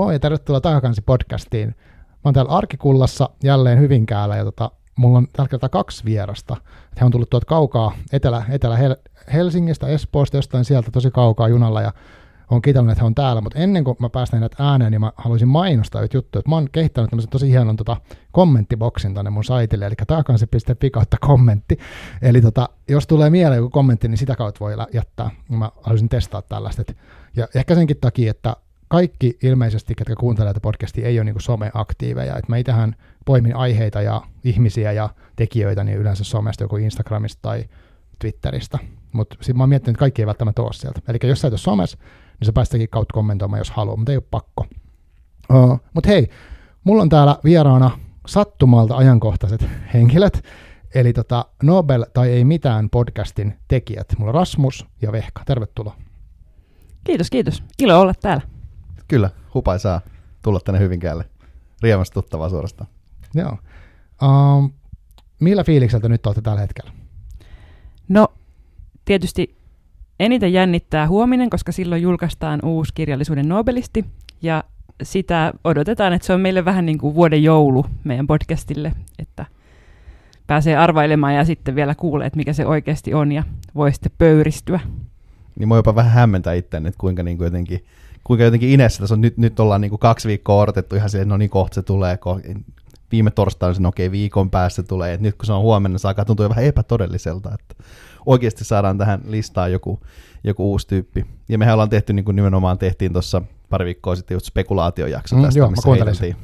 Moi tervetuloa Takakansi podcastiin. Mä oon täällä Arkikullassa jälleen Hyvinkäällä ja tota, mulla on tällä kertaa kaksi vierasta. He on tullut tuolta kaukaa Etelä, Etelä Helsingistä, Espoosta, jostain sieltä tosi kaukaa junalla ja on kiitollinen, että he on täällä, mutta ennen kuin mä päästän näitä ääneen, niin mä haluaisin mainostaa yhtä juttu, että mä oon kehittänyt tämmöisen tosi hienon tota, kommenttiboksin tänne mun saitille, eli taakansi.fi kautta kommentti. Eli tota, jos tulee mieleen joku kommentti, niin sitä kautta voi jättää. Mä haluaisin testaa tällaista. Ja ehkä senkin takia, että kaikki ilmeisesti, ketkä kuuntelevat tätä podcastia, ei ole niin someaktiiveja. Et mä itähän poimin aiheita ja ihmisiä ja tekijöitä niin yleensä somesta, joko Instagramista tai Twitteristä. Mutta sitten mä oon miettinyt, että kaikki ei välttämättä ole sieltä. Eli jos sä et ole somessa, niin sä päästäkin kautta kommentoimaan, jos haluaa, mutta ei ole pakko. Uh, mutta hei, mulla on täällä vieraana sattumalta ajankohtaiset henkilöt, eli tota Nobel tai ei mitään podcastin tekijät. Mulla on Rasmus ja Vehka. Tervetuloa. Kiitos, kiitos. Ilo olla täällä. Kyllä, hupaisaa tulla tänne Hyvinkäälle. Riemastuttavaa suorastaan. Joo. Um, millä fiilikseltä nyt olette tällä hetkellä? No, tietysti eniten jännittää huominen, koska silloin julkaistaan uusi kirjallisuuden Nobelisti, ja sitä odotetaan, että se on meille vähän niin kuin vuoden joulu meidän podcastille, että pääsee arvailemaan ja sitten vielä kuulee, että mikä se oikeasti on, ja voi sitten pöyristyä. Niin voi jopa vähän hämmentää itse, että kuinka niin kuin jotenkin kuinka jotenkin Inessä tässä on, nyt, nyt ollaan niin kuin kaksi viikkoa odotettu ihan siihen, että no niin kohta se tulee, viime torstaina sen okei okay, viikon päästä tulee, että nyt kun se on huomenna, se alkaa tuntua vähän epätodelliselta, että oikeasti saadaan tähän listaan joku, joku uusi tyyppi. Ja mehän ollaan tehty, niin kuin nimenomaan tehtiin tuossa pari viikkoa sitten just spekulaatiojakso mm, tästä, joo, missä heiteltiin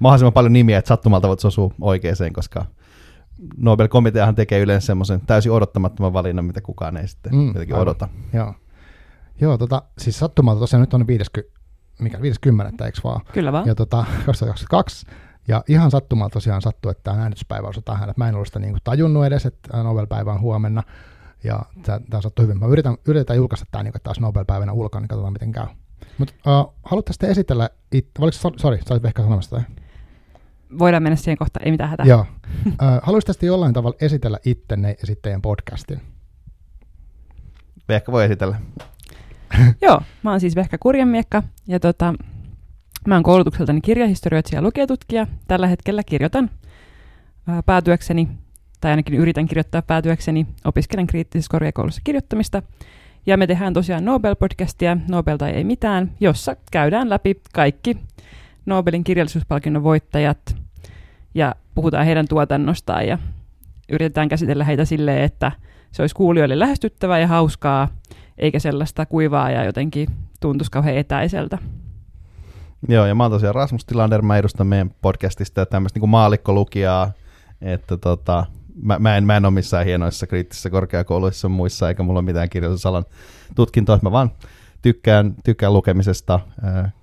mahdollisimman paljon nimiä, että sattumalta voit osua oikeeseen, koska Nobel-komiteahan tekee yleensä semmoisen täysin odottamattoman valinnan, mitä kukaan ei sitten mm, jotenkin odota. Joo. Joo, tota, siis sattumalta tosiaan nyt on 50, mikä, 50, eikö vaan? Kyllä vaan. Ja tota, 2022, ja ihan sattumalta tosiaan sattuu, että tämä äänityspäivä on tähän, että mä en ollut sitä niin kuin tajunnut edes, että Nobel-päivä on huomenna, ja tämä sattuu hyvin. Mä yritän, yritän julkaista tämä niin taas Nobel-päivänä ulkona, niin katsotaan miten käy. Mutta uh, haluatte sitten esitellä, it, oliko, sori, sä olit ehkä sanomassa tai? Voidaan mennä siihen kohtaan, ei mitään hätää. Joo. Uh, haluaisitte sitten jollain tavalla esitellä ittenne ja sitten teidän podcastin? Ehkä voi esitellä. Joo, mä oon siis Vehkä Kurjenmiekka ja tota, mä oon koulutukseltani kirjahistorioitsija ja lukijatutkija. Tällä hetkellä kirjoitan ää, päätyökseni, tai ainakin yritän kirjoittaa päätyökseni, opiskelen kriittisessä korkeakoulussa kirjoittamista. Ja me tehdään tosiaan Nobel-podcastia, Nobel tai ei mitään, jossa käydään läpi kaikki Nobelin kirjallisuuspalkinnon voittajat ja puhutaan heidän tuotannostaan ja yritetään käsitellä heitä silleen, että se olisi kuulijoille lähestyttävää ja hauskaa eikä sellaista kuivaa ja jotenkin tuntuisi kauhean etäiseltä. Joo, ja mä oon tosiaan Rasmus Tilander, mä edustan meidän podcastista tämmöistä niin maalikkolukijaa, että tota, mä, mä, en, mä en ole missään hienoissa kriittisissä korkeakouluissa muissa, eikä mulla ole mitään kirjallisuusalan tutkintoa, että mä vaan tykkään, tykkään lukemisesta.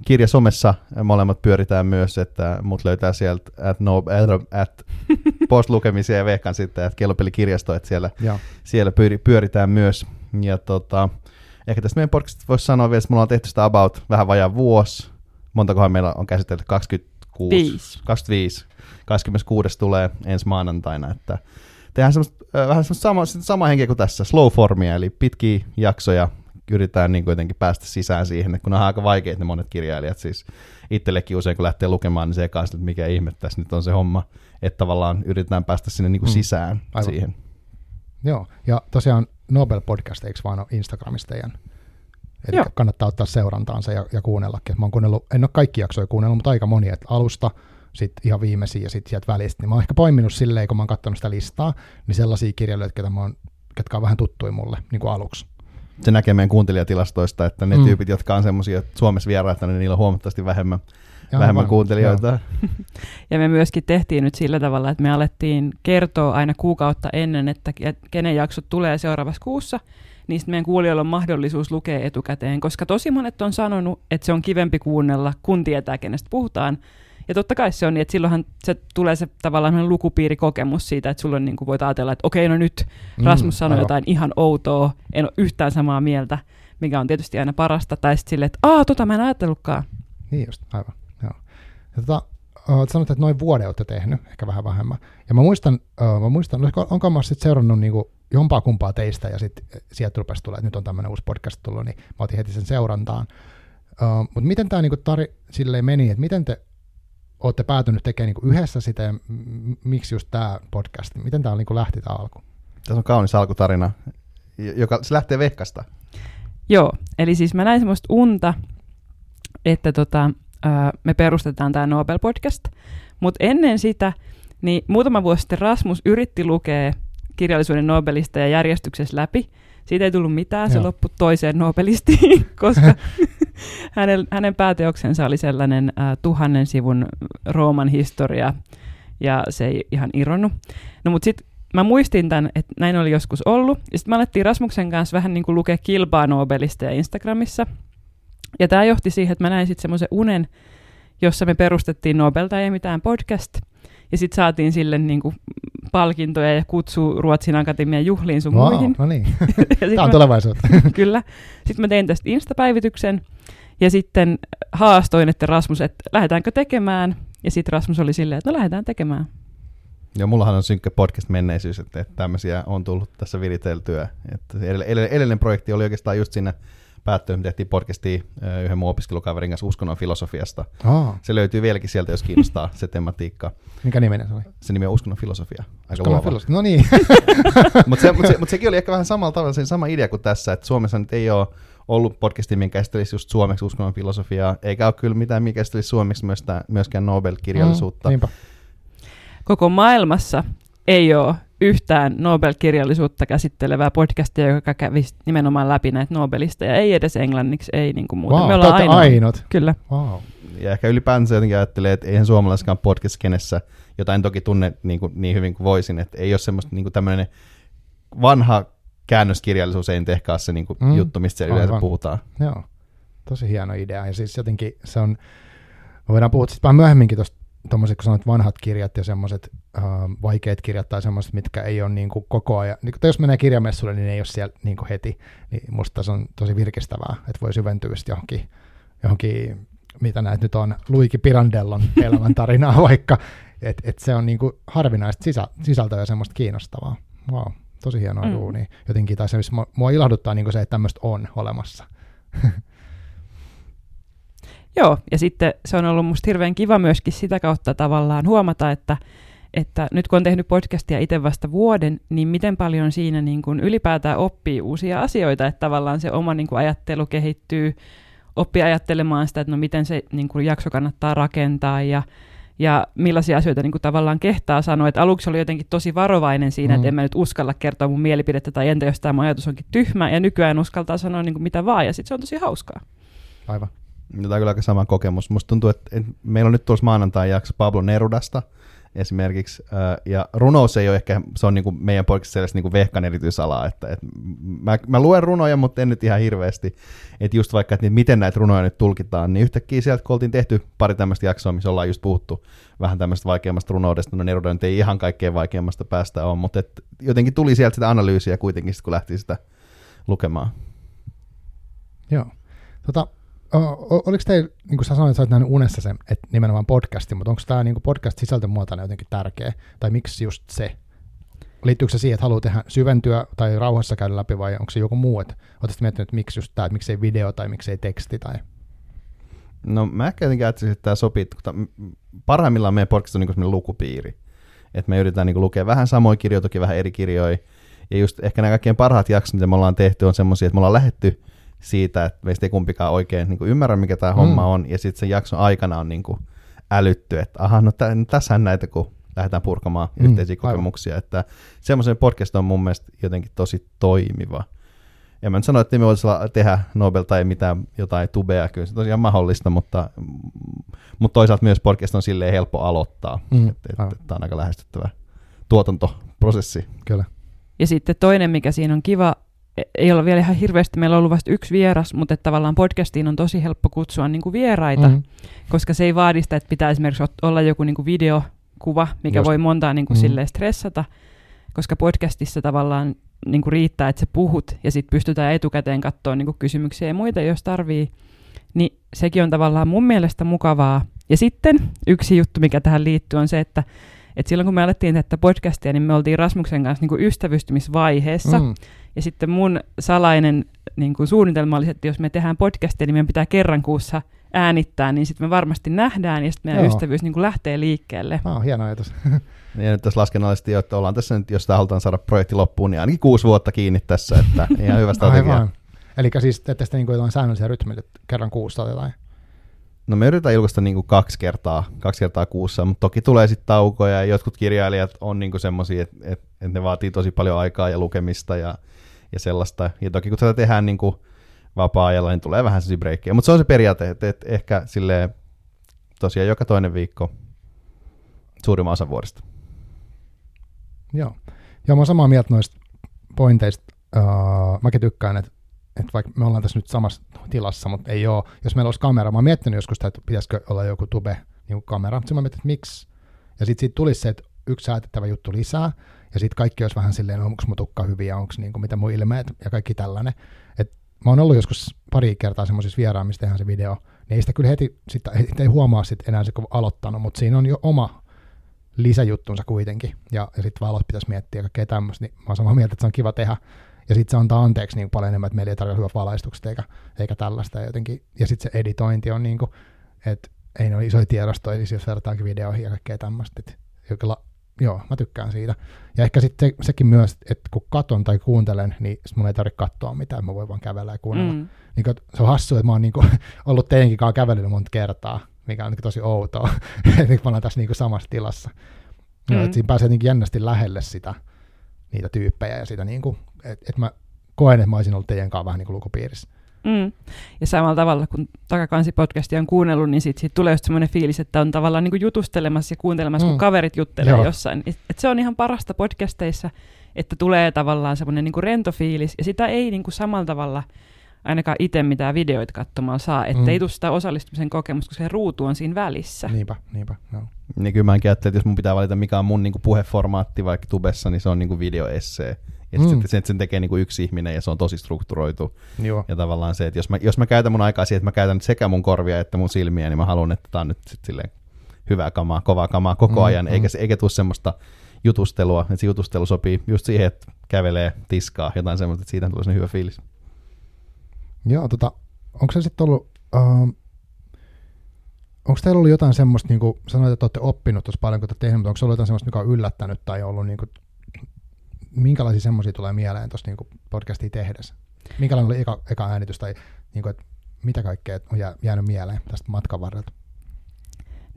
Kirja somessa molemmat pyöritään myös, että mut löytää sieltä at, no, at postlukemisia ja vehkan sitten, että kellopelikirjasto, että siellä, siellä pyöri, pyöritään myös. Ja tota, Ehkä tästä meidän podcastista voisi sanoa vielä, että mulla on tehty sitä about vähän vajaa vuosi. Montakohan meillä on käsitelty? 26? 5. 25. 26. tulee ensi maanantaina, että tehdään semmoista, äh, vähän semmoista sama, sama henkeä kuin tässä, slow formia, eli pitkiä jaksoja, yritetään niin kuitenkin päästä sisään siihen, että kun on aika vaikeita ne monet kirjailijat, siis itsellekin usein kun lähtee lukemaan, niin se ei että mikä ihme tässä nyt on se homma, että tavallaan yritetään päästä sinne niin kuin mm. sisään Aivan. siihen. Joo, ja tosiaan Nobel Podcast, eikö vaan ole Instagramista teidän? Eli Joo. kannattaa ottaa seurantaansa ja, ja kuunnellakin. Mä oon kuunnellut, en ole kaikki jaksoja kuunnellut, mutta aika moni, että alusta, sitten ihan viimeisiä ja sitten sieltä välistä. Niin mä oon ehkä poiminut silleen, kun mä oon katsonut sitä listaa, niin sellaisia kirjailijoita, jotka, mä oon, jotka on vähän tuttuja mulle niin kuin aluksi. Se näkee meidän kuuntelijatilastoista, että ne mm. tyypit, jotka on semmoisia Suomessa vieraita, niin niillä on huomattavasti vähemmän ja vähemmän vaan, kuuntelijoita. Joo. ja me myöskin tehtiin nyt sillä tavalla, että me alettiin kertoa aina kuukautta ennen, että kenen jaksot tulee seuraavassa kuussa, niin meidän kuulijoilla on mahdollisuus lukea etukäteen, koska tosi monet on sanonut, että se on kivempi kuunnella, kun tietää, kenestä puhutaan. Ja totta kai se on niin, että silloinhan se tulee se tavallaan lukupiirikokemus siitä, että sulla on niin kuin voit ajatella, että okei, no nyt mm, Rasmus sanoi jotain ihan outoa, en ole yhtään samaa mieltä, mikä on tietysti aina parasta, tai sitten silleen, että aah, tota mä en ajatellutkaan. Niin just, aivan. Ja tota, sanoit, että noin vuoden olette tehnyt, ehkä vähän vähemmän. Ja mä muistan, uh, mä muistan onko, onko mä sitten seurannut niinku jompaa kumpaa teistä, ja sitten sieltä rupesi tulla, että nyt on tämmöinen uusi podcast tullut, niin mä otin heti sen seurantaan. Uh, mutta miten tämä niinku tari silleen meni, että miten te olette päätynyt tekemään niinku yhdessä sitä ja m- miksi just tämä podcast? Miten tämä niinku lähti tämä alku? Tässä on kaunis alkutarina, joka se lähtee vehkasta. Joo, eli siis mä näin semmoista unta, että tota, me perustetaan tämä Nobel-podcast, mutta ennen sitä, niin muutama vuosi sitten Rasmus yritti lukea kirjallisuuden Nobelista ja järjestyksessä läpi. Siitä ei tullut mitään, se Joo. loppui toiseen Nobelistiin, koska hänen, hänen pääteoksensa oli sellainen äh, tuhannen sivun Rooman historia, ja se ei ihan irronnut. No mutta sitten mä muistin tämän, että näin oli joskus ollut, ja sitten me alettiin Rasmuksen kanssa vähän niin kuin lukea kilpaa Nobelista ja Instagramissa, ja tämä johti siihen, että mä näin sitten semmoisen unen, jossa me perustettiin Nobelta ei mitään podcast, ja sitten saatiin sille niin kuin palkintoja ja kutsu Ruotsin Akatemian juhliin sun Wow, muihin. no niin, tämä on mä- tulevaisuutta. Kyllä. Sitten mä tein tästä Insta-päivityksen ja sitten haastoin, että Rasmus, että lähdetäänkö tekemään. Ja sitten Rasmus oli silleen, että no lähdetään tekemään. Ja mullahan on synkkä podcast-menneisyys, että, että tämmöisiä on tullut tässä viriteltyä. Että se edell- edell- edellinen projekti oli oikeastaan just siinä päättynyt, me tehtiin podcastia yhden mun opiskelukaverin kanssa uskonnon filosofiasta. Aa, Se löytyy vieläkin sieltä, jos kiinnostaa se tematiikka. mikä niminen se oli? Se nimi on uskonnon filosofia. Aika Uskonnon luova. filosofi. No niin, Mutta se, mut se, mut sekin oli ehkä vähän samalla tavalla se sama idea kuin tässä, että Suomessa nyt ei ole ollut podcasti, minkä käsittelisi just suomeksi uskonnon filosofiaa, eikä ole kyllä mitään, mikä käsittelisi suomeksi myöskään, myöskään Nobel-kirjallisuutta. Mm, niinpä. Koko maailmassa ei ole yhtään Nobel-kirjallisuutta käsittelevää podcastia, joka kävisi nimenomaan läpi näitä Nobelista, ja ei edes englanniksi, ei niin kuin muuta. Wow, Me ollaan olette ainoa. ainut. Kyllä. Wow. Ja ehkä ylipäänsä jotenkin ajattelee, että eihän suomalaiskaan podcast-kenessä, jota en toki tunne niin, kuin, niin hyvin kuin voisin, että ei ole semmoista niin kuin tämmöinen vanha käännöskirjallisuus, ei nyt ehkä ole se niin kuin Mm, juttu, mistä siellä yleensä puhutaan. Joo, tosi hieno idea. Ja siis jotenkin se on, voidaan puhua sitten vähän myöhemminkin tuosta tuommoiset, kun sanoit vanhat kirjat ja semmoiset äh, vaikeat kirjat tai semmoiset, mitkä ei ole niin kuin koko ajan, niin, tai jos menee kirjamessulle, niin ne ei ole siellä niin kuin heti, niin musta se on tosi virkistävää, että voi syventyä sitten johonkin, johonkin mitä näitä nyt on, Luiki Pirandellon elämäntarinaa vaikka, että et se on niin kuin harvinaista sisä, sisältöä ja semmoista kiinnostavaa. Wow, tosi hienoa Mm. duunia. Jotenkin, tai se, mua ilahduttaa niin kuin se, että tämmöistä on olemassa. Joo, ja sitten se on ollut musta hirveän kiva myöskin sitä kautta tavallaan huomata, että, että nyt kun on tehnyt podcastia itse vasta vuoden, niin miten paljon siinä niin kuin ylipäätään oppii uusia asioita, että tavallaan se oma niin kuin ajattelu kehittyy, oppii ajattelemaan sitä, että no miten se niin kuin jakso kannattaa rakentaa ja, ja millaisia asioita niin kuin tavallaan kehtaa sanoa. Että aluksi oli jotenkin tosi varovainen siinä, mm. että en mä nyt uskalla kertoa mun mielipidettä tai entä jos tämä ajatus onkin tyhmä ja nykyään uskaltaa sanoa niin kuin mitä vaan ja sitten se on tosi hauskaa. Aivan. Tämä on kyllä aika sama kokemus. Musta tuntuu, että, että meillä on nyt tuossa maanantai jakso Pablo Nerudasta esimerkiksi, ja runous ei ole ehkä, se on niin kuin meidän podcastissa niin kuin vehkan erityisala, että, että mä, mä, luen runoja, mutta en nyt ihan hirveästi, että just vaikka, että miten näitä runoja nyt tulkitaan, niin yhtäkkiä sieltä, kun oltiin tehty pari tämmöistä jaksoa, missä ollaan just puhuttu vähän tämmöistä vaikeammasta runoudesta, no Neruda nyt ei ihan kaikkein vaikeimmasta päästä ole, mutta et jotenkin tuli sieltä sitä analyysiä kuitenkin, sit, kun lähti sitä lukemaan. Joo. Tota, oliko teillä, niin kuin sä sanoit, sä oot nähnyt unessa sen, että nimenomaan podcasti, mutta onko tämä niin podcast sisältömuotona jotenkin tärkeä, tai miksi just se? Liittyykö se siihen, että haluaa tehdä syventyä tai rauhassa käydä läpi, vai onko se joku muu, että oletko miettinyt, että miksi just tämä, että miksei video tai miksei teksti tai... No mä ehkä jotenkin ajattelisin, että tämä sopii, kun parhaimmillaan meidän podcast on niin semmoinen lukupiiri. Että me yritetään niin lukea vähän samoja kirjoja, toki vähän eri kirjoja. Ja just ehkä nämä kaikkein parhaat jaksot, mitä me ollaan tehty, on semmoisia, että me ollaan lähetty siitä, että meistä ei kumpikaan oikein niin ymmärrä, mikä tämä mm. homma on. Ja sitten sen jakson aikana on niin kuin älytty, että aha, no, tä, no tässähän näitä, kun lähdetään purkamaan Mm, mm, yhteisiä aivan. kokemuksia. Että semmoisen podcast on mun mielestä jotenkin tosi toimiva. En mä nyt sano, että me voisi tehdä Nobel tai mitään jotain tubea, kyllä se on tosiaan mahdollista, mutta, mutta toisaalta myös podcast on silleen helppo aloittaa, Mm, että et, aivan. et, tämä on aika lähestyttävä tuotantoprosessi. Kyllä. Ja sitten toinen, mikä siinä on kiva, ei ole vielä ihan hirveästi, meillä on ollut vasta yksi vieras, mutta että tavallaan podcastiin on tosi helppo kutsua niin kuin vieraita, mm. Koska se ei vaadi sitä, että pitää esimerkiksi olla joku niin kuin videokuva, mikä Just. voi montaa niin kuin Mm. silleen stressata, koska podcastissa tavallaan niin kuin riittää, että sä puhut ja sitten pystytään etukäteen katsoa niin kuin kysymyksiä ja muita, jos tarvii, niin sekin on tavallaan mun mielestä mukavaa. Ja sitten yksi juttu, mikä tähän liittyy, on se, että että silloin kun me alettiin tätä podcastia, niin me oltiin Rasmuksen kanssa niin kuin ystävystymisvaiheessa. Mm. Ja sitten mun salainen niin kuin suunnitelma oli, että jos me tehdään podcastia, niin meidän pitää kerran kuussa äänittää, niin sitten me varmasti nähdään ja sitten meidän Joo. ystävyys niin kuin lähtee liikkeelle. Oh, hieno ajatus. ja nyt tässä laskennallisesti, että ollaan tässä nyt, jos sitä halutaan saada projekti loppuun, niin ainakin kuusi vuotta kiinni tässä, että ihan hyvä strategia. Eli siis teette sitten niin jotain säännöllisiä rytmiä, kerran kuussa tai jotain? No me yritetään julkaista niin kuin kaksi, kertaa, kaksi kertaa kuussa, mutta toki tulee sitten taukoja ja jotkut kirjailijat on niin semmoisia, että et, et ne vaatii tosi paljon aikaa ja lukemista ja, ja sellaista. Ja toki kun tätä tehdään niin kuin vapaa-ajalla, niin tulee vähän sellaisia breikkejä. Mutta se on se periaate, että, että ehkä sille tosiaan joka toinen viikko suurimman osan vuodesta. Joo. Ja mä oon samaa mieltä noista pointeista. Uh, mäkin tykkään, että että vaikka me ollaan tässä nyt samassa tilassa, mutta ei ole, jos meillä olisi kamera, mä oon miettinyt joskus, että pitäisikö olla joku tube niin kamera, sitten mä mietin, että miksi, ja sitten siitä tulisi se, että yksi säätettävä juttu lisää, ja sitten kaikki olisi vähän silleen, onko mun tukka hyviä, onko niinku, mitä mun ilmeet, ja kaikki tällainen. Et mä oon ollut joskus pari kertaa semmoisissa vieraan, tehdään se video, niin ei sitä kyllä heti, sit, ei huomaa sit enää se, kun aloittanut, mutta siinä on jo oma lisäjuttunsa kuitenkin, ja, ja sitten valot pitäisi miettiä kaikkea tämmöistä, niin mä oon samaa mieltä, että se on kiva tehdä, ja sitten se antaa anteeksi niin paljon enemmän, että meillä ei tarvitse hyvät valaistukset eikä, eikä tällaista. Jotenkin, ja sitten se editointi on niin kuin, että ei ne ole isoja tiedostoja, siis jos vertaankin videoihin ja kaikkea tämmöistä. Joo, mä tykkään siitä. Ja ehkä sitten se, sekin myös, että kun katon tai kuuntelen, niin mun ei tarvitse katsoa mitään, mä voin vaan kävellä ja kuunnella. Mm. Niin kuin, se on hassu, että mä oon niin kuin, ollut teidänkin kanssa kävellyt monta kertaa, mikä on niin tosi outoa. Nyt mä olen tässä niin kuin samassa tilassa. Mm. Ja, että siinä pääsee niin jännästi lähelle sitä, niitä tyyppejä ja sitä niin kuin, että et mä koen, että mä olisin ollut teidän kanssa vähän niin kuin lukupiirissä. Mm. Ja samalla tavalla, kun Takakansi-podcastia on kuunnellut, niin siitä, siitä tulee just semmoinen fiilis, että on tavallaan niin kuin jutustelemassa ja kuuntelemassa, mm. kun kaverit juttelee Joo. jossain. Et, et se on ihan parasta podcasteissa, että tulee tavallaan semmoinen niin kuin rento fiilis, ja sitä ei niin kuin samalla tavalla ainakaan itse mitään videoita katsomaan saa, että mm. ei tule sitä osallistumisen kokemusta, koska se ruutu on siinä välissä. Niinpä, niinpä. Joo. Niin kyllä mä ajattelen, että jos mun pitää valita mikä on mun niin kuin puheformaatti vaikka tubessa, niin se on niin kuin videoessee. Ja mm. sitten sen, sen tekee niin kuin yksi ihminen ja se on tosi strukturoitu. Joo. Ja tavallaan se, että jos mä, jos mä käytän mun aikaa siihen, että mä käytän sekä mun korvia että mun silmiä, niin mä haluan, että tämä on nyt sit silleen hyvää kamaa, kovaa kamaa koko mm, ajan, mm. eikä, eikä tule semmoista jutustelua, että se jutustelu sopii just siihen, että kävelee, tiskaa, jotain semmoista, että siitä tulee hyvä fiilis. Joo, tota, onko se sitten ollut, uh, onko teillä ollut jotain semmoista, niin kuin sanoit, että olette oppinut tuossa paljon, kun olette tehnyt, mutta onko se ollut jotain semmoista, mikä on yllättänyt tai ollut niin kuin minkälaisia semmoisia tulee mieleen tuossa niin podcastia tehdessä? Minkälainen oli eka, eka äänitys tai niin kuin, että mitä kaikkea on jää, jäänyt mieleen tästä matkan varrelta?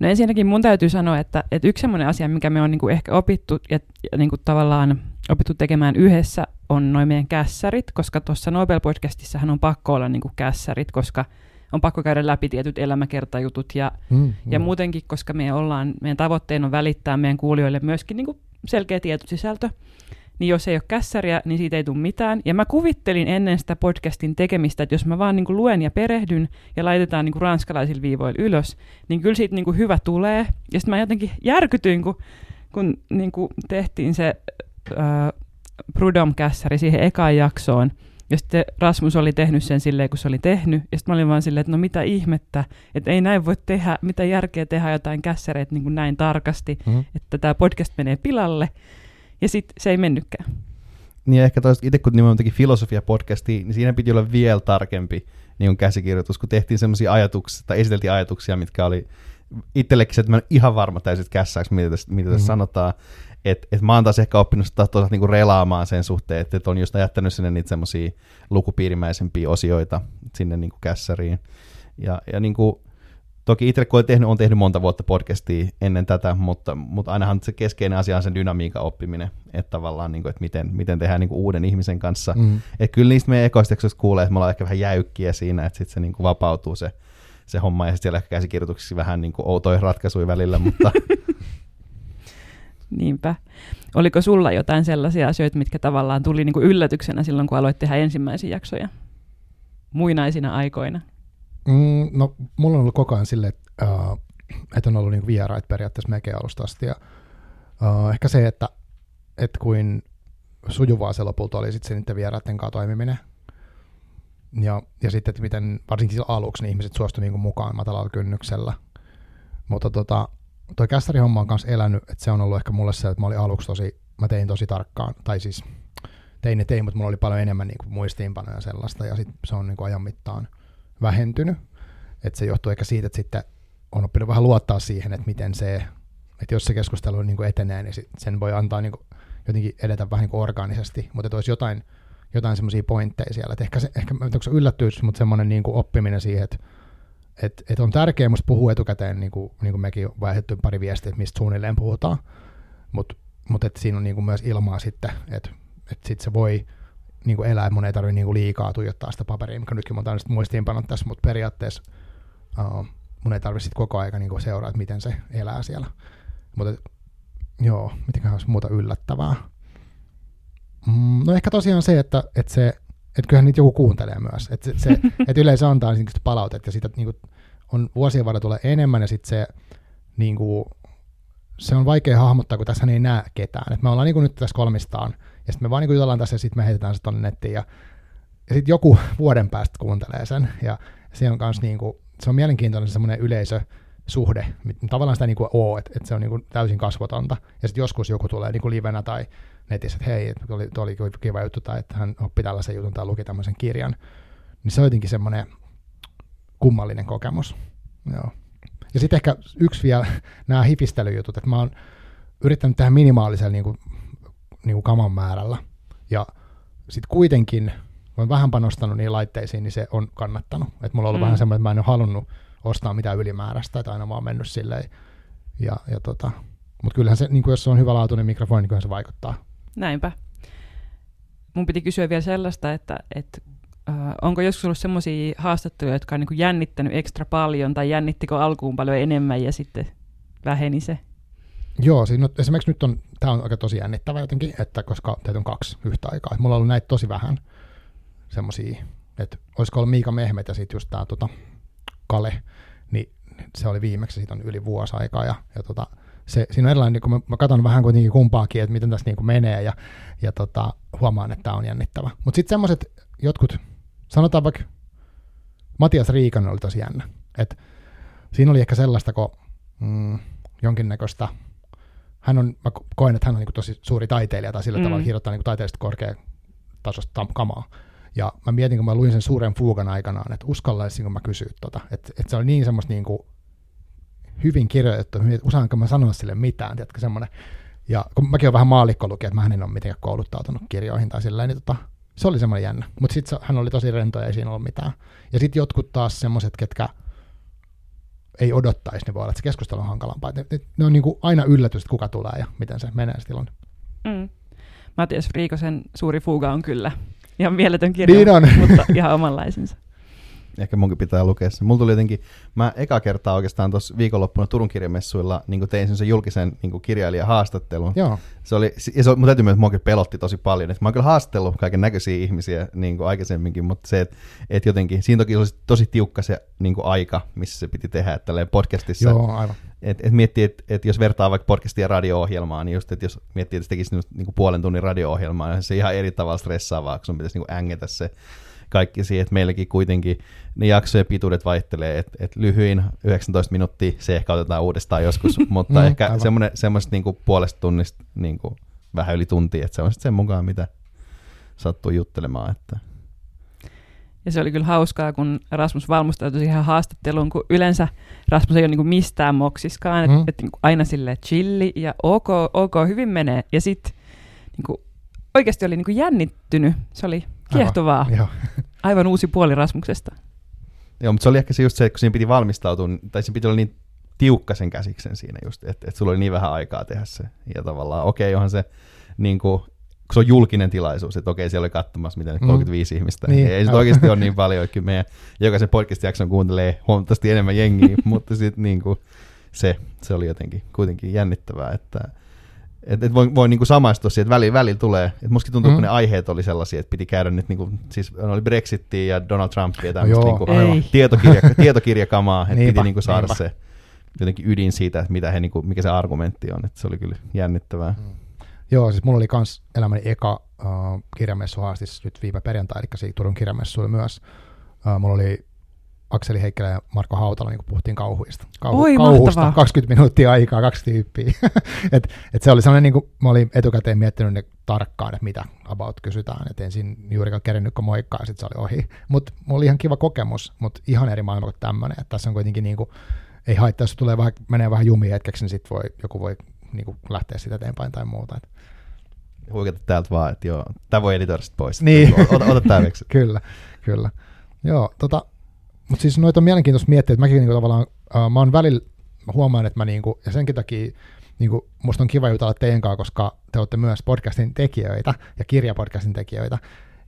No ensinnäkin mun täytyy sanoa, että, että yksi semmoinen asia, mikä me on niin kuin ehkä opittu ja, ja niin kuin tavallaan opittu tekemään yhdessä, on noin meidän kässärit, koska tuossa Nobel-podcastissahan on pakko olla niin kuin kässärit, koska on pakko käydä läpi tietyt elämäkertajutut ja, mm, ja muutenkin, koska me ollaan, meidän tavoitteena on välittää meidän kuulijoille myöskin niin kuin selkeä tietosisältö niin jos ei ole kässäriä, niin siitä ei tule mitään. Ja mä kuvittelin ennen sitä podcastin tekemistä, että jos mä vaan niin kuin luen ja perehdyn ja laitetaan niin kuin ranskalaisilla viivoilla ylös, niin kyllä siitä niin kuin hyvä tulee. Ja sitten mä jotenkin järkytyin, kun, kun niin kuin tehtiin se äh, Prudom-kässäri siihen ekaan jaksoon. Ja sitten Rasmus oli tehnyt sen silleen, kun se oli tehnyt. Ja sitten mä olin vaan silleen, että no mitä ihmettä, että ei näin voi tehdä, mitä järkeä tehdä jotain kässäreitä niin kuin näin tarkasti, mm-hmm. että tämä podcast menee pilalle. Ja sitten se ei mennytkään. Niin ehkä toista, itse kun nimenomaan teki filosofia-podcastia, niin siinä piti olla vielä tarkempi niin käsikirjoitus, kun tehtiin semmoisia ajatuksia, tai esiteltiin ajatuksia, mitkä oli itsellekin että mä en ihan varma täysin kässäksi, mitä tässä, mitä tässä mm-hmm. sanotaan. Että et mä oon taas ehkä oppinut sitä toisaalta niinku relaamaan sen suhteen, että et on just jättänyt sinne niitä semmoisia lukupiirimäisempiä osioita sinne niinku kässäriin. Ja, ja niinku, Toki itse kun olen tehnyt, on tehnyt monta vuotta podcastia ennen tätä, mutta, mutta ainahan se keskeinen asia on sen dynamiikan oppiminen, että tavallaan, niin kuin, että miten, miten tehdään niin kuin uuden ihmisen kanssa. Mm. Että kyllä niistä meidän ekoisteksoista kuulee, että me ollaan ehkä vähän jäykkiä siinä, että sitten se niin kuin vapautuu se, se homma, ja sitten siellä ehkä käsikirjoituksissa vähän niin kuin outoja ratkaisuja välillä, mutta... Niinpä. Oliko sulla jotain sellaisia asioita, mitkä tavallaan tuli niin kuin yllätyksenä silloin, kun aloit tehdä ensimmäisiä jaksoja? Muinaisina aikoina? Mm, no, mulla on ollut koko ajan silleen, että, uh, että on ollut niinku vieraita periaatteessa melkein alusta asti. Ja, uh, ehkä se, että, että kuin sujuvaa se lopulta oli sitten niiden vieraiden kanssa toimiminen. Ja, ja sitten, että miten varsinkin aluksi niin ihmiset suostuivat niinku mukaan matalalla kynnyksellä. Mutta tota, toi kästärihomma on kanssa elänyt, että se on ollut ehkä mulle se, että mä olin aluksi tosi, mä tein tosi tarkkaan, tai siis tein ne tein, mutta mulla oli paljon enemmän niin kuin muistiinpanoja ja sellaista, ja sit se on niin kuin ajan mittaan vähentynyt. Että se johtuu ehkä siitä, että sitten on oppinut vähän luottaa siihen, että miten se, että jos se keskustelu niin kuin etenee, niin sen voi antaa niin kuin jotenkin edetä vähän niin kuin orgaanisesti, mutta että olisi jotain, jotain semmoisia pointteja siellä. Että ehkä, se, ehkä onko se yllättyys, mutta semmoinen niin kuin oppiminen siihen, että et, et on tärkeää musta puhua etukäteen, niin kuin, niin kuin mekin vaihdettu pari viestiä, että mistä suunnilleen puhutaan, mutta mut et siinä on niin kuin myös ilmaa sitten, että et sit se voi niin kuin elää, että mun ei tarvitse niin kuin liikaa tuijottaa sitä paperia, mikä nytkin mä oon muistiinpanot tässä, mutta periaatteessa uh, mun ei tarvitse koko aika niin kuin seuraa, että miten se elää siellä. Mutta joo, mitenköhän olisi muuta yllättävää. Mm, no ehkä tosiaan se, että, että se että kyllähän niitä joku kuuntelee myös. Että se, se, että yleensä antaa niin palautetta ja siitä niin kuin, on vuosien varrella tulee enemmän ja sitten se, niin kuin, se on vaikea hahmottaa, kun tässä ei näe ketään. Et me ollaan niin kuin nyt tässä kolmistaan ja sitten me vaan niin kuin jutellaan tässä ja sitten me heitetään se tuonne nettiin ja, ja sitten joku vuoden päästä kuuntelee sen ja se on myös niin kuin, se on mielenkiintoinen semmoinen yleisö, suhde. Tavallaan sitä niin kuin oo, että, että se on niin kuin täysin kasvotonta. Ja sitten joskus joku tulee niin kuin livenä tai netissä, että hei, että oli, oli kiva juttu, tai että hän oppi tällaisen jutun tai luki tämmöisen kirjan. Niin se on jotenkin semmoinen kummallinen kokemus. Joo. Ja sitten ehkä yksi vielä nämä hifistelyjutut, että mä oon yrittänyt tehdä minimaalisella niin kuin, niin kuin kaman määrällä. Ja sitten kuitenkin, kun olen vähän panostanut niihin laitteisiin, niin se on kannattanut. Että mulla on ollut mm. vähän semmoinen, että mä en ole halunnut ostaa mitään ylimääräistä, että aina vaan mennyt silleen. Ja, ja tota, mutta kyllähän se, niin kuin jos se on hyvälaatuinen mikrofoni, niin kyllähän se vaikuttaa. Näinpä. Mun piti kysyä vielä sellaista, että, että äh, onko joskus ollut sellaisia haastatteluja, jotka on niin jännittänyt ekstra paljon, tai jännittikö alkuun paljon enemmän ja sitten väheni se? Joo, siinä on, esimerkiksi nyt on, tämä on aika tosi jännittävä jotenkin, että koska teitä on kaksi yhtä aikaa. mulla on ollut näitä tosi vähän semmoisia, että olisiko ollut Miika Mehmet ja sitten just tämä tota, Kale, niin se oli viimeksi, siitä on yli vuosi aikaa, ja, ja tota, se, siinä on erilainen, niin kun mä, mä katson vähän kuitenkin kumpaakin, että miten tässä niin menee, ja, ja tota, huomaan, että tämä on jännittävä. Mutta sitten semmoiset jotkut, sanotaan vaikka Matias Riikanen oli tosi jännä. Et siinä oli ehkä sellaista, kun mm, jonkinnäköistä, hän on, mä koen, että hän on niin tosi suuri taiteilija, tai sillä mm. tavalla kirjoittaa niin taiteellista korkeatasosta kamaa. Ja mä mietin, kun mä luin sen suuren fuugan aikanaan, että uskallaisinko mä kysyä tota. Että et se oli niin semmoista niin kuin hyvin kirjoitettu, että osaanko mä sanoa sille mitään, tiedätkö semmoinen. Ja kun mäkin olen vähän maalikko lukija, että mä en ole mitenkään kouluttautunut kirjoihin tai sillä niin tota, se oli semmoinen jännä. Mutta sitten hän oli tosi rento ja ei siinä ollut mitään. Ja sitten jotkut taas semmoiset, ketkä ei odottaisi, niin voi olla, että se keskustelu on hankalampaa. Ne, ne, ne on niin kuin aina yllätys, että kuka tulee ja miten se menee silloin. Mm. Matias Riikosen suuri fuga on kyllä ihan mieletön kirja, niin on. mutta ihan omanlaisensa. Ehkä munkin pitää lukea se. Mulla tuli jotenkin, mä eka kertaa oikeastaan tuossa viikonloppuna Turun kirjamessuilla niin tein sen julkisen niin kirjailijahaastattelun. Joo. Se oli, ja se, mun täytyy myöntää, että pelotti tosi paljon. Et mä oon kyllä haastellut kaiken näköisiä ihmisiä niin aikaisemminkin, mutta se, että et jotenkin, siinä toki olisi tosi tiukka se niin aika, missä se piti tehdä, että podcastissa. Joo, aivan. Et, et miettii, että et jos vertaa vaikka podcastia ja radio-ohjelmaa, niin just, että jos miettii, että se tekisi niin kuin puolen tunnin radio-ohjelmaa, niin se ihan eri tavalla stressaavaa, kun sun pitäisi niin kuin ängetä se kaikki siihen, että meilläkin kuitenkin ne jaksojen pituudet vaihtelee, että et lyhyin 19 minuuttia, se ehkä otetaan uudestaan joskus, mutta mm, ehkä semmoista niinku puolesta tunnista niinku vähän yli tuntia, että se on sitten sen mukaan, mitä sattuu juttelemaan. Että. Ja se oli kyllä hauskaa, kun Rasmus valmustautui siihen haastatteluun, kun yleensä Rasmus ei ole niin mistään moksiskaan, mm. että et, niin aina sille chilli ja ok, ok, hyvin menee. Ja sitten niin oikeasti oli niin jännittynyt. Se oli kiehtovaa. Aivan, Aivan uusi puoli Rasmuksesta. Joo, mutta se oli ehkä se just se, että kun siinä piti valmistautua, tai siinä piti olla niin tiukka sen käsiksen siinä just, että, että sulla oli niin vähän aikaa tehdä se. Ja tavallaan, okei, okay, onhan se niin kuin, kun se on julkinen tilaisuus, että okei, siellä oli katsomassa mitä 35 mm. ihmistä. Niin, ei se oikeasti ole niin paljon, että meidän jokaisen podcast-jakson kuuntelee huomattavasti enemmän jengiä, mutta sitten niin kuin, se, se oli jotenkin kuitenkin jännittävää, että et, et voi, voi niinku samaistua siihen, että välillä, välillä tulee. Et musta tuntuu, mm. kun ne aiheet oli sellaisia, että piti käydä nyt, niinku, siis oli Brexitia ja Donald Trumpia ja tämmöistä no, niinku, tietokirja, tietokirjakamaa, että piti niinku saada niinpä. se jotenkin ydin siitä, että mitä he, niinku, mikä se argumentti on. Että se oli kyllä jännittävää. Mm. Joo, siis mulla oli kans elämäni eka uh, kirjamessu haastis nyt viime perjantai, eli Turun kirjamessu oli myös. Uh, mulla oli Akseli Heikkilä ja Marko Hautala niin puhuttiin kauhuista. Kauhu, Oi, kauhusta, mahtavaa. 20 minuuttia aikaa, kaksi tyyppiä. et, et se oli sellainen, niin kuin, mä olin etukäteen miettinyt ne tarkkaan, että mitä about kysytään, että ensin juurikaan kerennyt kun moikkaa, ja sitten se oli ohi. Mutta mulla oli ihan kiva kokemus, mutta ihan eri maailma kuin tämmöinen, että tässä on kuitenkin niin kuin, ei haittaa, jos tulee vähän, menee vähän jumiin hetkeksi, niin sitten voi, joku voi niin kuin, lähteä sitä eteenpäin tai muuta. Et. Huikata täältä vaan, että joo, tämä voi editoida pois. Niin. Ota, ota tämä kyllä, kyllä. Joo, tota, mutta siis noita on mielenkiintoista miettiä, että mäkin niinku tavallaan, uh, mä oon välillä, mä huomaan, että mä niinku, ja senkin takia niinku, musta on kiva jutella teidän kanssa, koska te olette myös podcastin tekijöitä ja kirjapodcastin tekijöitä,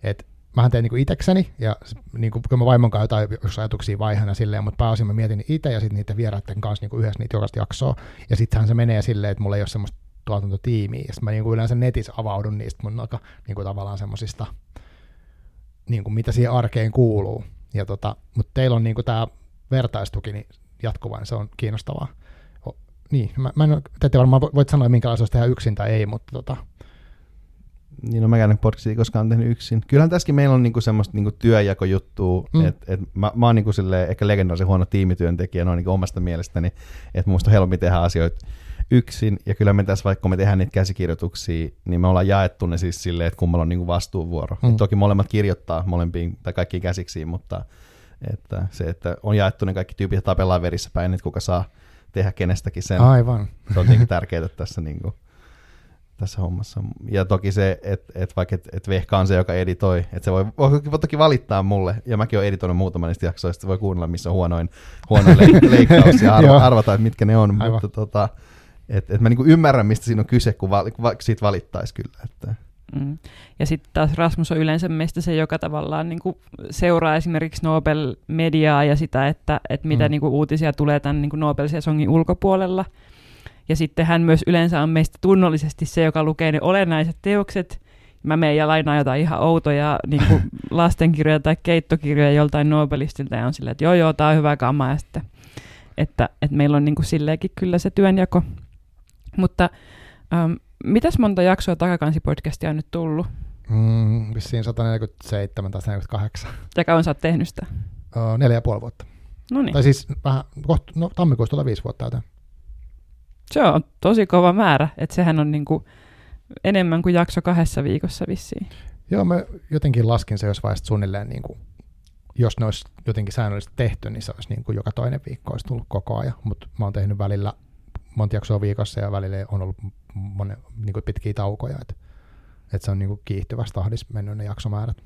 että mähän teen niinku itekseni, ja niinku, kun mä vaimon kanssa jotain jos ajatuksia vaihana silleen, mutta pääosin mä mietin itse ja sitten niiden vieraiden kanssa niinku yhdessä niitä jokaista jaksoa, ja sittenhän se menee silleen, että mulla ei ole semmoista tuotantotiimiä, ja sit mä niinku yleensä netissä avaudun niistä mun aika niinku tavallaan semmoisista niin kuin mitä siihen arkeen kuuluu. Ja tota, mutta teillä on niin kuin tämä vertaistuki niin jatkuva, niin se on kiinnostavaa. O, niin, mä, mä en, te ette varmaan vo- voit sanoa, minkälaista olisi tehdä yksin tai ei, mutta tota, Niin no mäkään podcastia koskaan tehnyt yksin. Kyllähän tässäkin meillä on niinku semmoista niinku työjakojuttua, Mm. mm. että et mä, mä oon niinku silleen, ehkä legendaarisen huono tiimityöntekijä noin niinku omasta mielestäni, että musta on helpompi tehdä asioita yksin, ja kyllä me tässä vaikka me tehdään niitä käsikirjoituksia, niin me ollaan jaettu ne siis silleen, että kummalla on niinku vastuuvuoro. Mm. Toki molemmat kirjoittaa molempiin tai kaikkiin käsiksiin, mutta että se, että on jaettu ne kaikki tyypit ja tapellaan verissä päin, että kuka saa tehdä kenestäkin sen. aivan. Se on tietenkin tärkeää tässä, niin kuin, tässä hommassa. Ja toki se, että et vaikka et, et Vehka on se, joka editoi, että se voi, voi, voi toki valittaa mulle, ja mäkin olen editoinut muutaman niistä jaksoista, voi kuunnella, missä on huonoin, huonoin le- leikkaus ja arva, arvata, että mitkä ne on. Aivan. Mutta tota, et, et mä niinku ymmärrän, mistä siinä on kyse, kun va, va, siitä valittaisi kyllä. Että. Mm. Ja sitten taas Rasmus on yleensä meistä se, joka tavallaan niin kuin seuraa esimerkiksi Nobel-mediaa ja sitä, että, että mitä Mm. niin kuin uutisia tulee tämän niin kuin Nobel-sesongin ulkopuolella. Ja sitten hän myös yleensä on meistä tunnollisesti se, joka lukee ne olennaiset teokset. Mä menen ja lainaan jotain ihan outoja niin kuin lastenkirjoja tai keittokirjoja joltain Nobelistilta ja on silleen, että joo joo, tää on hyvä kama. Ja sitten, että, että meillä on niin kuin silleenkin kyllä se työnjako. Mutta ähm, mitäs monta jaksoa Takakansipodcastia on nyt tullut? Mm, vissiin 147 tai 148. Ja kauan sä oot tehnyt sitä? Uh, neljä ja puoli vuotta. No niin, Tai siis vähän, kohta, no tammikuussa tulee viisi vuotta täyteen. se on tosi kova määrä, että sehän on niinku enemmän kuin jakso kahdessa viikossa vissiin. Joo, mä jotenkin laskin se jos vaiheessa suunnilleen, niin kuin, jos ne olisi jotenkin säännöllisesti tehty, niin se olisi niin kuin joka toinen viikko olisi tullut koko ajan. Mutta mä oon tehnyt välillä monta jaksoa viikossa ja välillä on ollut monen, niin kuin pitkiä taukoja. Että et se on niin kuin kiihtyvässä tahdissa mennyt ne jaksomäärät.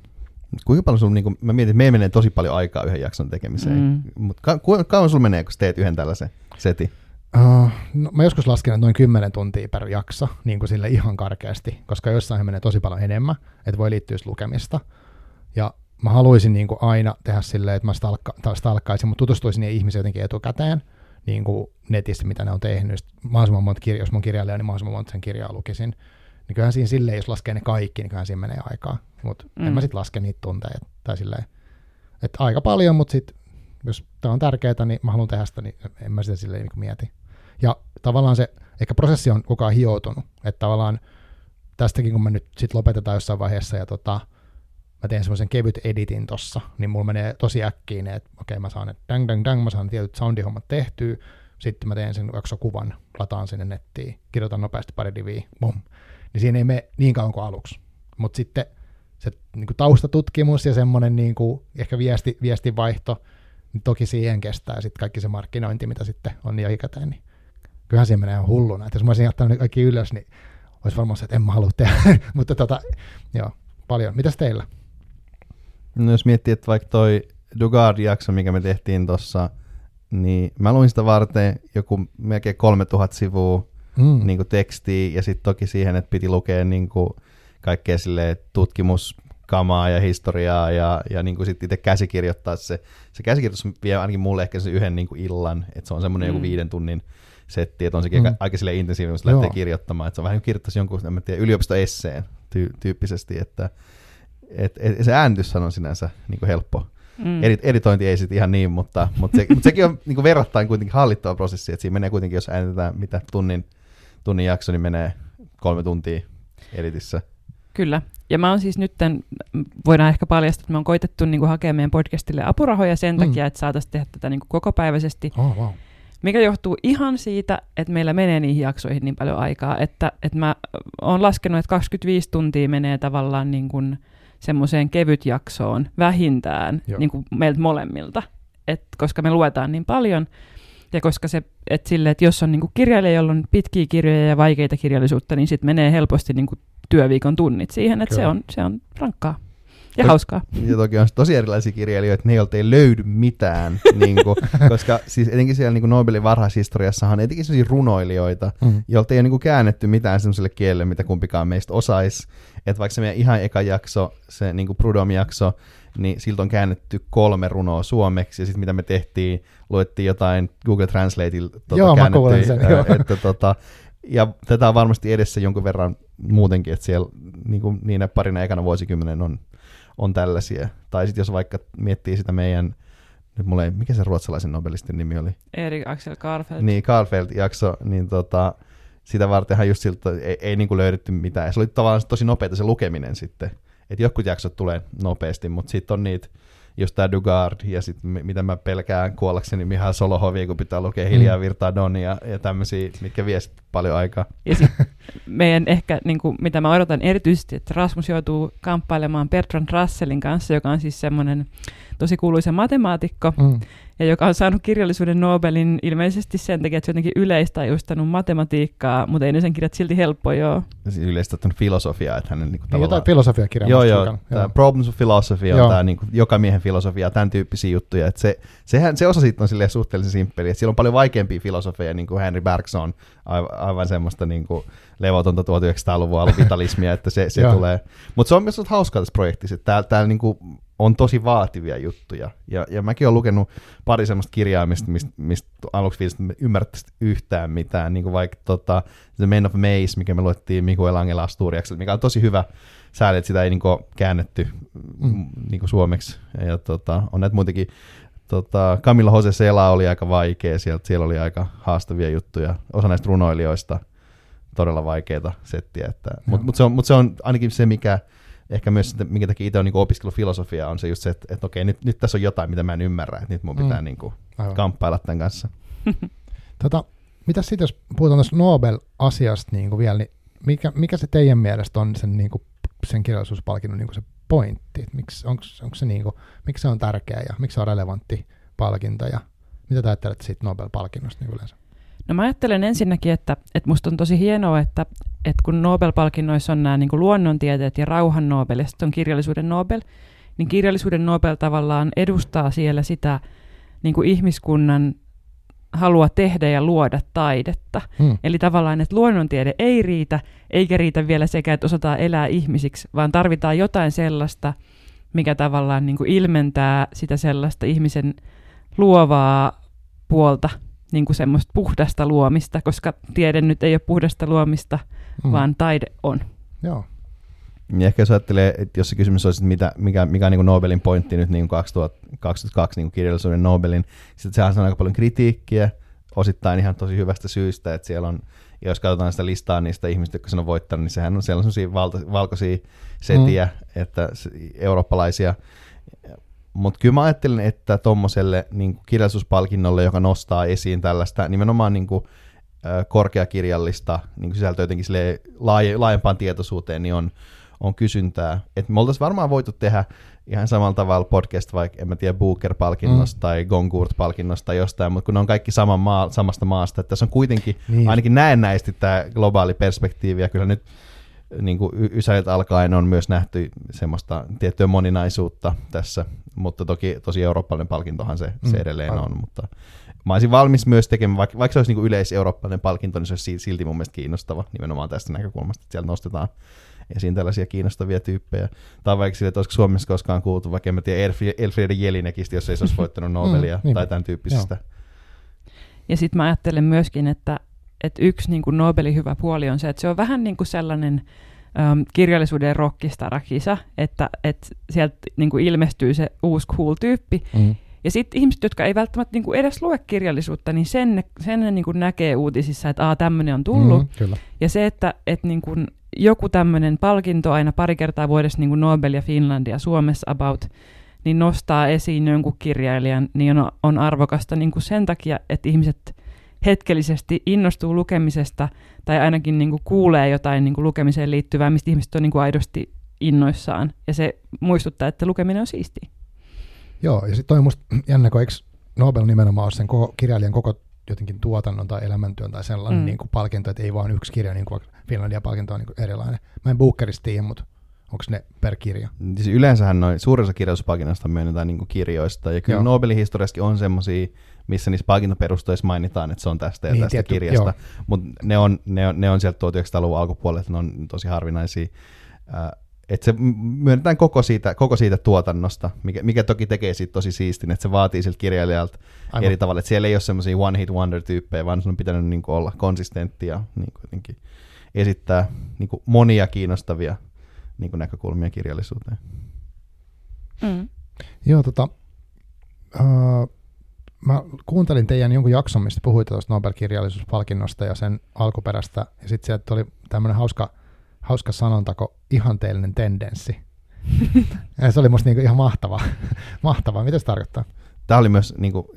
Kuinka paljon sulla, niinku, mä mietin, että meillä menee tosi paljon aikaa yhden jakson tekemiseen, Mm. mutta ka, ku, kauan sulla menee, kun teet yhden tällaisen setin? Uh, no, mä joskus lasken, että noin 10 tuntia per jakso, niin kuin sille ihan karkeasti, koska jossain menee tosi paljon enemmän, että voi liittyä lukemista. Ja mä haluaisin niin kuin aina tehdä silleen, että mä stalkka, stalkkaisin, mutta tutustuisin niihin ihmisiin jotenkin etukäteen, niin kuin netissä, mitä ne on tehnyt. Sitten mahdollisimman monta kirjaa, jos mä oon kirjailija, niin mahdollisimman monta sen kirjaa lukisin. Niin kyllähän siinä silleen, jos laskee ne kaikki, niin kyllähän siinä menee aikaa. Mutta mm. en Mm. mä sitten laske niitä tunteja. Tai silleen, että aika paljon, mutta sitten jos tämä on tärkeää, niin mä haluan tehdä sitä, niin en mä sitä silleen niin mieti. Ja tavallaan se, ehkä prosessi on koko ajan hioutunut, että tavallaan tästäkin kun me nyt sit lopetetaan jossain vaiheessa ja tota, mä teen semmoisen kevyt editin tossa, niin mulla menee tosi äkkiin, että okei mä saan, että dang dang dang, mä saan tietyt soundihommat tehtyä, sitten mä teen sen jaksokuvan, lataan sinne nettiin, kirjoitan nopeasti pari diviä, bum. Niin siinä ei mene niin kauan kuin aluksi. Mutta sitten se niin kuin taustatutkimus ja semmoinen niin kuin, ehkä viesti, viestinvaihto, niin toki siihen kestää sitten kaikki se markkinointi, mitä sitten on jälkikäteen, niin kyllähän siinä menee ihan hulluna. Että jos mä olisin jättänyt ne kaikki ylös, niin olisi varmaan se, että en mä halua tehdä. Mutta tota, joo, paljon. Mitäs teillä? No jos miettii, että vaikka toi Dugard-jakso, mikä me tehtiin tuossa, niin mä luin sitä varten joku melkein 3000 sivua Mm. niin kuin tekstiä, ja sitten toki siihen, että piti lukea niin kuin kaikkea silleen tutkimuskamaa ja historiaa, ja, ja niin kuin sitten itse käsikirjoittaa se. Se käsikirjoitus vie ainakin mulle ehkä sen yhden niin kuin illan, että se on semmoinen Mm. joku viiden tunnin setti, että on sekin Mm. aika silleen intensiivinen, kun se lähtee kirjoittamaan, että se on vähän niin kuin kirjoittaisi jonkun, en mä tiedä, yliopistoesseen tyy- tyyppisesti, että et, et, se äänitys on sinänsä niin kuin helppo. Mm. Edit, editointi ei sitten ihan niin, mutta, mutta, se, mutta sekin on niin kuin verrattain kuitenkin hallittava prosessi, että siinä menee kuitenkin, jos äänitetään mitä tunnin, tunnin jakso, niin menee kolme tuntia editissä. Kyllä. Ja mä oon siis nyt, voidaan ehkä paljastaa, että me on koitettu niin kuin, hakea meidän podcastille apurahoja sen mm. takia, että saataisiin tehdä tätä niin kuin, kokopäiväisesti. Oh, wow. Mikä johtuu ihan siitä, että meillä menee niihin jaksoihin niin paljon aikaa, että, että mä oon laskenut, että 25 tuntia menee tavallaan niin kuin semmoiseen kevytjaksoon vähintään niin kuin meiltä molemmilta, Et koska me luetaan niin paljon, ja koska se, että sille, että jos on niin kuin kirjailija, jolla on pitkiä kirjoja ja vaikeita kirjallisuutta, niin sitten menee helposti niin kuin työviikon tunnit siihen, että se on, se on rankkaa. Ja to- hauskaa. Ja toki on tosi erilaisia kirjailijoita, ne joilta ei löydy mitään, niin kuin, koska siis etenkin siellä niin Nobelin varhaishistoriassahan etenkin sellaisia runoilijoita, mm. joilta ei ole niin kuin käännetty mitään sellaiselle kielelle, mitä kumpikaan meistä osaisi. Että vaikka se meidän ihan eka jakso, se niin kuin Prudom-jakso, niin siltä on käännetty kolme runoa suomeksi, ja sitten mitä me tehtiin, luettiin jotain Google Translateilla tuota, joo, käännettiin, sen, joo. että tota, ja tätä on varmasti edessä jonkun verran muutenkin, että siellä niin kuin niinä parina ekana vuosikymmenen on, on tällaisia. Tai sitten jos vaikka miettii sitä meidän, nyt mulla ei, mikä se ruotsalaisen nobelistin nimi oli? Erik Axel Karlfeldt. Niin, Karlfeldt-jakso, niin tota, sitä vartenhan just siltä ei, ei niin kuin löydetty mitään. Se oli tavallaan tosi nopeata se lukeminen sitten. Että jotkut jaksot tulee nopeasti, mutta sitten on niitä, just tämä Dugard ja sitten mitä mä pelkään kuollakseni Mihail Solohovia, kun pitää lukea hiljaa mm. virtaa Donia ja, ja tämmöisiä, mitkä vie paljon aikaa. Ja sit meidän ehkä, niin kuin, mitä mä odotan erityisesti, että Rasmus joutuu kamppailemaan Bertrand Russellin kanssa, joka on siis semmoinen tosi kuuluisa matemaatikko, mm ja joka on saanut kirjallisuuden Nobelin ilmeisesti sen takia, että se on jotenkin yleistajustanut matematiikkaa, mutta ei ne sen kirjat silti helppoja ole. Siis yleistänyt filosofiaa, että hänen niin kuin, niin, jotain filosofiakirjaa. Joo, joo, joo. Tämä Problems of Philosophy on joo. tämä niin kuin, joka miehen filosofia, tämän tyyppisiä juttuja. Että se, sehän, se osa siitä on silleen suhteellisen simppeli, että siellä on paljon vaikeampia filosofeja, niin kuin Henry Bergson, aivan, aivan semmoista niin kuin, levotonta 1900-luvun aluvitalismia, että se, se tulee. Mutta se on myös hauskaa tässä projektissa, että täällä, täällä niin kuin, on tosi vaativia juttuja. Ja, ja mäkin olen lukenut pari semmoista kirjaa, mistä, mistä, mistä aluksi fiilistä ymmärtäisi yhtään mitään, niin kuin vaikka tota, The Men of Maze, mikä me luettiin Miguel Angel Asturiaksi, mikä on tosi hyvä sääli, että sitä ei niin kuin, käännetty mm. niin kuin suomeksi. Ja tota, on näitä muutenkin, tota, Camilla Jose Sela oli aika vaikea, sieltä, siellä oli aika haastavia juttuja. Osa näistä runoilijoista todella vaikeita settiä. Mutta mut se, on, mut se on ainakin se, mikä ehkä myös, minkä takia itse on niin opiskellut filosofiaa, on se just se, että, että okei, nyt, nyt tässä on jotain, mitä mä en ymmärrä, että nyt mun pitää mm. niin kuin, kamppailla tämän kanssa. tota, mitä sitten, jos puhutaan tästä Nobel-asiasta niin kuin vielä, niin mikä, mikä se teidän mielestä on sen, niin kuin, sen kirjallisuuspalkinnon niin kuin se pointti? Miksi, onko, onko se, niin kuin, miksi se on tärkeä ja miksi se on relevantti palkinto ja mitä te ajattelette siitä Nobel-palkinnosta niin yleensä? No mä ajattelen ensinnäkin, että, että musta on tosi hienoa, että, että kun Nobel-palkinnoissa on nämä niin kuin luonnontieteet ja rauhan Nobel ja sitten on kirjallisuuden Nobel, niin kirjallisuuden Nobel tavallaan edustaa siellä sitä niin kuin ihmiskunnan halua tehdä ja luoda taidetta. Hmm. Eli tavallaan, että luonnontiede ei riitä, eikä riitä vielä sekä, että osataan elää ihmisiksi, vaan tarvitaan jotain sellaista, mikä tavallaan niin kuin ilmentää sitä sellaista ihmisen luovaa puolta, niin kuin semmoista puhdasta luomista, koska tiede nyt ei ole puhdasta luomista, mm. vaan taide on. Joo. Ja ehkä jos ajattelee, että jos se kysymys olisi, että mitä, mikä, mikä on niin Nobelin pointti nyt niin 2022 niin kirjallisuuden Nobelin, sitten sehän on aika paljon kritiikkiä, osittain ihan tosi hyvästä syystä, että siellä on, jos katsotaan sitä listaa niistä ihmistä, jotka sen on voittanut, niin sehän on siellä on sellaisia valta, valkoisia setiä, mm. että eurooppalaisia, mutta kyllä mä ajattelen, että tuommoiselle niin kirjallisuuspalkinnolle, joka nostaa esiin tällaista nimenomaan niin kuin, korkeakirjallista niin sisältöä jotenkin laaje, laajempaan tietoisuuteen, niin on, on kysyntää. Et me oltaisiin varmaan voitu tehdä ihan samalla tavalla podcast, vaikka en mä tiedä Booker-palkinnosta mm. tai Goncourt-palkinnosta tai jostain, mutta kun ne on kaikki saman maa, samasta maasta, että tässä on kuitenkin niin. ainakin näennäisesti tämä globaali perspektiivi, ja kyllä nyt niin kuin Ysäiltä alkaen on myös nähty semmoista tiettyä moninaisuutta tässä, mutta toki tosi eurooppalainen palkintohan se, mm, se edelleen aivan. on, mutta mä olisin valmis myös tekemään, vaikka, vaikka se olisi niin yleiseurooppalainen palkinto, niin se olisi silti mun mielestä kiinnostava nimenomaan tästä näkökulmasta, että siellä nostetaan esiin tällaisia kiinnostavia tyyppejä. Tai vaikka sille, että olisiko Suomessa koskaan kuultu, vaikka en mä tiedä Elfriede Jelinekistä, jos ei se olisi voittanut Nobelia mm, tai tämän tyyppisistä. Joo. Ja sitten mä ajattelen myöskin, että että yksi niin kuin Nobelin hyvä puoli on se, että se on vähän niin kuin sellainen äm, kirjallisuuden rockistarakisa, että, että sieltä niin kuin ilmestyy se uusi cool tyyppi, mm. Ja sitten ihmiset, jotka ei välttämättä niinku edes lue kirjallisuutta, niin sen, sen ne niinku näkee uutisissa, että Aa, tämmöinen on tullut. Mm, kyllä. Ja se, että et niinku joku tämmöinen palkinto aina pari kertaa vuodessa, niin kuin Nobel ja Finlandia Suomessa about, niin nostaa esiin jonkun kirjailijan, niin on, on arvokasta niin kuin sen takia, että ihmiset hetkellisesti innostuu lukemisesta tai ainakin niin kuin kuulee jotain niin kuin lukemiseen liittyvää, mistä ihmiset on niin kuin aidosti innoissaan. Ja se muistuttaa, että lukeminen on siistiä. Joo, ja sitten toi on musta jännä, kun eikö Nobel nimenomaan ole sen koko, kirjailijan koko jotenkin tuotannon tai elämäntyön tai sellainen mm. niin kuin palkinto, että ei vaan yksi kirja, niin kuin Finlandia-palkinto on niin kuin erilainen. Mä en Bookerista tiedä, mutta onko ne per kirja? Siis yleensähän noin suurissa kirjallisuuspalkinnoista myönnetään niin kirjoista, ja kyllä Joo. Nobelin historiassakin on semmoisia, missä niissä palkintoperustoissa mainitaan, että se on tästä ja niin, tästä tietty, kirjasta, mutta ne on, ne, on, ne on sieltä 1900-luvun alkupuolella, ne on tosi harvinaisia. Äh, että se myönnetään koko siitä, koko siitä tuotannosta, mikä, mikä toki tekee siitä tosi siistin, että se vaatii siltä kirjailijalta Aivan. eri tavalla, että siellä ei ole semmoisia one hit wonder tyyppejä, vaan sun on pitänyt niin olla konsistentti ja niin esittää niin monia kiinnostavia niin näkökulmia kirjallisuuteen. Mm. Joo, tota, uh, mä kuuntelin teidän jonkun jakson, mistä puhuitte tuosta Nobel-kirjallisuuspalkinnosta ja sen alkuperästä, ja sitten sieltä oli tämmöinen hauska – hauska sanontako, ihanteellinen tendenssi. ja se oli musta niinku ihan mahtavaa. mahtavaa. Mitä se tarkoittaa? Tämä oli myös niinku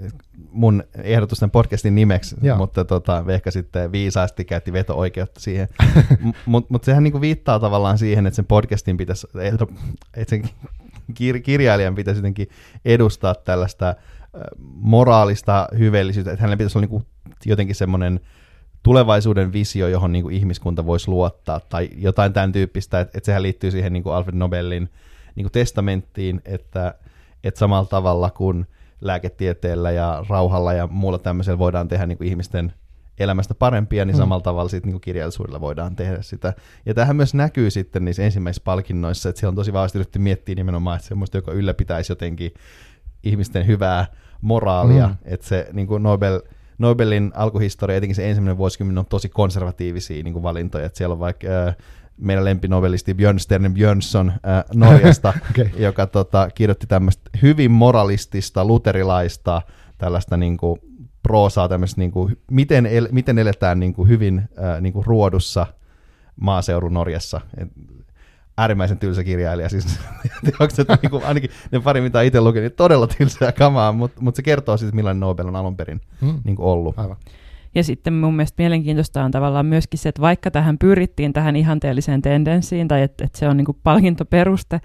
mun ehdotusten podcastin nimeksi, Joo. mutta tota, Vehkä sitten viisaasti käytti veto-oikeutta siihen. mutta mut sehän niinku viittaa tavallaan siihen, että sen podcastin pitäisi, että sen kir- kirjailijan pitäisi jotenkin edustaa tällaista moraalista hyveellisyyttä, että hänellä pitäisi olla niinku jotenkin semmoinen tulevaisuuden visio, johon niin kuin ihmiskunta voisi luottaa, tai jotain tämän tyyppistä, että, että sehän liittyy siihen niin kuin Alfred Nobelin niin kuin testamenttiin, että, että samalla tavalla kuin lääketieteellä ja rauhalla ja muulla tämmöisellä voidaan tehdä niin kuin ihmisten elämästä parempia, niin mm. samalla tavalla sitten niin kirjallisuudella voidaan tehdä sitä. Ja tähän myös näkyy sitten niissä ensimmäisissä palkinnoissa, että siellä on tosi vahvasti yritetty miettiä nimenomaan, että semmoista, joka ylläpitäisi jotenkin ihmisten hyvää moraalia, mm. että se niin kuin Nobel – Nobelin alkuhistoria, etenkin se ensimmäinen vuosikymmen on tosi konservatiivisia niin kuin valintoja, että siellä on vaikka äh, meidän lempinobelisti Björnstern Björnsson äh, Norjasta, okay. joka tota, kirjoitti tämmöistä hyvin moralistista, luterilaista, tällaista niin kuin, proosaa tämmöistä, niin kuin, miten, el, miten eletään niin kuin, hyvin äh, niin kuin, ruodussa maaseudun Norjassa. Et, äärimmäisen tylsä kirjailija. Siis, se, niin kuin, ainakin ne pari, mitä itse lukin, niin todella tylsää kamaa, mutta mut se kertoo siis, millainen Nobel on alun perin hmm. niin kuin ollut. Aivan. Ja sitten mun mielestä mielenkiintoista on tavallaan myöskin se, että vaikka tähän pyrittiin tähän ihanteelliseen tendenssiin, tai että, että se on niin kuin palkintoperuste,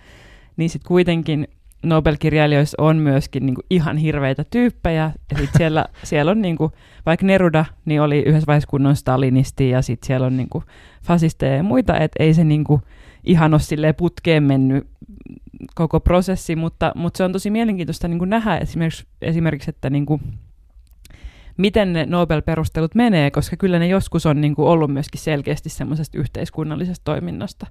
niin sitten kuitenkin Nobel-kirjailijoissa on myöskin niin kuin ihan hirveitä tyyppejä, ja sitten siellä, siellä on niin kuin, vaikka Neruda, niin oli yhdessä vaiheessa kunnon stalinisti, ja sitten siellä on niin kuin fasisteja ja muita, että ei se niin kuin, ihan ole putkeen mennyt koko prosessi, mutta, mutta se on tosi mielenkiintoista niin kuin nähdä esimerkiksi, esimerkiksi että niin kuin, miten ne Nobel-perustelut menee, koska kyllä ne joskus on niin kuin ollut myöskin selkeästi semmoisesta yhteiskunnallisesta toiminnasta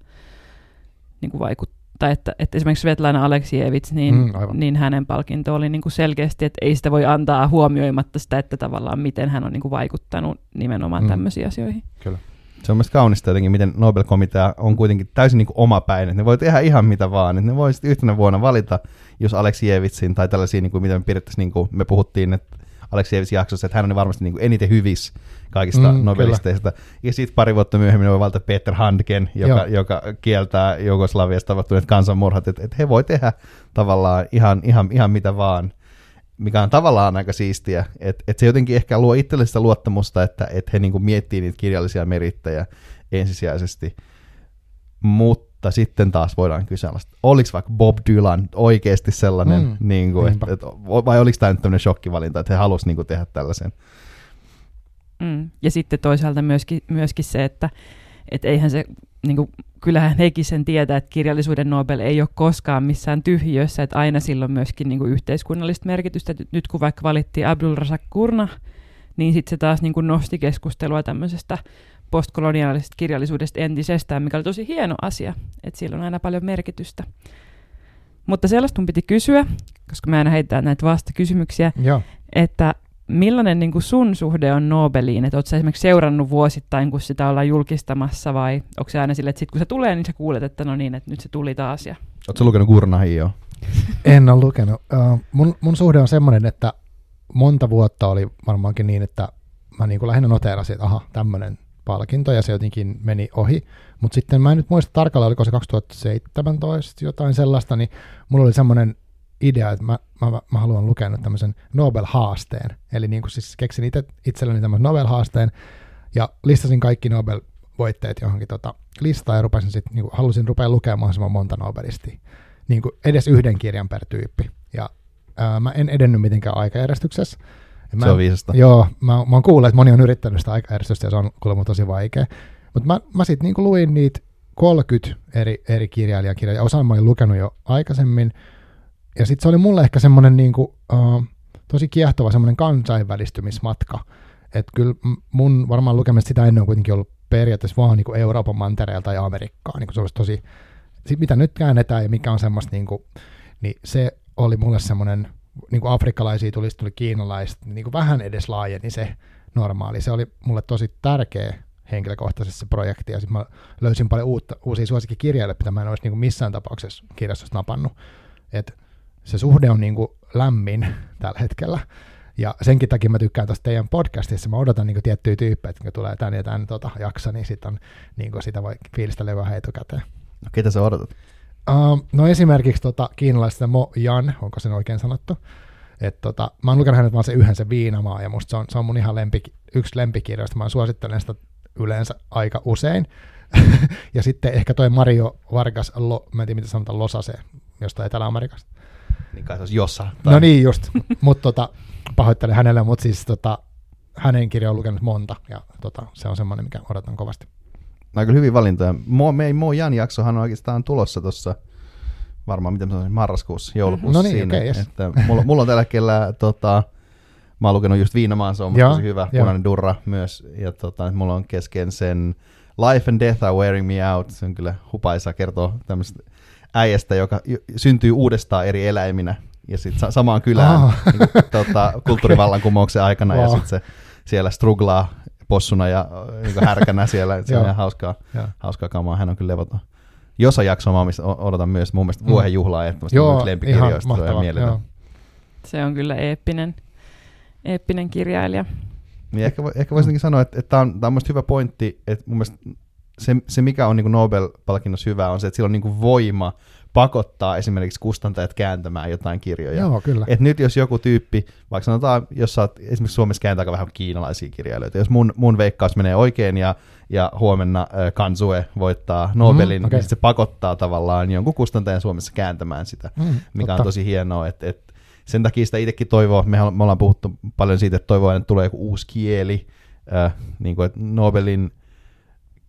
niin kuin vaikuttaa. Että, että esimerkiksi Svetlana Aleksievits, niin, mm, niin hänen palkinto oli niin kuin selkeästi, että ei sitä voi antaa huomioimatta sitä, että tavallaan miten hän on niin kuin vaikuttanut nimenomaan mm. tämmöisiin asioihin. Kyllä. Se on myös kaunista jotenkin, miten Nobel-komitea on kuitenkin täysin niin että ne voi tehdä ihan mitä vaan, että ne voi sitten yhtenä vuonna valita, jos Aleksievitsin tai tällaisia, niin kuin, mitä me niin kuin me puhuttiin, että Aleksievitsin jaksossa, että hän on varmasti niin kuin eniten hyvis kaikista mm, nobelisteista. Kyllä. Ja sitten pari vuotta myöhemmin voi valita Peter Handken, joka, joka kieltää Jugoslaviasta tapahtuneet kansanmurhat, että, että he voi tehdä tavallaan ihan, ihan, ihan mitä vaan mikä on tavallaan aika siistiä, että et se jotenkin ehkä luo itselle sitä luottamusta, että et he niinku miettii niitä kirjallisia merittäjä ensisijaisesti, mutta sitten taas voidaan kysellä, oliko vaikka Bob Dylan oikeasti sellainen, mm, niin kuin, että, että, vai oliko tämä nyt tämmöinen shokkivalinta, että he halusivat niin tehdä tällaisen. Mm. Ja sitten toisaalta myöskin, myöskin se, että et eihän se niin kuin, kyllähän hekin sen tietää, että kirjallisuuden Nobel ei ole koskaan missään tyhjössä, että aina silloin myöskin niin kuin yhteiskunnallista merkitystä. Nyt kun vaikka valittiin Abdul Razak Kurna, niin sitten se taas niin kuin nosti keskustelua tämmöisestä postkoloniaalisesta kirjallisuudesta entisestään, mikä oli tosi hieno asia, että sillä on aina paljon merkitystä. Mutta sellaista mun piti kysyä, koska mä aina heitän näitä vastakysymyksiä, Joo. että millainen niin kuin sun suhde on Nobeliin? Että ootko esimerkiksi seurannut vuosittain, kun sitä ollaan julkistamassa, vai onko se aina sille, että sit kun se tulee, niin sä kuulet, että no niin, että nyt se tuli taas? Ja... Oletko lukenut Gurnahin jo? En ole lukenut. Uh, mun, mun suhde on semmoinen, että monta vuotta oli varmaankin niin, että mä niin kuin lähinnä noteerasin, että aha, tämmöinen palkinto, ja se jotenkin meni ohi. Mutta sitten mä en nyt muista tarkalleen, oliko se 2017 jotain sellaista, niin mulla oli semmoinen idea, että mä, mä, mä haluan lukea nyt tämmöisen Nobel-haasteen. Eli niin kuin siis keksin itse itselleni tämmöisen Nobel-haasteen, ja listasin kaikki Nobel-voitteet johonkin tota listaan, ja rupesin sit, niin kuin, halusin rupea lukemaan mahdollisimman monta Nobelistia. Niin kuin edes yhden kirjan per tyyppi. Ja ää, mä en edennyt mitenkään aikajärjestyksessä. Mä, se on viisasta. Joo, mä, mä oon kuullut, että moni on yrittänyt sitä aikajärjestystä ja se on kuulemma tosi vaikea. Mutta mä, mä sitten niinku luin niitä 30 eri, eri kirjailijan kirjoja. Osan mä olin lukenut jo aikaisemmin. Ja sitten se oli mulle ehkä semmoinen niinku, uh, tosi kiehtova semmoinen kansainvälistymismatka. Että kyllä mun varmaan lukemista sitä ennen on kuitenkin ollut periaatteessa vaan niinku Euroopan mantereelta ja Amerikkaa. Niinku se olisi tosi, sit mitä nyt käännetään ja mikä on semmoista, niinku, niin se oli mulle semmoinen, niin kuin afrikkalaisia tuli, tuli kiinalaiset, niin kuin vähän edes laajeni se normaali. Se oli mulle tosi tärkeä henkilökohtaisesti se projekti, ja sitten mä löysin paljon uutta, uusia suosikkikirjailijoita, mitä mä en olisi niin kuin missään tapauksessa kirjastossa napannut. Et se suhde on niin kuin lämmin tällä hetkellä, ja senkin takia mä tykkään tästä teidän podcastissa. Mä odotan niin tiettyjä tyyppejä, että kun tulee tän ja tän tota, jakso, niin, sit on, niin kuin sitä voi fiilistellä vähän etukäteen. No ketä sä odotat? Uh, no esimerkiksi tota, kiinalaista Mo Jan, onko se oikein sanottu? Et tota, mä oon lukenut hänet vaan se yhden se viinamaa, ja musta se on, se on mun ihan lempik, yksi lempikirjoista. Mä suosittelen sitä yleensä aika usein. ja sitten ehkä toi Mario Vargas, Lo, mä en tiedä mitä sanotaan, Losase, jostain Etelä-Amerikasta. Niin kai se olisi jossa. Tai... No niin just, mutta tota, pahoittelen hänelle, mutta siis tota, hänen kirja on lukenut monta, ja tota, se on semmoinen, mikä odotan kovasti aika hyvin valintoja. Mo, me ei Mo Jan jaksohan on oikeastaan tulossa tuossa varmaan, miten sanoisin, marraskuussa, joulukuussa no niin, siinä. Okay, yes. että mulla, mulla, on tällä hetkellä, tota, mä oon lukenut just Viinamaan, se on ja, tosi hyvä, ja. punainen durra myös, ja tota, mulla on kesken sen Life and Death are Wearing Me Out, se on kyllä hupaisa kertoo tämmöistä äijästä, joka syntyy uudestaan eri eläiminä, ja sitten samaan kylään oh. niin kuin, tota, kulttuurivallankumouksen aikana, wow. ja sitten se siellä struglaa possuna ja niin härkänä siellä. Se on ihan hauskaa, hauskaa kamaa. Hän on kyllä levoton. Josa jaksoa mä odotan myös mun mielestä mm. vuohen juhlaa ehdottomasti Joo, lempikirjoista. Ihan Se on kyllä eeppinen, eeppinen kirjailija. Niin ehkä, ehkä voisinkin sanoa, että, että tämä on, on hyvä pointti, että mun mielestä se, se mikä on niin Nobel-palkinnossa hyvä, on se, että sillä on niin voima pakottaa esimerkiksi kustantajat kääntämään jotain kirjoja. Joo, kyllä. Et nyt jos joku tyyppi, vaikka sanotaan, jos sä oot, esimerkiksi Suomessa kääntää vähän kiinalaisia kirjailijoita, jos mun, mun veikkaus menee oikein ja, ja huomenna äh, Kanzue voittaa Nobelin, mm, okay. niin se pakottaa tavallaan jonkun kustantajan Suomessa kääntämään sitä, mm, mikä totta. on tosi hienoa, että et, sen takia sitä itsekin toivoo, me, me ollaan puhuttu paljon siitä, että toivoa, että tulee joku uusi kieli, äh, niin kuin, että Nobelin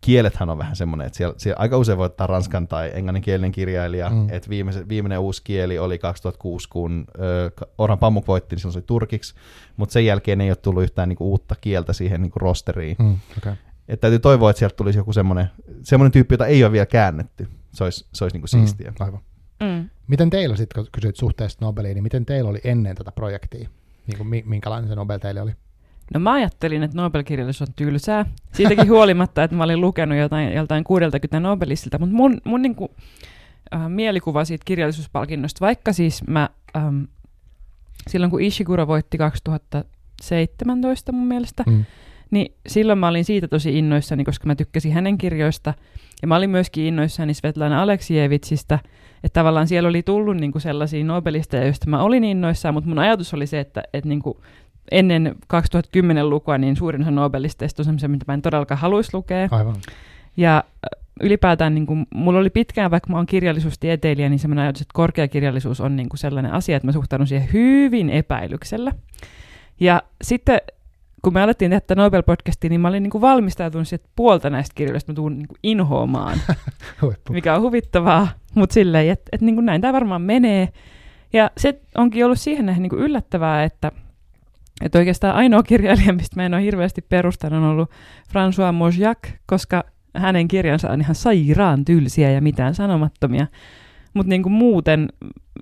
kielethän on vähän semmoinen, että siellä, siellä aika usein voittaa ranskan tai englanninkielinen kirjailija, mm. että viimeinen, viimeinen uusi kieli oli 2006, kun ö, Orhan Pamuk voitti, niin se oli turkiksi, mutta sen jälkeen ei ole tullut yhtään niinku uutta kieltä siihen niinku rosteriin. Mm, okay. Että täytyy toivoa, että sieltä tulisi joku semmoinen, semmoinen tyyppi, jota ei ole vielä käännetty. Se olisi, se olisi niinku mm, siistiä. Mm, aivan. Mm. Miten teillä sitten, kun kysyit suhteesta Nobeliin, niin miten teillä oli ennen tätä projektia? Niin kuin, minkälainen se Nobel teille oli? No mä ajattelin, että Nobel-kirjallisuus on tylsää. Siitäkin huolimatta, että mä olin lukenut jotain, joltain 60 Nobelistilta, mutta mun, mun niin kuin, äh, mielikuva siitä kirjallisuuspalkinnosta, vaikka siis mä ähm, silloin kun Ishiguro voitti 2017 mun mielestä, mm. niin silloin mä olin siitä tosi innoissani, koska mä tykkäsin hänen kirjoista. Ja mä olin myöskin innoissani Svetlana Aleksievitsistä, että tavallaan siellä oli tullut niin kuin sellaisia Nobelisteja, joista mä olin innoissaan, mutta mun ajatus oli se, että, että niin kuin ennen 2010 lukua, niin suurin osa Nobelisteista on semmoisia, mitä mä en todellakaan haluaisi lukea. Aivan. Ja ylipäätään niin kuin, mulla oli pitkään, vaikka mä oon kirjallisuustieteilijä, niin semmoinen ajatus, että korkeakirjallisuus on niin kuin sellainen asia, että mä suhtaudun siihen hyvin epäilyksellä. Ja sitten kun me alettiin tehdä Nobel-podcastia, niin mä olin niin kuin valmistautunut siihen, että puolta näistä kirjoista mä tuun niin kuin inhoamaan, mikä on huvittavaa, mutta silleen, että, että niin kuin näin tämä varmaan menee. Ja se onkin ollut siihen nähden niin kuin yllättävää, että että oikeastaan ainoa kirjailija, mistä mä en ole hirveästi perustanut, on ollut François Mojak, koska hänen kirjansa on ihan sairaan tylsiä ja mitään sanomattomia. Mutta niinku muuten,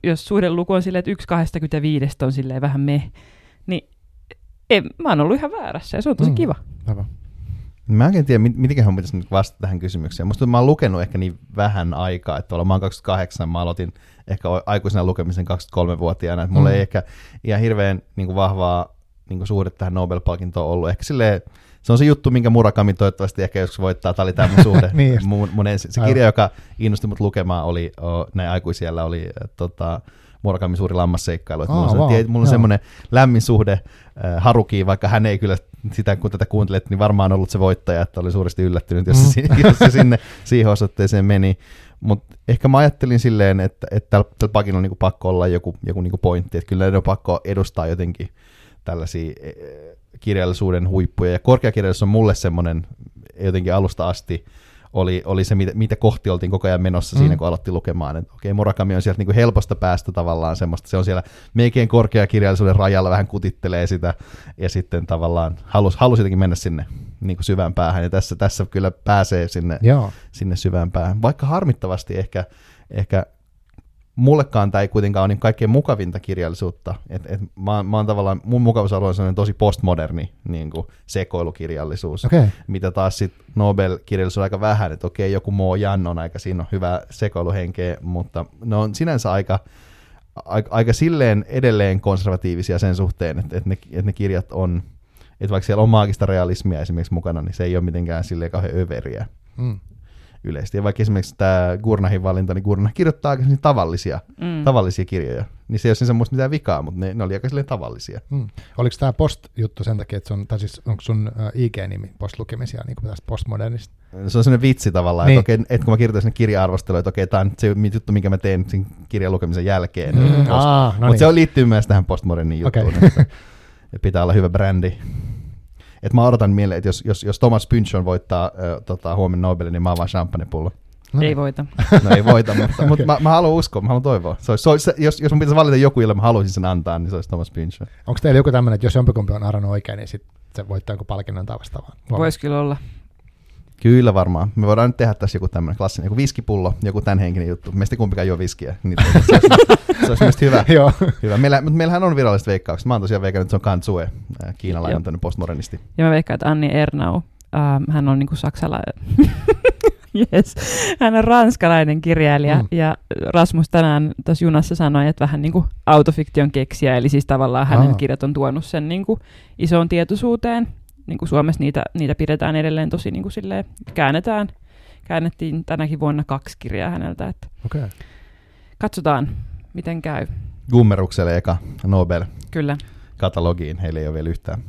jos suhdeluku on silleen, että yksi 25 on silleen vähän me, niin en, mä oon ollut ihan väärässä ja se on tosi mm, kiva. Aivan. Mä en tiedä, miten hän pitäisi nyt vastata tähän kysymykseen. Musta mä oon lukenut ehkä niin vähän aikaa, että mä oon 28, mä aloitin ehkä aikuisena lukemisen 23-vuotiaana, että mulla mm. ei ehkä ihan hirveän niin kuin vahvaa niin suhde tähän Nobel-palkintoon ollut. Ehkä silleen, se on se juttu, minkä Murakami toivottavasti ehkä joskus voittaa. Tämä oli tämä mun suhde. niin mun, mun ensi, se kirja, joka innosti mut lukemaan, oli, o, näin aikuisiellä oli tota, Murakamin suuri lammasseikkailu. Että oh, mulla on, wow. mulla on semmoinen lämmin suhde äh, Harukiin, vaikka hän ei kyllä sitä, kun tätä kuuntelet, niin varmaan ollut se voittaja, että oli suuresti yllättynyt, jos, mm. se, jos se sinne siihen osoitteeseen meni. Mutta ehkä mä ajattelin silleen, että, että tällä, tällä pakilla on niinku pakko olla joku, joku niinku pointti, että kyllä on pakko edustaa jotenkin tällaisia e, kirjallisuuden huippuja. Ja korkeakirjallisuus on mulle semmoinen jotenkin alusta asti oli, oli se, mitä, mitä kohti oltiin koko ajan menossa mm. siinä, kun aloitti lukemaan. Että okei, Murakami on sieltä niin kuin helposta päästä tavallaan semmoista. Se on siellä meikien korkeakirjallisuuden rajalla, vähän kutittelee sitä, ja sitten tavallaan halusi, halusi jotenkin mennä sinne niin kuin syvään päähän, ja tässä, tässä kyllä pääsee sinne, Joo. sinne syvään päähän. Vaikka harmittavasti ehkä, ehkä mullekaan tämä ei kuitenkaan ole niin kaikkein mukavinta kirjallisuutta. Et, et mä, mä oon tavallaan, mun mukavuusalue on tosi postmoderni niin kuin sekoilukirjallisuus, okay. mitä taas sit Nobel-kirjallisuus on aika vähän, että okei, joku Mo Jan on aika, siinä on hyvä sekoiluhenkeä, mutta ne on sinänsä aika, aika, aika silleen edelleen konservatiivisia sen suhteen, että, että, ne, että ne kirjat on, että vaikka siellä on maagista realismia esimerkiksi mukana, niin se ei ole mitenkään silleen kauhean överiä. Mm yleisesti. Ja vaikka esimerkiksi tämä Gurnahin valinta, niin Gurnah kirjoittaa aika tavallisia, mm. tavallisia kirjoja. Niin se ei ole semmoista mitään vikaa, mutta ne, ne oli aika tavallisia. Mm. Oliko tämä post-juttu sen takia, että sun, tai siis onko sun IG-nimi postlukemisia niin tästä postmodernista? Se on sellainen vitsi tavallaan, niin. että, okei, että kun mä kirjoitan sinne kirja-arvosteluun, että okei, tämä on se juttu, minkä mä teen sen kirjan lukemisen jälkeen. Mm. Post- no mutta niin. se on liittyy myös tähän postmoderniin juttuun. Okay. että, että pitää olla hyvä brändi. Et mä odotan mieleen, että jos, jos, jos Thomas Pynchon voittaa äh, tota, huomenna Nobelin, niin mä avaan champagnepullo. No. Ei voita. No ei voita, mutta, okay. mutta mä, mä haluan uskoa, mä haluan toivoa. Se olisi, se olisi, jos, jos mun pitäisi valita joku, jolle mä haluaisin sen antaa, niin se olisi Thomas Pynchon. Onko teillä joku tämmöinen, että jos jompikumpi on arannut oikein, niin sit se voittaa jonkun palkinnon tai vastaavaa? Voisi kyllä olla. Kyllä varmaan. Me voidaan nyt tehdä tässä joku tämmöinen klassinen, joku viskipullo, joku tämän henkinen juttu. Meistä kumpikaan juo viskiä. Niin se olisi, se olisi mielestäni hyvä. Joo. hyvä. Meillä, mutta meillähän on viralliset veikkaukset. Mä oon tosiaan veikannut, että se on Kantsue, kiinalainen tämmöinen postmodernisti. Ja mä veikkaan, että Anni Ernau, äh, hän on niinku saksalainen. yes. Hän on ranskalainen kirjailija mm. ja Rasmus tänään tuossa junassa sanoi, että vähän niin kuin autofiktion keksiä, eli siis tavallaan hänen Aa. kirjat on tuonut sen niin kuin isoon tietoisuuteen niin kuin Suomessa niitä, niitä pidetään edelleen tosi niin kuin silleen, käännetään. Käännettiin tänäkin vuonna kaksi kirjaa häneltä. Että okay. Katsotaan, miten käy. Gummerukselle eka Nobel. Kyllä. Katalogiin, heillä ei ole vielä yhtään.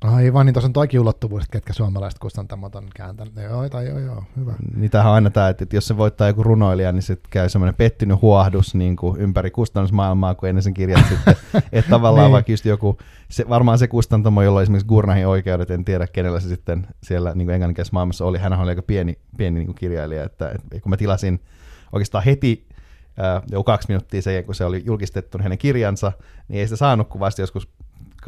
Aivan, niin tuossa on toikin ulottuvuus, että ketkä suomalaiset kustantamot on kääntänyt. Joo, tai joo, joo, hyvä. Tämähän on aina tämä, että jos se voittaa joku runoilija, niin sitten käy semmoinen pettynyt huohdus niin kuin ympäri kustannusmaailmaa, kun ennen sen kirjat sitten. Että tavallaan niin. vaikka just joku, se, varmaan se kustantamo, jolla esimerkiksi Gurnahin oikeudet, en tiedä kenellä se sitten siellä niin englanninkielisessä maailmassa oli, hän oli aika pieni, pieni niin kuin kirjailija, että, että kun mä tilasin oikeastaan heti jo kaksi minuuttia sen kun se oli julkistettu hänen kirjansa, niin ei sitä saanut kuvasti joskus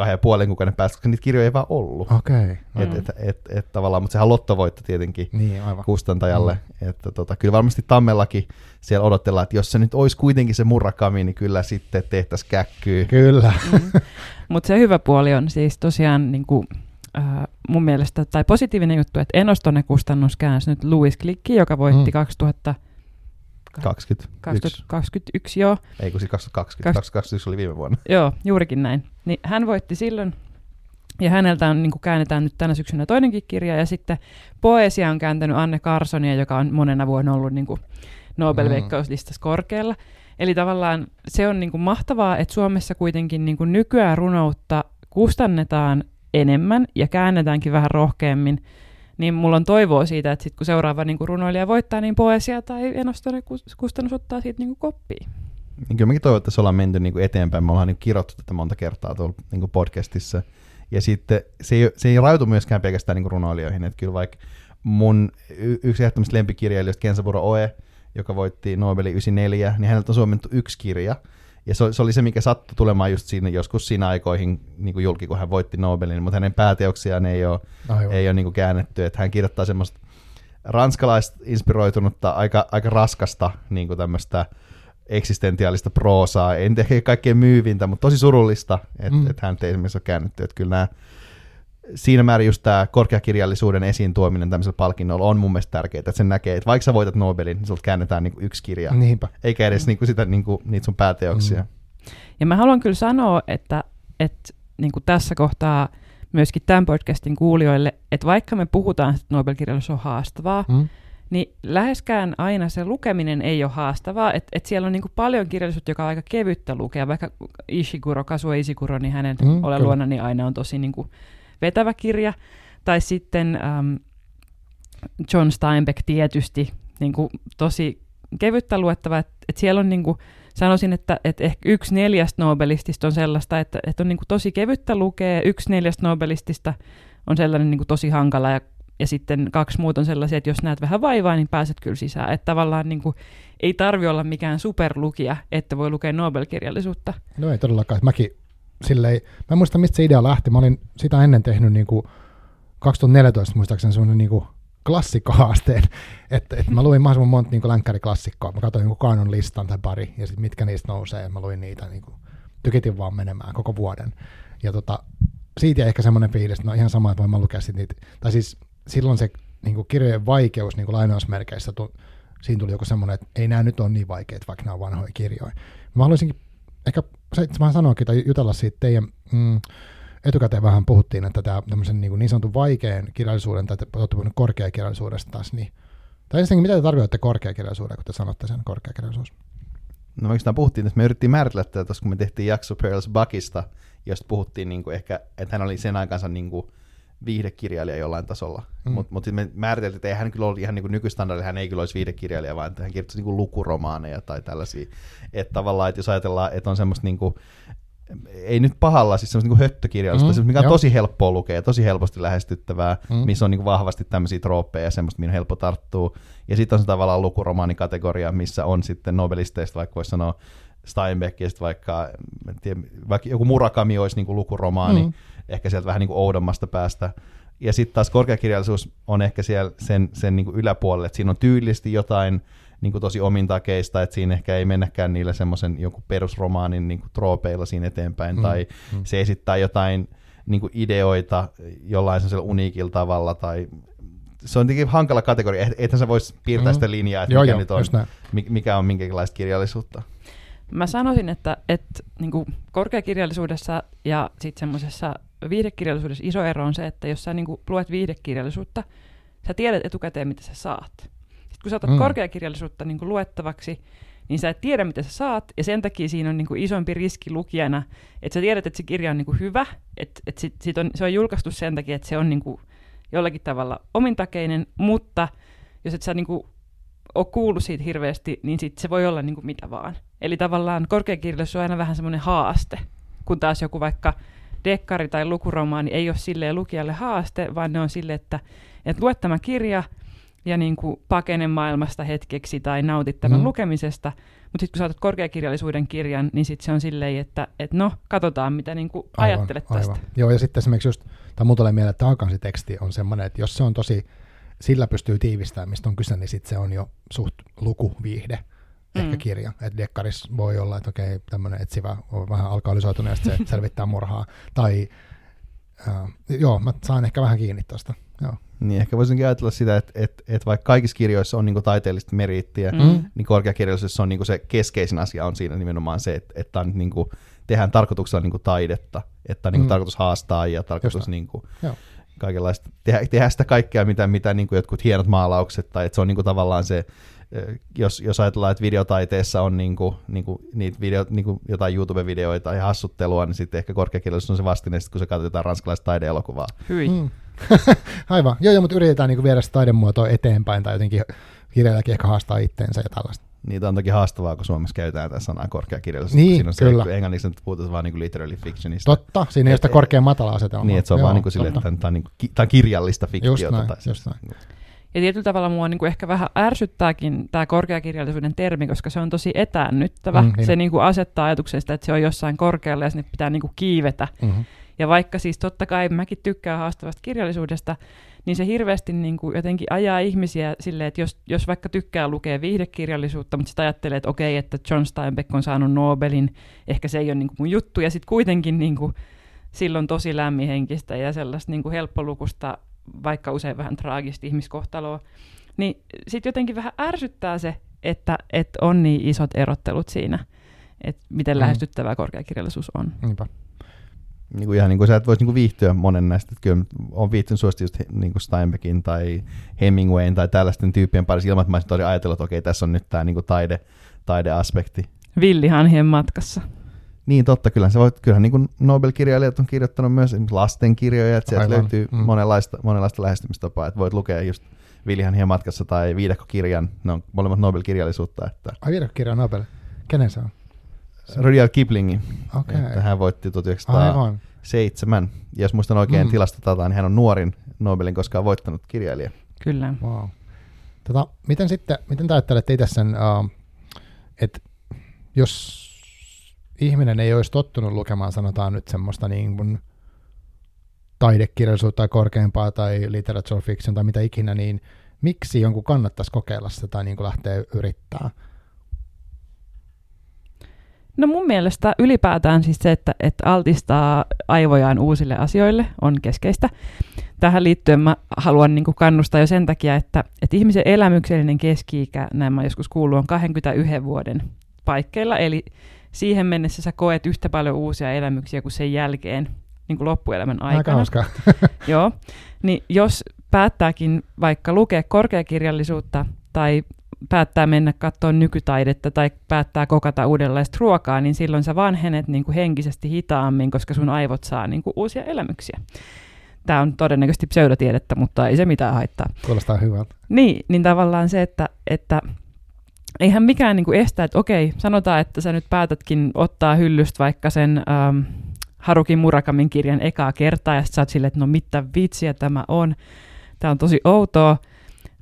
kahden ja puolen kuukauden päästä, koska niitä kirjoja ei vaan ollut. Okei. Okay. Et, et, et, et, tavallaan, mutta sehän lottovoitto tietenkin niin, aivan. kustantajalle. Mm. Että tota, kyllä varmasti Tammellakin siellä odotellaan, että jos se nyt olisi kuitenkin se murrakami, niin kyllä sitten tehtäisiin käkkyy. Kyllä. Mm. mutta se hyvä puoli on siis tosiaan niin kuin, äh, mun mielestä, tai positiivinen juttu, että Enostonen kustannus käänsi nyt Louis Klikki, joka voitti mm. 2000 20. 2021, joo. Ei kun siis 2020, 2021 oli viime vuonna. Joo, juurikin näin. Niin hän voitti silloin, ja häneltä on, niin käännetään nyt tänä syksynä toinenkin kirja, ja sitten poesia on kääntänyt Anne Carsonia, joka on monena vuonna ollut niin kuin Nobel-veikkauslistassa korkealla. Eli tavallaan se on niin kuin mahtavaa, että Suomessa kuitenkin niin kuin nykyään runoutta kustannetaan enemmän ja käännetäänkin vähän rohkeammin, niin mulla on toivoa siitä, että sit kun seuraava niin kun runoilija voittaa, niin poesia tai enostoinen kustannus ottaa siitä niin koppia. Niin kyllä mäkin toivon, että se ollaan menty niin kuin eteenpäin. Me ollaan niin kirjoittu tätä monta kertaa tuolla niin kuin podcastissa. Ja sitten se ei, se ei rautu myöskään pelkästään niin kuin runoilijoihin. Että kyllä vaikka mun yksi ehdottomista lempikirjailijoista, Kensaburo Oe, joka voitti Nobelin 94, niin häneltä on suomennettu yksi kirja – ja se, se oli se, mikä sattui tulemaan just siinä, joskus siinä aikoihin niin kuin julki, kun hän voitti Nobelin, mutta hänen pääteoksiaan ei ole, ei ole niin kuin käännetty. Että hän kirjoittaa semmoista ranskalaista inspiroitunutta, aika, aika raskasta niin kuin tämmöistä eksistentiaalista proosaa. En ehkä kaikkein myyvintä, mutta tosi surullista, että mm. et hän ei esimerkiksi ole käännetty. Että kyllä nämä siinä määrin just tämä korkeakirjallisuuden esiin tuominen tämmöisellä palkinnolla on mun mielestä tärkeää, että sen näkee, että vaikka sä voitat Nobelin, niin sulta käännetään niin yksi kirja, Niinpä. eikä edes niin kuin sitä, niin kuin, niitä sun pääteoksia. Mm. Ja mä haluan kyllä sanoa, että, että niin kuin tässä kohtaa myöskin tämän podcastin kuulijoille, että vaikka me puhutaan, että Nobel-kirjallisuus on haastavaa, mm niin läheskään aina se lukeminen ei ole haastavaa. että et siellä on niinku paljon kirjallisuutta, joka on aika kevyttä lukea. Vaikka Ishiguro, Kazuo Ishiguro, niin hänen mm, Ole luona, niin aina on tosi niinku vetävä kirja. Tai sitten um, John Steinbeck tietysti niinku tosi kevyttä luettava. Että et siellä on niinku, sanoisin, että et ehkä yksi neljästä Nobelistista on sellaista, että et on niinku tosi kevyttä lukea. Yksi neljästä Nobelistista on sellainen niinku tosi hankala ja ja sitten kaksi muuta on sellaisia, että jos näet vähän vaivaa, niin pääset kyllä sisään. Että tavallaan niin kuin, ei tarvi olla mikään superlukija, että voi lukea Nobel-kirjallisuutta. No ei todellakaan. Mäkin silleen, mä en muista mistä se idea lähti. Mä olin sitä ennen tehnyt niin kuin 2014 muistaakseni semmoinen niin kuin klassikkohaasteen, että, että mä luin mahdollisimman monta niin länkkäriklassikkoa. Mä katsoin niin kanon listan tai pari, ja sitten mitkä niistä nousee, mä luin niitä, niin kuin, tykitin vaan menemään koko vuoden. Ja tota, siitä ehkä semmoinen fiilis, että no ihan sama, että voin mä lukea sit niitä, tai siis silloin se niin kuin kirjojen vaikeus niin kuin lainausmerkeissä, tu, siinä tuli joku semmoinen, että ei nämä nyt ole niin vaikeita, vaikka nämä on vanhoja kirjoja. Mä haluaisinkin ehkä vähän sanoakin tai jutella siitä teidän, mm, etukäteen vähän puhuttiin, että tämä tämmöisen niin, niin sanotun vaikean kirjallisuuden, tai te olette puhunut korkeakirjallisuudesta taas, niin, tai ensinnäkin, mitä te tarkoitatte korkeakirjallisuuden, kun te sanotte sen korkeakirjallisuus? No oikeastaan puhuttiin, että me yritettiin määritellä tätä, kun me tehtiin jakso Pearls Buckista, josta puhuttiin niin kuin ehkä, että hän oli sen aikansa niin kuin viihdekirjailija jollain tasolla. Mm. Mutta mut me määriteltiin, että ei hän kyllä ollut ihan niin nykystandardilla, hän ei kyllä olisi viihdekirjailija, vaan että hän kirjoittaisi niin lukuromaaneja tai tällaisia. Että tavallaan, että jos ajatellaan, että on semmoista niin kuin, ei nyt pahalla, siis semmoista niin höttökirjallisuutta, mm, mikä on joo. tosi helppoa lukea ja tosi helposti lähestyttävää, mm. missä on niin kuin vahvasti tämmöisiä trooppeja ja semmoista, mihin on helppo tarttua. Ja sitten on se tavallaan lukuromaanikategoria, missä on sitten nobelisteista, vaikka voisi sanoa Steinbeck ja sitten vaikka, tiedä, vaikka joku Murakami olisi niin kuin lukuromaani, mm ehkä sieltä vähän niin kuin oudommasta päästä. Ja sitten taas korkeakirjallisuus on ehkä siellä sen, sen niin kuin yläpuolelle, että siinä on tyylisesti jotain niin kuin tosi omintakeista, että siinä ehkä ei mennäkään niillä semmoisen joku perusromaanin niin kuin troopeilla siinä eteenpäin, mm, tai mm. se esittää jotain niin kuin ideoita jollain sellaisella uniikilla tavalla, tai se on tietenkin hankala kategoria, että sä vois piirtää mm. sitä linjaa, että joo, mikä, joo, nyt on, mikä on minkälaista kirjallisuutta. Mä sanoisin, että, että niin kuin korkeakirjallisuudessa ja sitten semmoisessa viihdekirjallisuudessa iso ero on se, että jos sä niin kuin luet viihdekirjallisuutta, sä tiedät etukäteen, mitä sä saat. Sitten kun sä otat mm. korkeakirjallisuutta niin kuin luettavaksi, niin sä et tiedä, mitä sä saat, ja sen takia siinä on niin kuin isompi riski lukijana, että sä tiedät, että se kirja on niin kuin hyvä, että, että sit, sit on, se on julkaistu sen takia, että se on niin kuin jollakin tavalla omintakeinen, mutta jos et sä niin kuin ole kuullut siitä hirveästi, niin sit se voi olla niin kuin mitä vaan. Eli tavallaan korkeakirjallisuus on aina vähän semmoinen haaste, kun taas joku vaikka dekkari tai lukuromaani ei ole silleen lukijalle haaste, vaan ne on sille, että, että luet tämä kirja ja niin kuin pakene maailmasta hetkeksi tai nautit tämän mm. lukemisesta, mutta sitten kun saatat korkeakirjallisuuden kirjan, niin sitten se on silleen, että et no, katsotaan mitä niin kuin aivan, ajattelet tästä. Aivan. Joo, ja sitten esimerkiksi just, tai mun tulee mieleen, että teksti on semmoinen, että jos se on tosi, sillä pystyy tiivistämään, mistä on kyse, niin sitten se on jo suht lukuviihde ehkä mm. kirja. Että dekkaris voi olla, että okei, tämmöinen etsivä on vähän alkoholisoitunut ja se selvittää murhaa. Tai uh, joo, mä saan ehkä vähän kiinni tuosta. Joo. Niin, ehkä voisinkin ajatella sitä, että, että, että vaikka kaikissa kirjoissa on niin taiteellista meriittiä, mm. niin korkeakirjallisuudessa on niin se keskeisin asia on siinä nimenomaan se, että, että on niin kuin, tehdään tarkoituksella niin taidetta, että on niin mm. tarkoitus haastaa ja tarkoitus niin kuin, kaikenlaista, tehdä, tehdä sitä kaikkea, mitä, mitä niin kuin jotkut hienot maalaukset, tai että se on niin kuin tavallaan se jos, jos ajatellaan, että videotaiteessa on niinku, niinku, niitä video, niinku jotain YouTube-videoita ja hassuttelua, niin sitten ehkä korkeakirjallisuus on se vastine, kun se katsotaan ranskalaista taideelokuvaa. Hyi. Mm. Aivan. Joo, joo, mutta yritetään niinku viedä sitä taidemuotoa eteenpäin tai jotenkin kirjailijakin ehkä haastaa itteensä ja tällaista. Niitä on toki haastavaa, kun Suomessa käytetään tätä sanaa korkeakirjallisuus. Niin, siinä on kyllä. Se, englanniksi nyt puhutaan vaan niin literally fictionista. Totta, siinä ei ole sitä korkean matala asetelmaa. Niin, että se on joo, vaan niin kuin sille, että tämä on, niin kuin, tämä on kirjallista fiktiota. Just näin, tai just näin. Ja tietyllä tavalla mua niin kuin ehkä vähän ärsyttääkin tämä korkeakirjallisuuden termi, koska se on tosi etäännyttävä. Mm, niin. Se niin kuin asettaa ajatuksen sitä, että se on jossain korkealla ja sinne pitää niin kuin kiivetä. Mm-hmm. Ja vaikka siis totta kai mäkin tykkään haastavasta kirjallisuudesta, niin se hirveästi niin kuin jotenkin ajaa ihmisiä silleen, että jos, jos vaikka tykkää lukea viihdekirjallisuutta, mutta sitten ajattelee, että okei, että John Steinbeck on saanut Nobelin, ehkä se ei ole niin kuin mun juttu, ja sitten kuitenkin niin kuin silloin tosi lämmihenkistä ja sellaista niin kuin helppolukusta, vaikka usein vähän traagista ihmiskohtaloa, niin sitten jotenkin vähän ärsyttää se, että, että on niin isot erottelut siinä, että miten mm. lähestyttävää korkeakirjallisuus on. Niinpä. Niin kuin ihan niin kuin sä et voisi niin kuin viihtyä monen näistä, että kyllä on viihtynyt suosti just niin kuin Steinbeckin tai Hemingwayn tai tällaisten tyyppien parissa ilman, että mä olisin ajatellut, että okei, tässä on nyt tämä niin kuin taide, taideaspekti. Villihanhien matkassa. Niin totta, kyllä se voit, kyllähän niin kuin Nobel-kirjailijat on kirjoittanut myös lastenkirjoja, että sieltä Aivan. löytyy mm. monenlaista, monenlaista lähestymistapaa, että voit lukea just Villihanhien matkassa tai viidakkokirjan, ne on molemmat Nobel-kirjallisuutta. Että... Ai viidakkokirja Nobel, kenen se on? Rudyard Kiplingin. Okay. Että hän voitti 1907. Aivan. Ja jos muistan oikein mm. tilastotataan, niin hän on nuorin Nobelin koskaan voittanut kirjailija. Kyllä. Wow. Tota, miten sitten, miten te ajattelette itse sen, uh, että jos ihminen ei olisi tottunut lukemaan, sanotaan nyt semmoista niin kuin taidekirjallisuutta tai korkeampaa tai literature fiction tai mitä ikinä, niin miksi jonkun kannattaisi kokeilla sitä tai niin kuin lähteä yrittää? No mun mielestä ylipäätään siis se, että, että altistaa aivojaan uusille asioille on keskeistä. Tähän liittyen mä haluan niin kannustaa jo sen takia, että, että ihmisen elämyksellinen keski-ikä, näin mä joskus kuullut, on 21 vuoden paikkeilla, eli siihen mennessä sä koet yhtä paljon uusia elämyksiä kuin sen jälkeen niin kuin loppuelämän aikana. Aika Joo, niin jos päättääkin vaikka lukea korkeakirjallisuutta tai päättää mennä katsoa nykytaidetta tai päättää kokata uudenlaista ruokaa, niin silloin sä vanhenet niin kuin henkisesti hitaammin, koska sun aivot saa niin kuin uusia elämyksiä. Tämä on todennäköisesti pseudotiedettä, mutta ei se mitään haittaa. Kuulostaa hyvältä. Niin, niin tavallaan se, että, että eihän mikään niin kuin estä, että okei, sanotaan, että sä nyt päätätkin ottaa hyllystä vaikka sen ähm, Haruki Murakamin kirjan ekaa kertaa, ja sä oot silleen, että no mitä vitsiä tämä on, tämä on tosi outoa,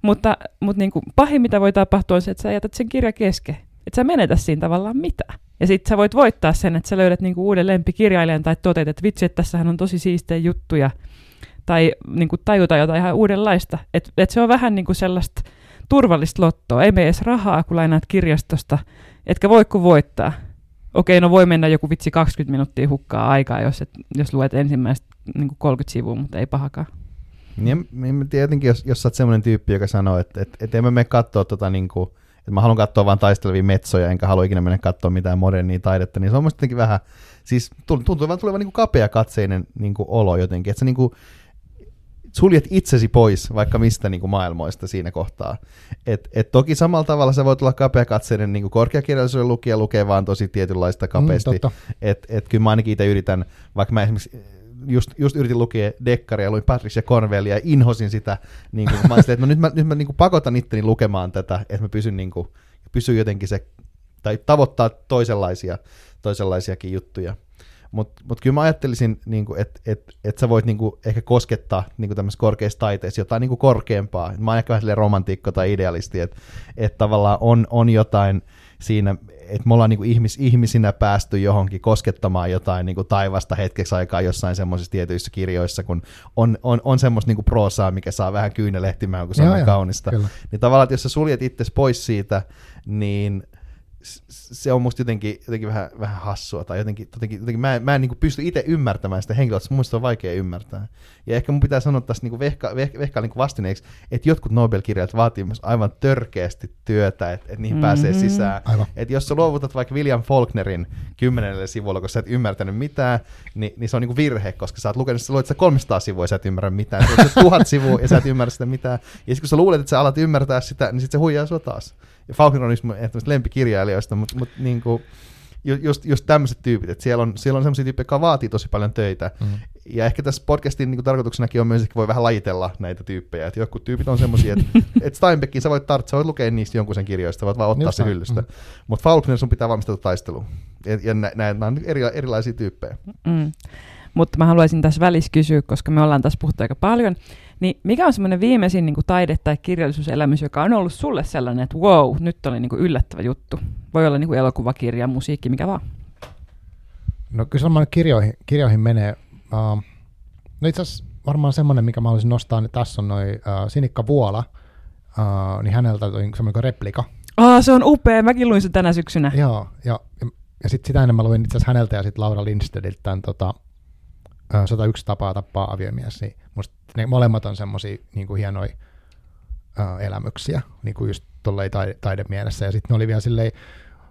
mutta, mutta niin kuin pahin, mitä voi tapahtua, on se, että sä jätät sen kirjan kesken. Että sä menetä siinä tavallaan mitään. Ja sitten sä voit voittaa sen, että sä löydät niinku uuden lempikirjailijan tai toteat, että vitsi, että tässähän on tosi siistejä juttuja. Tai niinku tajuta jotain ihan uudenlaista. Että et se on vähän niinku sellaista turvallista lottoa. Ei mene edes rahaa, kun lainaat kirjastosta. Etkä voi kun voittaa. Okei, no voi mennä joku vitsi 20 minuuttia hukkaa aikaa, jos, et, jos luet ensimmäistä niin 30 sivua, mutta ei pahakaan. Niin, tietenkin, jos, jos sä oot semmoinen tyyppi, joka sanoo, että et, et en mä mene katsoa tota niin kuin, että mä haluan katsoa vain taistelevia metsoja, enkä halua ikinä mennä katsoa mitään modernia taidetta, niin se on musta jotenkin vähän, siis tuntuu vaan tulevan niin kapea katseinen niin kuin olo jotenkin, että sä niin kuin, suljet itsesi pois vaikka mistä niin kuin maailmoista siinä kohtaa. Et, et toki samalla tavalla sä voit olla kapeakatseinen niin korkeakirjallisuuden lukija, lukee vaan tosi tietynlaista kapeasti. Mm, et, et kyllä mä ainakin itse yritän, vaikka mä esimerkiksi just, just yritin lukea dekkaria, luin Patricia Cornwellia ja inhosin sitä. Niin kuin, mä että no nyt mä, nyt mä niin kuin pakotan itteni lukemaan tätä, että mä pysyn, niin kuin, pysyn jotenkin se, tai tavoittaa toisenlaisia, toisenlaisiakin juttuja. Mutta mut kyllä mä ajattelisin, niin että et, et sä voit niin kuin, ehkä koskettaa niin tämmöisessä korkeassa taiteessa jotain niin kuin korkeampaa. Mä oon ehkä vähän romantiikko tai idealisti, että et tavallaan on, on jotain siinä, että me ollaan niin kuin ihmis, ihmisinä päästy johonkin koskettamaan jotain niin kuin taivasta hetkeksi aikaa jossain semmoisissa tietyissä kirjoissa, kun on, on, on semmoista niin kuin proosaa, mikä saa vähän kyynelehtimään, kun se on kaunista. Kyllä. Niin tavallaan, että jos sä suljet itse pois siitä, niin – se on musta jotenkin, jotenkin vähän, vähän hassua, tai jotenkin, jotenkin, jotenkin mä en, mä en niin pysty itse ymmärtämään sitä henkilöä, mun on vaikea ymmärtää. Ja ehkä mun pitää sanoa tässä niin vehka, vehka, vehka niin vastineeksi, että jotkut Nobel-kirjat vaatii myös aivan törkeästi työtä, että, että niihin mm-hmm. pääsee sisään. Että jos sä luovutat vaikka William Faulknerin kymmenelle sivulla, koska sä et ymmärtänyt mitään, niin, niin se on niin virhe, koska sä oot lukenut, sä luet sä 300 sivua ja sä et ymmärrä mitään. Sä luet tuhat sivua ja sä et ymmärrä sitä mitään. Ja sitten kun sä luulet, että sä alat ymmärtää sitä, niin sitten se huijaa sua taas. Ja Faulkner on yksi lempikirjailijoista, mutta, mutta niin kuin, just, just tämmöiset tyypit, että siellä on, siellä on sellaisia tyyppejä, jotka vaatii tosi paljon töitä. Mm. Ja ehkä tässä podcastin niin tarkoituksenakin on myös, että voi vähän lajitella näitä tyyppejä. Että jotkut tyypit on semmoisia, että, että Steinbeckin sä voit tarttua, sä voit lukea niistä jonkun sen kirjoista, voit vaan ottaa Just se hyllystä. Mm. Mutta Faulkner sun pitää valmistautua taisteluun. Ja, ja nämä on eri, erilaisia tyyppejä. Mm. Mutta mä haluaisin tässä välissä kysyä, koska me ollaan tässä puhuttu aika paljon, niin mikä on semmoinen viimeisin niin kuin taide- tai kirjallisuuselämys, joka on ollut sulle sellainen, että wow, nyt oli niin kuin yllättävä juttu? Voi olla niin kuin elokuvakirja, musiikki, mikä vaan. No kyllä semmoinen kirjoihin, kirjoihin menee. Uh, no itse asiassa varmaan semmoinen, mikä mä haluaisin nostaa, niin tässä on noin uh, Sinikka Vuola, uh, niin häneltä on semmoinen replika. Ah, se on upea, mäkin luin sen tänä syksynä. Joo, ja, ja, ja sitten sitä enemmän luin itse asiassa häneltä ja sitten Laura Lindstediltä tämän tota, 101 tapaa tappaa aviomies, niin musta ne molemmat on semmoisia niin hienoja ö, elämyksiä, niin kuin just tuolla taide, taidemielessä. Ja sitten ne oli vielä silleen,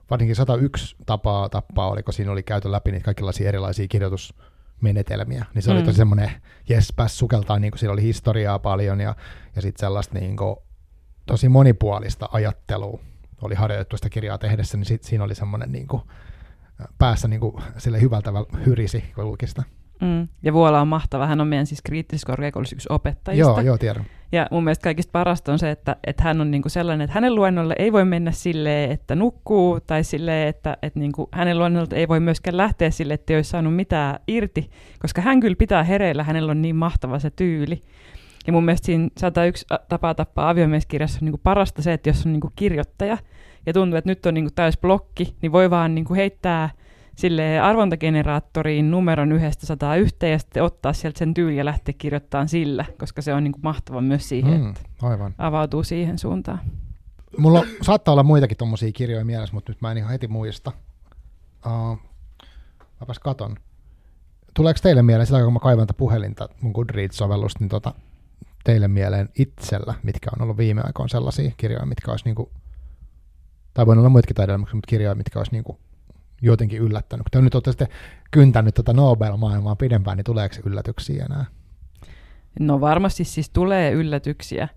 varsinkin 101 tapaa tappaa, oliko siinä oli käyty läpi niitä kaikenlaisia erilaisia kirjoitusmenetelmiä, niin se mm. oli tosi semmoinen, jes, pääs sukeltaa, niin kuin siinä oli historiaa paljon ja, ja sitten sellaista niin kuin, tosi monipuolista ajattelua oli harjoitettu sitä kirjaa tehdessä, niin sit siinä oli semmoinen niin kuin, päässä niin kuin, sille hyvältä hyrisi, kun luki sitä. Mm. Ja Vuola on mahtava. Hän on meidän siis kriittisessä korkeakoulussa yksi opettajista. Joo, joo, tiedän. Ja mun mielestä kaikista parasta on se, että, että hän on niinku sellainen, että hänen luennolle ei voi mennä silleen, että nukkuu, tai silleen, että, että niinku hänen luennolle ei voi myöskään lähteä sille, että ei olisi saanut mitään irti, koska hän kyllä pitää hereillä, hänellä on niin mahtava se tyyli. Ja mun mielestä siinä 101 tapaa tappaa aviomieskirjassa on niinku parasta se, että jos on niinku kirjoittaja, ja tuntuu, että nyt on niinku täys blokki, niin voi vaan niinku heittää – sille arvontageneraattoriin numeron yhdestä sataa yhteen ja sitten ottaa sieltä sen tyyli ja lähteä kirjoittamaan sillä, koska se on niin kuin mahtava myös siihen, mm, että aivan. avautuu siihen suuntaan. Mulla saattaa olla muitakin tuommoisia kirjoja mielessä, mutta nyt mä en ihan heti muista. Uh, mäpäs katon. Tuleeko teille mieleen, sillä kun mä kaivan puhelinta, mun Goodreads-sovellusta, niin tota, teille mieleen itsellä, mitkä on ollut viime aikoina sellaisia kirjoja, mitkä olisi niinku, tai voi olla muitakin taidelmuksia, mutta kirjoja, mitkä olisi niinku jotenkin yllättänyt. Kun te nyt olette sitten kyntänyt tätä Nobel-maailmaa pidempään, niin tuleeko yllätyksiä enää? No varmasti siis tulee yllätyksiä.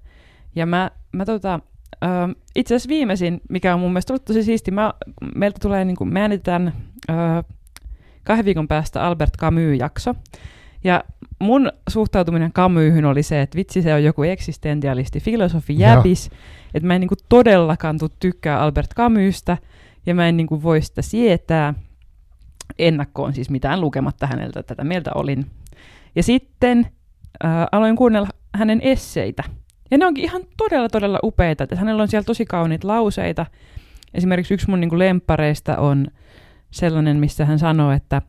Ja mä, mä tota, äh, itse asiassa viimeisin, mikä on mun mielestä ollut tosi siisti, mä, meiltä tulee, niin kuin, me äänitään äh, kahden viikon päästä Albert Camus-jakso. Ja mun suhtautuminen Camusyhyn oli se, että vitsi se on joku eksistentialisti, filosofi, jäbis, että mä en niin kuin todellakaan tykkää Albert Camusta – ja mä en niin kuin voi sitä sietää ennakkoon, siis mitään lukematta häneltä tätä mieltä olin. Ja sitten äh, aloin kuunnella hänen esseitä. Ja ne onkin ihan todella, todella upeita. Että hänellä on siellä tosi kauniita lauseita. Esimerkiksi yksi mun niin kuin lempareista on sellainen, missä hän sanoo, että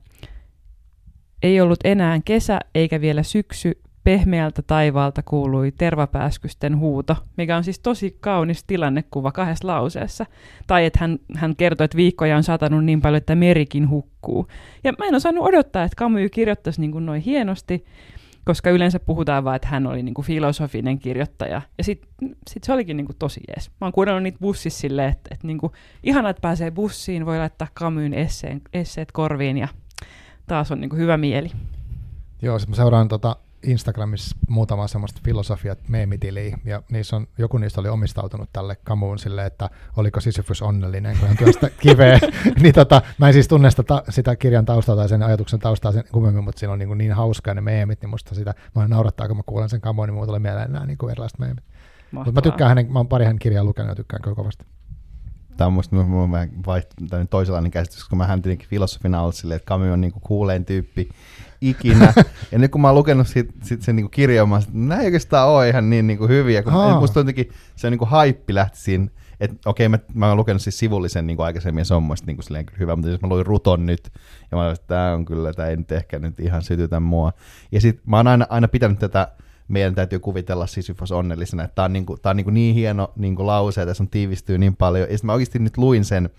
ei ollut enää kesä eikä vielä syksy, Pehmeältä taivaalta kuului tervapääskysten huuto, mikä on siis tosi kaunis tilannekuva kahdessa lauseessa. Tai että hän, hän kertoi, että viikkoja on satanut niin paljon, että merikin hukkuu. Ja mä en osannut odottaa, että Camus kirjoittaisi niin kuin noin hienosti, koska yleensä puhutaan vain, että hän oli niin kuin filosofinen kirjoittaja. Ja sitten sit se olikin niin kuin tosi jees. Mä oon kuunnellut niitä bussissa silleen, että, että niin kuin, ihana, että pääsee bussiin, voi laittaa Camusin esseen, esseet korviin ja taas on niin kuin hyvä mieli. Joo, mä seuraan tota Instagramissa muutama semmoista filosofiat meemitiliä, ja niissä on, joku niistä oli omistautunut tälle kamuun silleen, että oliko Sisyphus onnellinen, kun hän työstä kiveä. niin tota, mä en siis tunne sitä, sitä kirjan taustaa tai sen ajatuksen taustaa sen kummemmin, mutta siinä on niin, niin hauskaa ne meemit, niin musta sitä, mä naurattaa, kun mä kuulen sen kamuun, niin mulla tulee mieleen nämä niin kuin erilaiset meemit. Mutta mä tykkään hänen, mä oon pari hänen kirjaa lukenut ja tykkään kyllä kovasti. Tämä on musta vaihtoehtoinen toisenlainen käsitys, koska mä hän tietenkin filosofina ollut silleen, että Camus on niin kuin kuuleen tyyppi, ikinä. ja nyt kun mä oon lukenut sit, sit sen niinku kirjan, mä että nämä ei oikeastaan ole ihan niin niinku hyviä. Kun oh. musta jotenkin se niinku haippi lähti siinä, että okei, okay, mä, mä oon lukenut siis sivullisen niinku aikaisemmin, ja se on musta niinku hyvä, mutta jos mä luin Ruton nyt, ja mä olin, että tämä on kyllä, tämä ei nyt ehkä nyt ihan sytytä mua. Ja sit mä oon aina, aina pitänyt tätä, meidän täytyy kuvitella Sisyfos onnellisena, että tämä on, niinku, tää on niinku niin hieno niinku lause, että tässä on tiivistyy niin paljon. Ja sitten mä oikeasti nyt luin sen,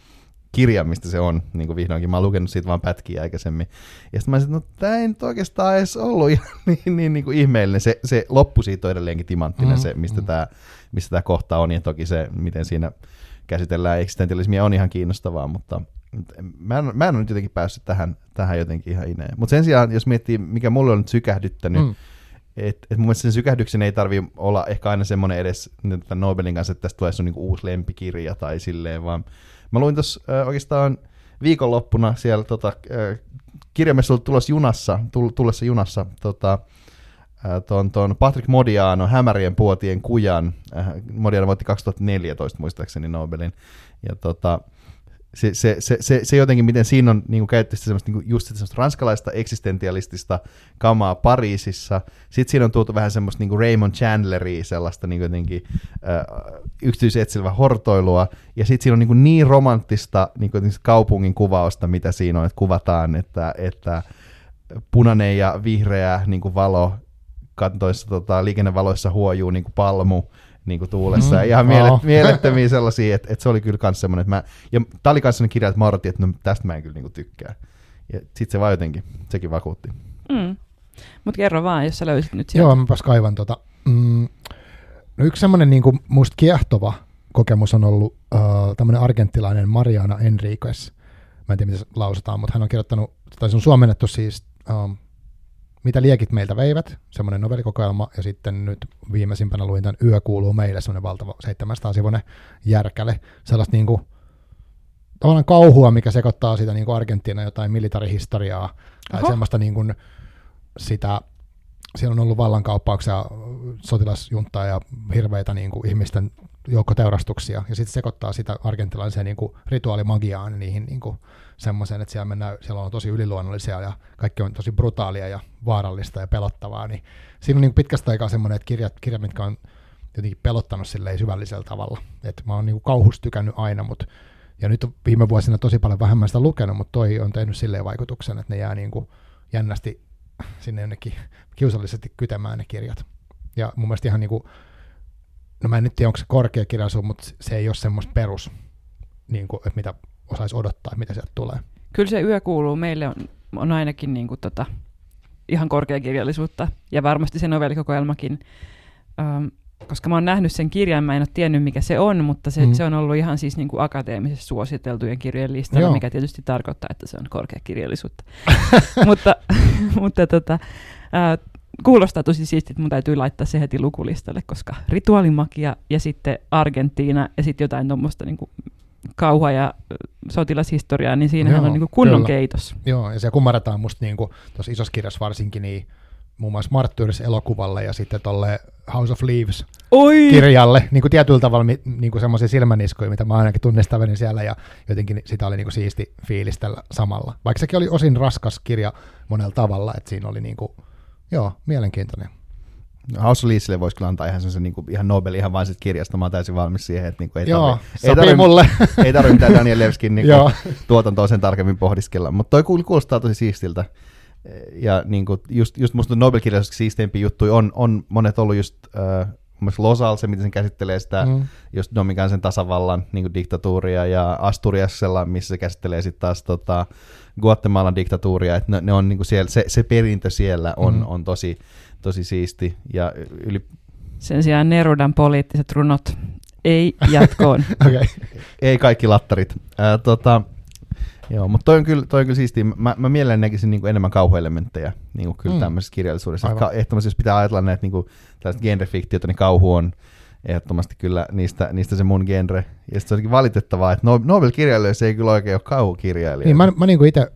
kirja, mistä se on, niin kuin vihdoinkin. Mä oon lukenut siitä vaan pätkiä aikaisemmin. Ja sitten mä sanoin, että no tämä ei nyt oikeastaan edes ollut ihan niin, niin, niin kuin ihmeellinen. Se, se loppu siitä on edelleenkin timanttinen, mm, se, mistä mm. tämä mistä tämä kohta on, ja toki se, miten siinä käsitellään eksistentialismia on ihan kiinnostavaa, mutta mä en, mä en ole nyt jotenkin päässyt tähän, tähän jotenkin ihan ineen. Mutta sen sijaan, jos miettii, mikä mulle on nyt sykähdyttänyt, mm. että et mun mielestä sen sykähdyksen ei tarvi olla ehkä aina semmoinen edes Nobelin kanssa, että tästä tulee sun niinku uusi lempikirja tai silleen, vaan Mä luin tuossa äh, oikeastaan viikonloppuna siellä tota, äh, kirjamessuilla tulossa junassa, tullessa junassa tota, ton, ton Patrick Modiano, Hämärien puotien kujan. Äh, Modiano voitti 2014 muistaakseni Nobelin. Ja tota, se, se, se, se, se jotenkin, miten siinä on niin käytetty semmoista, niin just semmoista ranskalaista eksistentialistista kamaa Pariisissa. Sitten siinä on tuotu vähän semmoista niin Raymond Chandleria, sellaista niin jotenkin äh, yksityisetsivää hortoilua. Ja sitten siinä on niin, niin romanttista niin kaupungin kuvausta, mitä siinä on, että kuvataan, että, että punainen ja vihreä niin valo kantoissa tota, liikennevaloissa huojuu niin palmu niin kuin tuulessa. Mm, ihan mielet, oh. mielettömiä sellaisia, että, että se oli kyllä myös semmoinen, että mä, ja tämä oli myös sellainen kirja, että mä odotin, että no, tästä mä en kyllä niin kuin tykkää. Ja sitten se vaan jotenkin, sekin vakuutti. Mm. Mutta kerro vaan, jos sä löysit nyt sieltä. Joo, mäpäs kaivan tota. Mm, no yksi semmoinen niin kuin musta kiehtova kokemus on ollut uh, tämmöinen argenttilainen Mariana Enriquez. Mä en tiedä, miten se lausutaan, mutta hän on kirjoittanut, tai se on suomennettu siis um, Mitä liekit meiltä veivät, semmoinen novellikokoelma, ja sitten nyt viimeisimpänä luin tämän Yö kuuluu meille, semmoinen valtava 700-sivuinen järkäle, sellaista niin kuin, tavallaan kauhua, mikä sekoittaa sitä niin kuin Argentiina jotain militarihistoriaa, tai Oho. semmoista niin kuin, sitä, siellä on ollut vallankauppauksia, sotilasjuntaa ja hirveitä niin kuin ihmisten joukkoteurastuksia, ja sitten sekoittaa sitä argentinalaiseen niin kuin rituaalimagiaan niihin niin kuin semmoisen, että siellä, mennään, siellä on tosi yliluonnollisia ja kaikki on tosi brutaalia ja vaarallista ja pelottavaa, niin siinä on niin pitkästä aikaa semmoinen, että kirjat, kirjat, mitkä on jotenkin pelottanut silleen syvällisellä tavalla. Et mä oon niin kauhusta tykännyt aina, mutta ja nyt on viime vuosina tosi paljon vähemmän sitä lukenut, mutta toi on tehnyt silleen vaikutuksen, että ne jää niin kuin jännästi sinne jonnekin kiusallisesti kytemään ne kirjat. Ja mun mielestä ihan niin kuin, no mä en nyt tiedä, onko se korkea kirjallisuus, mutta se ei ole semmoista perus, niin kuin, että mitä osaisi odottaa, mitä sieltä tulee. Kyllä se yö kuuluu meille on, on ainakin niin kuin tota, ihan korkeakirjallisuutta ja varmasti se novellikokoelmakin. Um, koska mä oon nähnyt sen kirjan, mä en ole tiennyt mikä se on, mutta se, Mm. se on ollut ihan siis niin kuin akateemisesti suositeltujen kirjojen listalla, Joo. mikä tietysti tarkoittaa, että se on korkeakirjallisuutta. mutta mutta tota, ää, kuulostaa tosi siistiä, että mun täytyy laittaa se heti lukulistalle, koska rituaalimakia ja sitten Argentiina ja sitten jotain tuommoista niin kauha- ja sotilashistoriaa, niin siinähän Joo, on niin kuin kunnon kyllä. keitos. Joo, ja se kummarataan musta niin tuossa isossa kirjassa varsinkin niin muun muassa Martyrs-elokuvalle ja sitten tolle House of Leaves Oi! kirjalle, niin kuin tietyllä tavalla niin kuin semmoisia silmäniskoja, mitä mä ainakin tunnistavani siellä, ja jotenkin sitä oli niin kuin siisti fiilistellä samalla. Vaikka sekin oli osin raskas kirja monella tavalla, että siinä oli niin kuin, joo, mielenkiintoinen. House of Leadsille voisi kyllä antaa ihan sen niin kuin, ihan Nobel ihan vain sit kirjasta. Mä oon täysin valmis siihen, että niin kuin, ei joo, tarvi, ei tarvi, mulle. ei tarvi mitään Daniel Levskin niin tuotantoa sen tarkemmin pohdiskella. Mutta toi kuul- kuulostaa tosi siistiltä. Ja niin kuin, just, just musta Nobel-kirjallisuus siisteimpiä juttuja on, on monet ollut just äh, mielestä Losal, se miten sen käsittelee sitä mm. Just Dominikansen tasavallan niin kuin diktatuuria ja Asturiasella, missä se käsittelee sitten taas tota, Guatemalan diktatuuria, että ne, ne on niin kuin siellä, se, se perintö siellä on, mm. on tosi, tosi siisti ja yli, Sen sijaan Nerudan poliittiset runot ei jatkoon. Okei. Okay. ei kaikki lattarit. Ää, tota, joo, mutta toi on kyllä, toi on kyllä siistiä. Mä, mä mielelläni näkisin niinku enemmän kauhuelementtejä niinku kyllä Mm. mm. tämmöisessä kirjallisuudessa. Ka- ehdottomasti jos pitää ajatella näitä niinku, tällaiset genrefiktiota, niin kauhu on ehdottomasti kyllä niistä, niistä se mun genre. Ja sit se onkin valitettavaa, että No- Nobel-kirjailijoissa ei kyllä oikein ole kauhukirjailija. Niin, mä, mä niin itse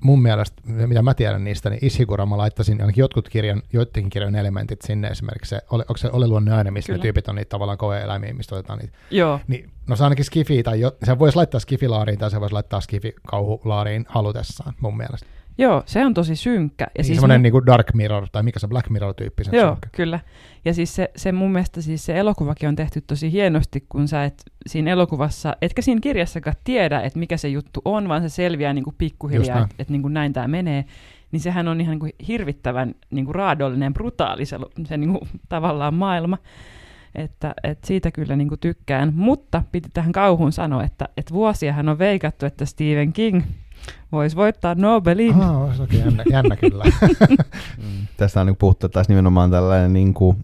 mun mielestä, mitä mä tiedän niistä, niin Ishigura mä laittaisin ainakin jotkut kirjan, joidenkin kirjan elementit sinne esimerkiksi se, ole, onko se Ole luonne aina, missä ne Kyllä. tyypit on niitä tavallaan koe-eläimiä, mistä otetaan niitä. Joo, Niin, no se ainakin skifi, tai jo, se voisi laittaa skifilaariin, tai se voisi laittaa skifi-kauhulaariin halutessaan, mun mielestä. Joo, se on tosi synkkä. Ja Ja siis semmoinen niin kuin Dark Mirror, tai mikä se Black Mirror-tyyppisen Joo, synkkä. kyllä. Ja siis se, se mun mielestä siis se elokuvakin on tehty tosi hienosti, kun sä et siinä elokuvassa, etkä siinä kirjassakaan tiedä, että mikä se juttu on, vaan se selviää niin kuin pikkuhiljaa, että et niin kuin näin tämä menee. Niin sehän on ihan niin kuin hirvittävän niin kuin raadollinen, brutaali se, se niin kuin, tavallaan maailma. Että, että siitä kyllä niin kuin tykkään. Mutta piti tähän kauhuun sanoa, että, että vuosiahan on veikattu, että Stephen King voisi voittaa Nobelin. Ah, se onkin jännä, jännä kyllä. Mm. Tästä on niin puhuttu, että taas nimenomaan tällainen niin kuin,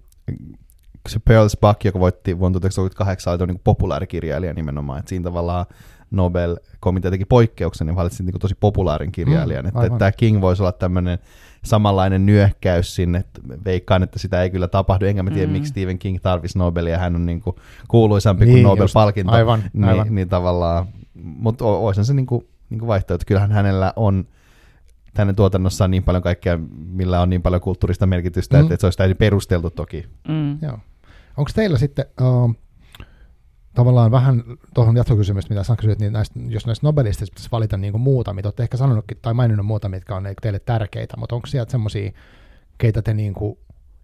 se Pearls Buck, joka voitti vuonna 1938, oli niin populaarikirjailija nimenomaan, että siinä tavallaan Nobel-komitea teki poikkeuksen ja valitsi niin tosi populaarin kirjailijan, Mm, että, tämä King voisi olla tämmöinen samanlainen nyökkäys sinne, että veikkaan, että sitä ei kyllä tapahdu, enkä mä tiedä, Mm. miksi Stephen King tarvisi Nobelia, hän on niin kuin kuuluisampi Niin kuin just, Nobel-palkinto, aivan, aivan. Niin, niin tavallaan, mutta olisihan se niin kuin, niin kuin vaihtoehto, kyllähän hänellä on hänen tuotannossaan niin paljon kaikkea, millä on niin paljon kulttuurista merkitystä, Mm. että, että se olisi täysin perusteltu toki. Mm. Joo. Onko teillä sitten uh, tavallaan vähän tuohon jatkokysymystä, mitä sä kysyit, niin näistä, jos näistä Nobelista pitäisi valita niin muutamia, te olette ehkä sanonutkin tai maininnut muuta, mitkä on teille tärkeitä, mutta onko sieltä semmoisia, keitä te niin kuin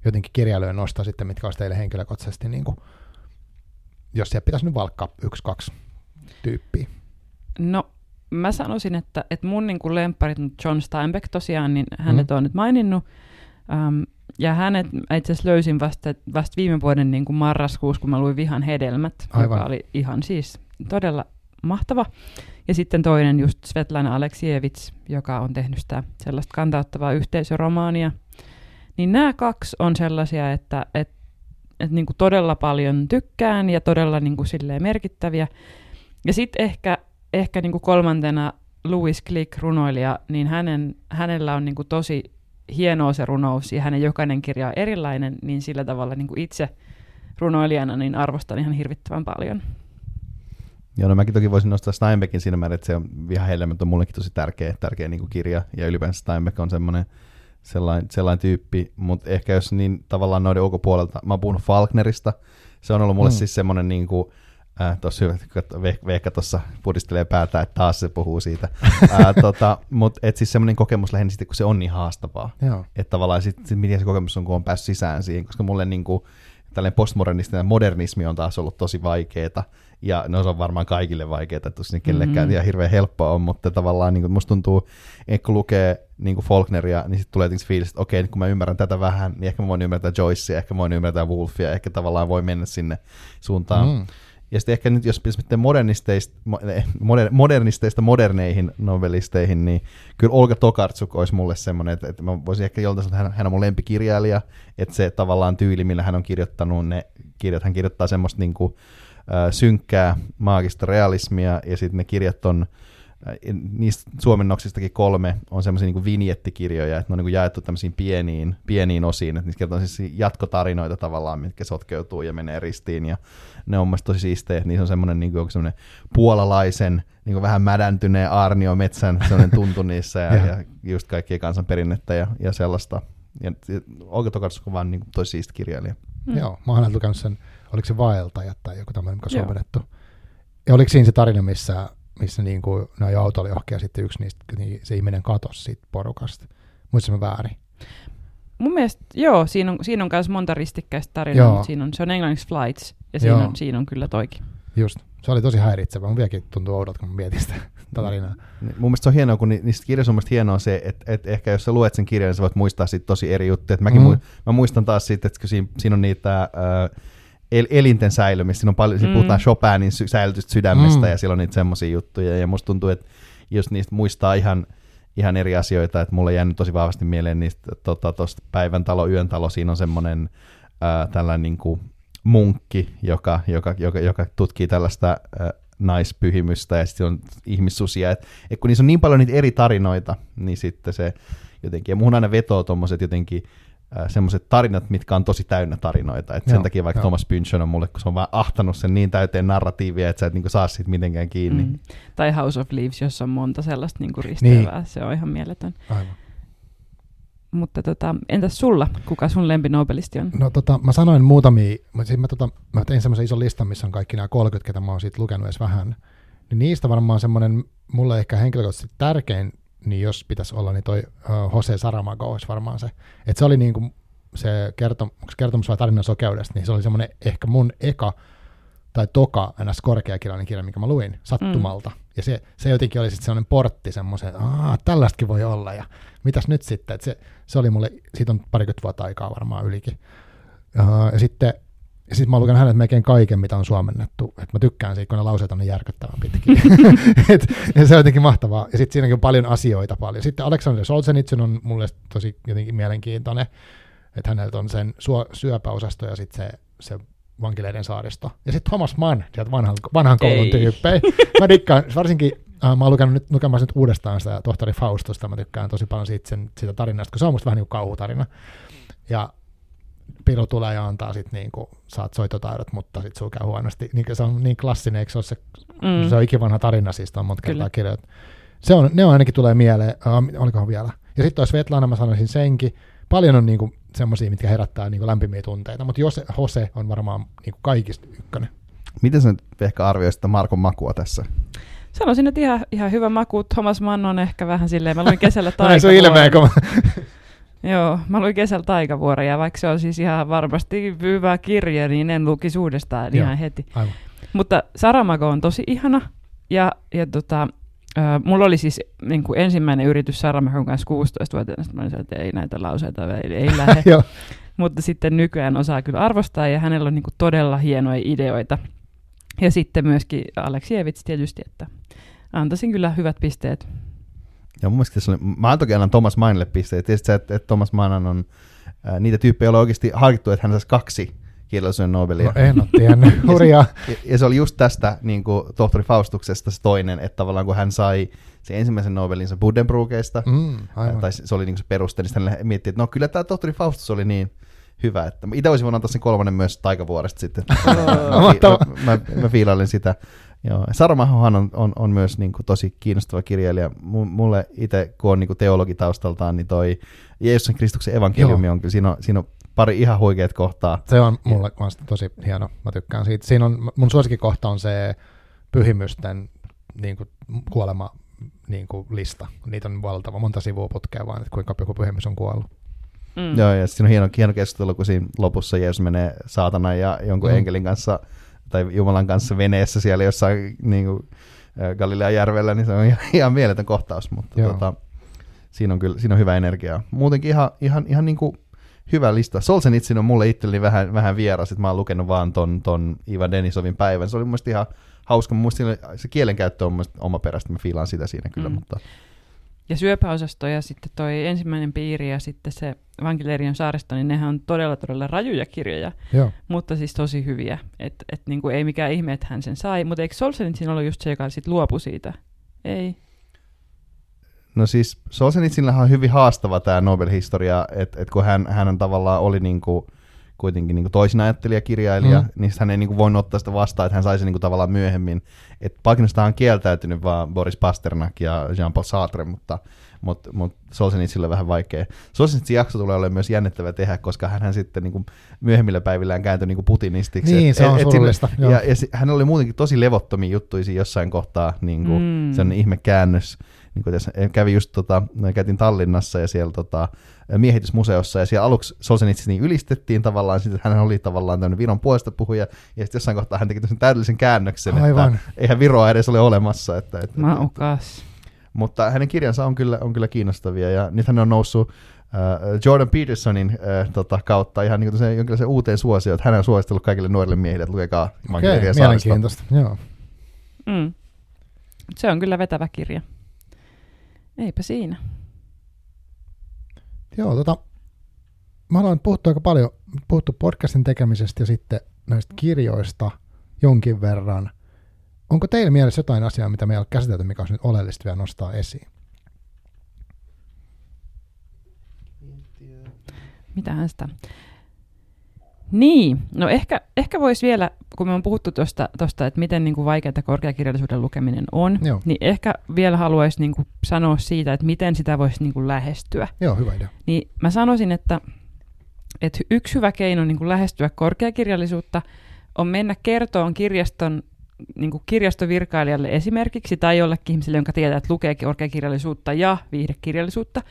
jotenkin kirjailijoja nostaa sitten, mitkä olisi teille henkilökohtaisesti, niin kuin, jos sieltä pitäisi nyt valkkaa yksi, kaksi tyyppiä. No, mä sanoisin, että, että mun niin kuin lempparit on John Steinbeck tosiaan, niin hänet Mhm. on nyt maininnut. Um, ja hänet itse asiassa löysin vasta, vasta viime vuoden niin kuin marraskuussa, kun mä luin Vihan hedelmät, Aivan. joka oli ihan siis todella mahtava. Ja sitten toinen just Svetlana Aleksievits, joka on tehnyt sitä sellaista kantauttavaa yhteisöromaania. Niin nämä kaksi on sellaisia, että, että, että niin kuin todella paljon tykkään ja todella niin kuin silleen merkittäviä. Ja sitten ehkä, ehkä niin kuin kolmantena Louis Click runoilija, niin hänen, hänellä on niin kuin tosi hienoa se runous ja hänen jokainen kirja on erilainen, niin sillä tavalla niin kuin itse runoilijana niin arvostan ihan hirvittävän paljon. Joo, no mäkin toki voisin nostaa Steinbeckin siinä määrin, että se on ihan helmet on mullekin tosi tärkeä, tärkeä niin kuin kirja, ja ylipäänsä Steinbeck on semmoinen sellainen, sellainen tyyppi, mutta ehkä jos niin tavallaan noiden ulkopuolelta, mä oon puhunut Falknerista, se on ollut mulle mm. siis semmoinen niin kuin, äh, tuossa hyvä, Veikka tuossa pudistelee päätä, että taas se puhuu siitä. äh, tota, Mutta et siis semmoinen kokemus lähinnä sitten, kun se on niin haastavaa. Että tavallaan sitten sit miten se kokemus on, kun on päässyt sisään siihen, koska mulle niin kuin, tällainen postmodernistinen modernismi on taas ollut tosi vaikeeta, ja no se on varmaan kaikille vaikeaa, että sinne kellekään mm-hmm. hirveän helppoa on, mutta tavallaan niin kuin, musta tuntuu, että kun lukee niin kuin Faulkneria, niin sitten tulee jotenkin fiilis, että okei, kun mä ymmärrän tätä vähän, niin ehkä mä voin ymmärtää Joycea, ehkä mä voin ymmärtää Wolfia, ehkä tavallaan voi mennä sinne suuntaan. Mm. Ja sitten ehkä nyt, jos pitäisi modernisteista, eh, moder, modernisteista moderneihin novelisteihin, niin kyllä Olga Tokarczuk olisi mulle semmoinen, että, että mä voisin ehkä joltain sanoa, että hän, hän on mun lempikirjailija, että se tavallaan tyyli, millä hän on kirjoittanut ne kirjat, hän kirjoittaa semmoista niin kuin, äh, synkkää maagista realismia, ja sitten ne kirjat on, äh, niistä suomennoksistakin kolme on semmoisia niin vinjettikirjoja, että ne on niin kuin jaettu tämmöisiin pieniin, pieniin osiin, että niissä kertoo siis jatkotarinoita tavallaan, mitkä sotkeutuu ja menee ristiin, ja ne on mielestäni tosi siistejä, että niissä on semmoinen, niin kuin, semmoinen puolalaisen, niin kuin vähän mädäntyneen Arnio Metsän semmoinen tuntu niissä, ja, ja just kaikkien kansanperinnettä ja, ja sellaista. Ja Olga Tokarczuk on vaan niin kuin, tosi siisti kirjailija. Mm. Joo, mä oon lukenut sen oliko se vaeltaja tai joku tämmöinen, mikä on suomennettu. Ja oliko siinä se tarina, missä, missä niin kuin, no auto oli ohkea, sitten yksi niistä, niin se ihminen katosi siitä porukasta. Muistatko mä väärin? Mun mielestä, joo, siinä on, siinä on myös monta ristikkäistä tarinaa, joo. mutta siinä on, se on englanniksi Flights, ja siinä on, siinä on kyllä toikin. Just, se oli tosi häiritsevä. Mun vieläkin tuntuu oudolta, kun mä mietin sitä tarinaa. Mun mielestä se on hienoa, kun niistä kirjoista on hienoa se, että, että ehkä jos sä luet sen kirjan, niin sä voit muistaa siitä tosi eri juttuja. Että mäkin mm. mu- mä muistan taas siitä, että kun siinä, siinä on niitä... Äh, el- elinten säilymistä. Siinä on paljon, mm. puhutaan Chopinin sy- säilytystä sydämestä mm. ja silloin niitä semmoisia juttuja. Ja musta tuntuu, että jos niistä muistaa ihan, ihan eri asioita, että mulle jäänyt tosi vahvasti mieleen niistä tota, tosta päivän talo, yön talo, siinä on semmoinen äh, tällainen niin kuin munkki, joka, joka, joka, joka tutkii tällaista äh, naispyhimystä ja sitten on ihmissusia. Et, et kun niissä on niin paljon niitä eri tarinoita, niin sitten se jotenkin, ja muhun aina vetoo tuommoiset jotenkin semmoiset tarinat, mitkä on tosi täynnä tarinoita. Et sen takia vaikka joo. Thomas Pynchon on mulle, kun se on vaan ahtanut sen niin täyteen narratiivia, että sä et niinku saa siitä mitenkään kiinni. Mm. Tai House of Leaves, jossa on monta sellaista niinku risteävää. Niin. Se on ihan mieletön. Aivan. Mutta tota, entäs sulla? Kuka sun lempinobelisti on? No tota, mä sanoin muutamia, mä, siis mä, tota, mä tein semmoisen ison listan, missä on kaikki nämä 30, ketä mä oon siitä lukenut edes vähän. Niin niistä varmaan semmoinen, mulle ehkä henkilökohtaisesti tärkein niin jos pitäisi olla, niin toi uh, Jose Saramago olisi varmaan se. Että se oli niin kuin se kertom, kertomus vai tarinan sokeudesta, niin se oli semmoinen ehkä mun eka tai toka ns. korkeakirjallinen kirja, mikä mä luin sattumalta. Mm. Ja se, se jotenkin oli sitten semmoinen portti semmoisen, että tällaistakin voi olla ja mitäs nyt sitten. Että se, se oli mulle, siitä on parikymmentä vuotta aikaa varmaan ylikin. Uh, ja sitten ja sitten mä oon lukenut hänet melkein kaiken, mitä on suomennettu. Et mä tykkään siitä, kun ne lauseet on niin järkyttävän pitkiä. et, ja se on jotenkin mahtavaa. Ja sitten siinäkin on paljon asioita paljon. Sitten Alexander Solzhenitsyn on mulle tosi jotenkin mielenkiintoinen, että häneltä on sen suo, syöpäosasto ja sitten se, se vankileiden saaristo. Ja sitten Thomas Mann, sieltä vanhan, vanhan koulun tyyppejä. Mä dikkaan, varsinkin äh, mä oon lukenut nyt, lukemaan nyt uudestaan sitä tohtori Faustusta, mä tykkään tosi paljon siitä, sen, siitä tarinasta, kun se on musta vähän niin kuin kauhutarina. Ja Piru tulee ja antaa sit niinku, saat soitotaidot, mutta sit sulla käy huonosti. Niin, se on niin klassinen, eikö se ole se, mm. se on ikivanha tarina, siis on monta kertaa kirjoit. Se on, ne on ainakin tulee mieleen, uh, olikohan vielä. Ja sitten olisi Svetlana, mä sanoisin senkin. Paljon on niinku semmoisia, mitkä herättää niinku lämpimiä tunteita, mutta Jose, Jose on varmaan niinku kaikista ykkönen. Miten sä nyt ehkä arvioisit Markon makua tässä? Sanoisin, että ihan, ihan hyvä maku. Thomas Mann on ehkä vähän silleen, mä luin kesällä taikavuoren. se on ilmeä, kun Joo, mä luin kesällä taikavuoren ja vaikka se on siis ihan varmasti hyvä kirja, niin en lukisi uudestaan Joo, ihan heti. Aivan. Mutta Saramago on tosi ihana ja, ja tota, äh, mulla oli siis niin kuin ensimmäinen yritys Saramagon kanssa 16-vuotiaana, mä olin että ei näitä lauseita, ei, ei lähde. Mutta sitten nykyään osaa kyllä arvostaa ja hänellä on niin kuin todella hienoja ideoita. Ja sitten myöskin Aleksievits tietysti, että antaisin kyllä hyvät pisteet ja mun mielestä se oli, mä toki annan Thomas Mainille pisteet. Tiedätkö että, että Thomas Mann on ää, niitä tyyppejä, joilla oikeasti harkittu, että hän saisi kaksi kirjallisuuden Nobelia. No en ole tiennyt, hurjaa. Ja, ja se oli just tästä niin kuin, tohtori Faustuksesta se toinen, että tavallaan kun hän sai se ensimmäisen Nobelinsa Buddenbrookista, Mm, aivan. tai se oli niin se peruste, niin sitten hän mietti, että no kyllä tämä tohtori Faustus oli niin hyvä, että itse olisin voinut antaa sen kolmannen myös taikavuoresta sitten. mä, mä, mä, mä fiilailin sitä. Joo. Saramahohan on, on, on myös niin kuin, tosi kiinnostava kirjailija. M- mulle itse, kun on niin kuin teologi taustaltaan, niin toi Jeesuksen Kristuksen evankeliumi on kyllä, siinä on, siinä on pari ihan huikeat kohtaa. Se on mulle kans tosi hieno, mä tykkään siitä. Siinä on, mun suosikkikohta on se pyhimysten niin kuin, kuolema niin kuin, lista. Niitä on valtava, monta sivua putkea vaan, että kuinka joku pyhimys on kuollut. Mm. Joo, ja siinä on hieno, hieno keskustelu, kun siinä lopussa Jeesus menee saatana ja jonkun mm. enkelin kanssa tai Jumalan kanssa veneessä siellä jossain niin kuin, Galilean järvellä, niin se on ihan, ihan mieletön kohtaus, mutta Joo. tota, siinä, on kyllä, siinä on hyvä energiaa. Muutenkin ihan, ihan, ihan niin kuin hyvä lista. Solzhenitsyn on mulle itselleni vähän, vähän vieras, että mä oon lukenut vaan ton, ton Ivan Denisovin päivän. Se oli mun ihan hauska. Mun se kielenkäyttö on mun oma perästä, mä fiilaan sitä siinä kyllä, mm. mutta Ja syöpäosasto ja sitten toi ensimmäinen piiri ja sitten se vankileiriön saaristo, niin nehän on todella todella rajuja kirjoja, Joo. mutta siis tosi hyviä. Että et niinku ei mikään ihme, että hän sen sai, mutta eikö Solzhenitsyn ollut just se, joka sitten luopui siitä? Ei. No siis Solzhenitsynillähän on hyvin haastava tämä Nobel-historia, että et kun hän, hän on tavallaan oli niinku, kuitenkin niinku toisin ajattelija kirjailija, Mm. niin hän ei niinku voinut ottaa sitä vastaan, että hän saisi niinku tavallaan myöhemmin. Et Pakinasta on kieltäytynyt vaan Boris Pasternak ja Jean-Paul Sartre, mutta mutta mut Solzhenitsynillä on vähän vaikea. Solzhenitsyn jakso tulee olemaan myös jännittävä tehdä, koska hän sitten niinku myöhemmillä päivillään kääntyi niinku putinistiksi. Niin, Et- se on et- surullista. Ja, ja si- hän oli muutenkin tosi levottomia juttuja siinä jossain kohtaa, niinku, Mm. mm. ihme käännös. Niin kuin tässä, kävin just tota, käytin Tallinnassa ja siellä tota, miehitysmuseossa ja siellä aluksi Solzhenitsyn niin ylistettiin tavallaan, sitten hän oli tavallaan tämmöinen Viron puolesta puhuja ja sitten jossain kohtaa hän teki tämmöisen täydellisen käännöksen, Aivan. että eihän Viroa edes ole olemassa. Että, että, Maukas. mutta hänen kirjansa on kyllä, on kyllä kiinnostavia ja nyt hän on noussut äh, Jordan Petersonin äh, tota, kautta ihan niin kuin jonkinlaisen uuteen suosioon, että hän on suositellut kaikille nuorille miehille, että lukekaa Okei, saaristo. mielenkiintoista. Joo. Mm. Se on kyllä vetävä kirja. Eipä siinä. Joo, tota, mä haluan puhuttu aika paljon, puhuttu podcastin tekemisestä ja sitten näistä kirjoista jonkin verran. Onko teillä mielessä jotain asiaa, mitä me ei ole käsitelty, mikä olisi nyt oleellista vielä nostaa esiin? Mitähän sitä? Niin, no ehkä, ehkä voisi vielä, kun me on puhuttu tuosta, tosta, että miten niin kuin vaikeaa korkeakirjallisuuden lukeminen on, Joo. niin ehkä vielä haluaisi niin kuin sanoa siitä, että miten sitä voisi niin kuin lähestyä. Joo, hyvä idea. Niin mä sanoisin, että, että yksi hyvä keino niin kuin lähestyä korkeakirjallisuutta on mennä kertoon kirjaston niin kuin kirjastovirkailijalle esimerkiksi tai jollekin ihmiselle, jonka tietää, että lukee korkeakirjallisuutta ja viihdekirjallisuutta,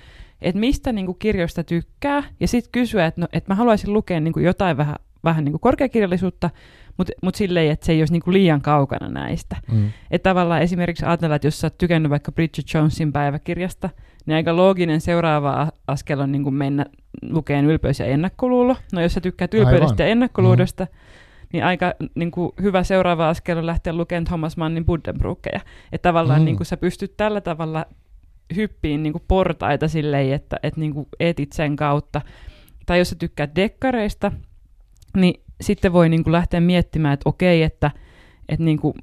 että mistä niin kuin kirjoista tykkää ja sitten kysyä, että, no, että mä haluaisin lukea niin kuin jotain vähän, vähän niin kuin korkeakirjallisuutta, mutta mut silleen, että se ei olisi niin kuin liian kaukana näistä. Mm. Että tavallaan esimerkiksi ajatellaan, että jos sä oot tykännyt vaikka Bridget Jonesin päiväkirjasta, niin aika looginen seuraava askel on niin kuin mennä lukeen ylpeys ja ennakkoluulo. No jos sä tykkäät ylpeydestä Aivan. ja ennakkoluulosta, niin aika niin kuin hyvä seuraava askel on lähteä lukemaan Thomas Mannin Buddenbrookeja. Että tavallaan Mm. niin kuin sä pystyt tällä tavalla hyppiin niin kuin portaita silleen, että, että niin kuin etit sen kautta. Tai jos sä tykkäät dekkareista, niin sitten voi niin kuin lähteä miettimään, että okei, että, että niin kuin,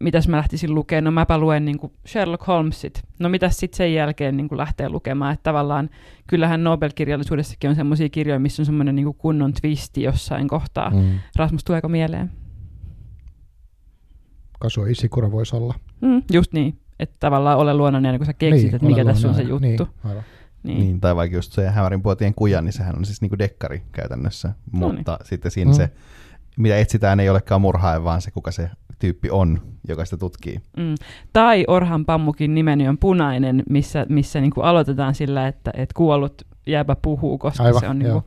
mitäs mä lähtisin lukemaan, no mäpä luen niin kuin Sherlock Holmesit. No mitäs sitten sen jälkeen niin kuin lähtee lukemaan, että tavallaan kyllähän Nobel-kirjallisuudessakin on semmoisia kirjoja, missä on semmoinen niin kuin kunnon twisti jossain kohtaa. Mm. Mm. Rasmus, tuleeko mieleen? Kasua Isikura voisi olla. Mm, just niin, että tavallaan ole luonnollinen, kun sä keksit, niin, että mikä tässä on se juttu. Niin, aivan. Niin. Niin, tai vaikka just se Hämärin puotien kuja, niin sehän on siis niinku dekkari käytännössä. No Mutta sitten siinä Mm. se, mitä etsitään, ei olekaan murhaaja, vaan se, kuka se tyyppi on, joka sitä tutkii. Mm. Tai Orhan Pammukin nimeni on punainen, missä, missä niin kuin aloitetaan sillä, että, että kuollut jääpä puhuu, koska Aivan, se on niin joo.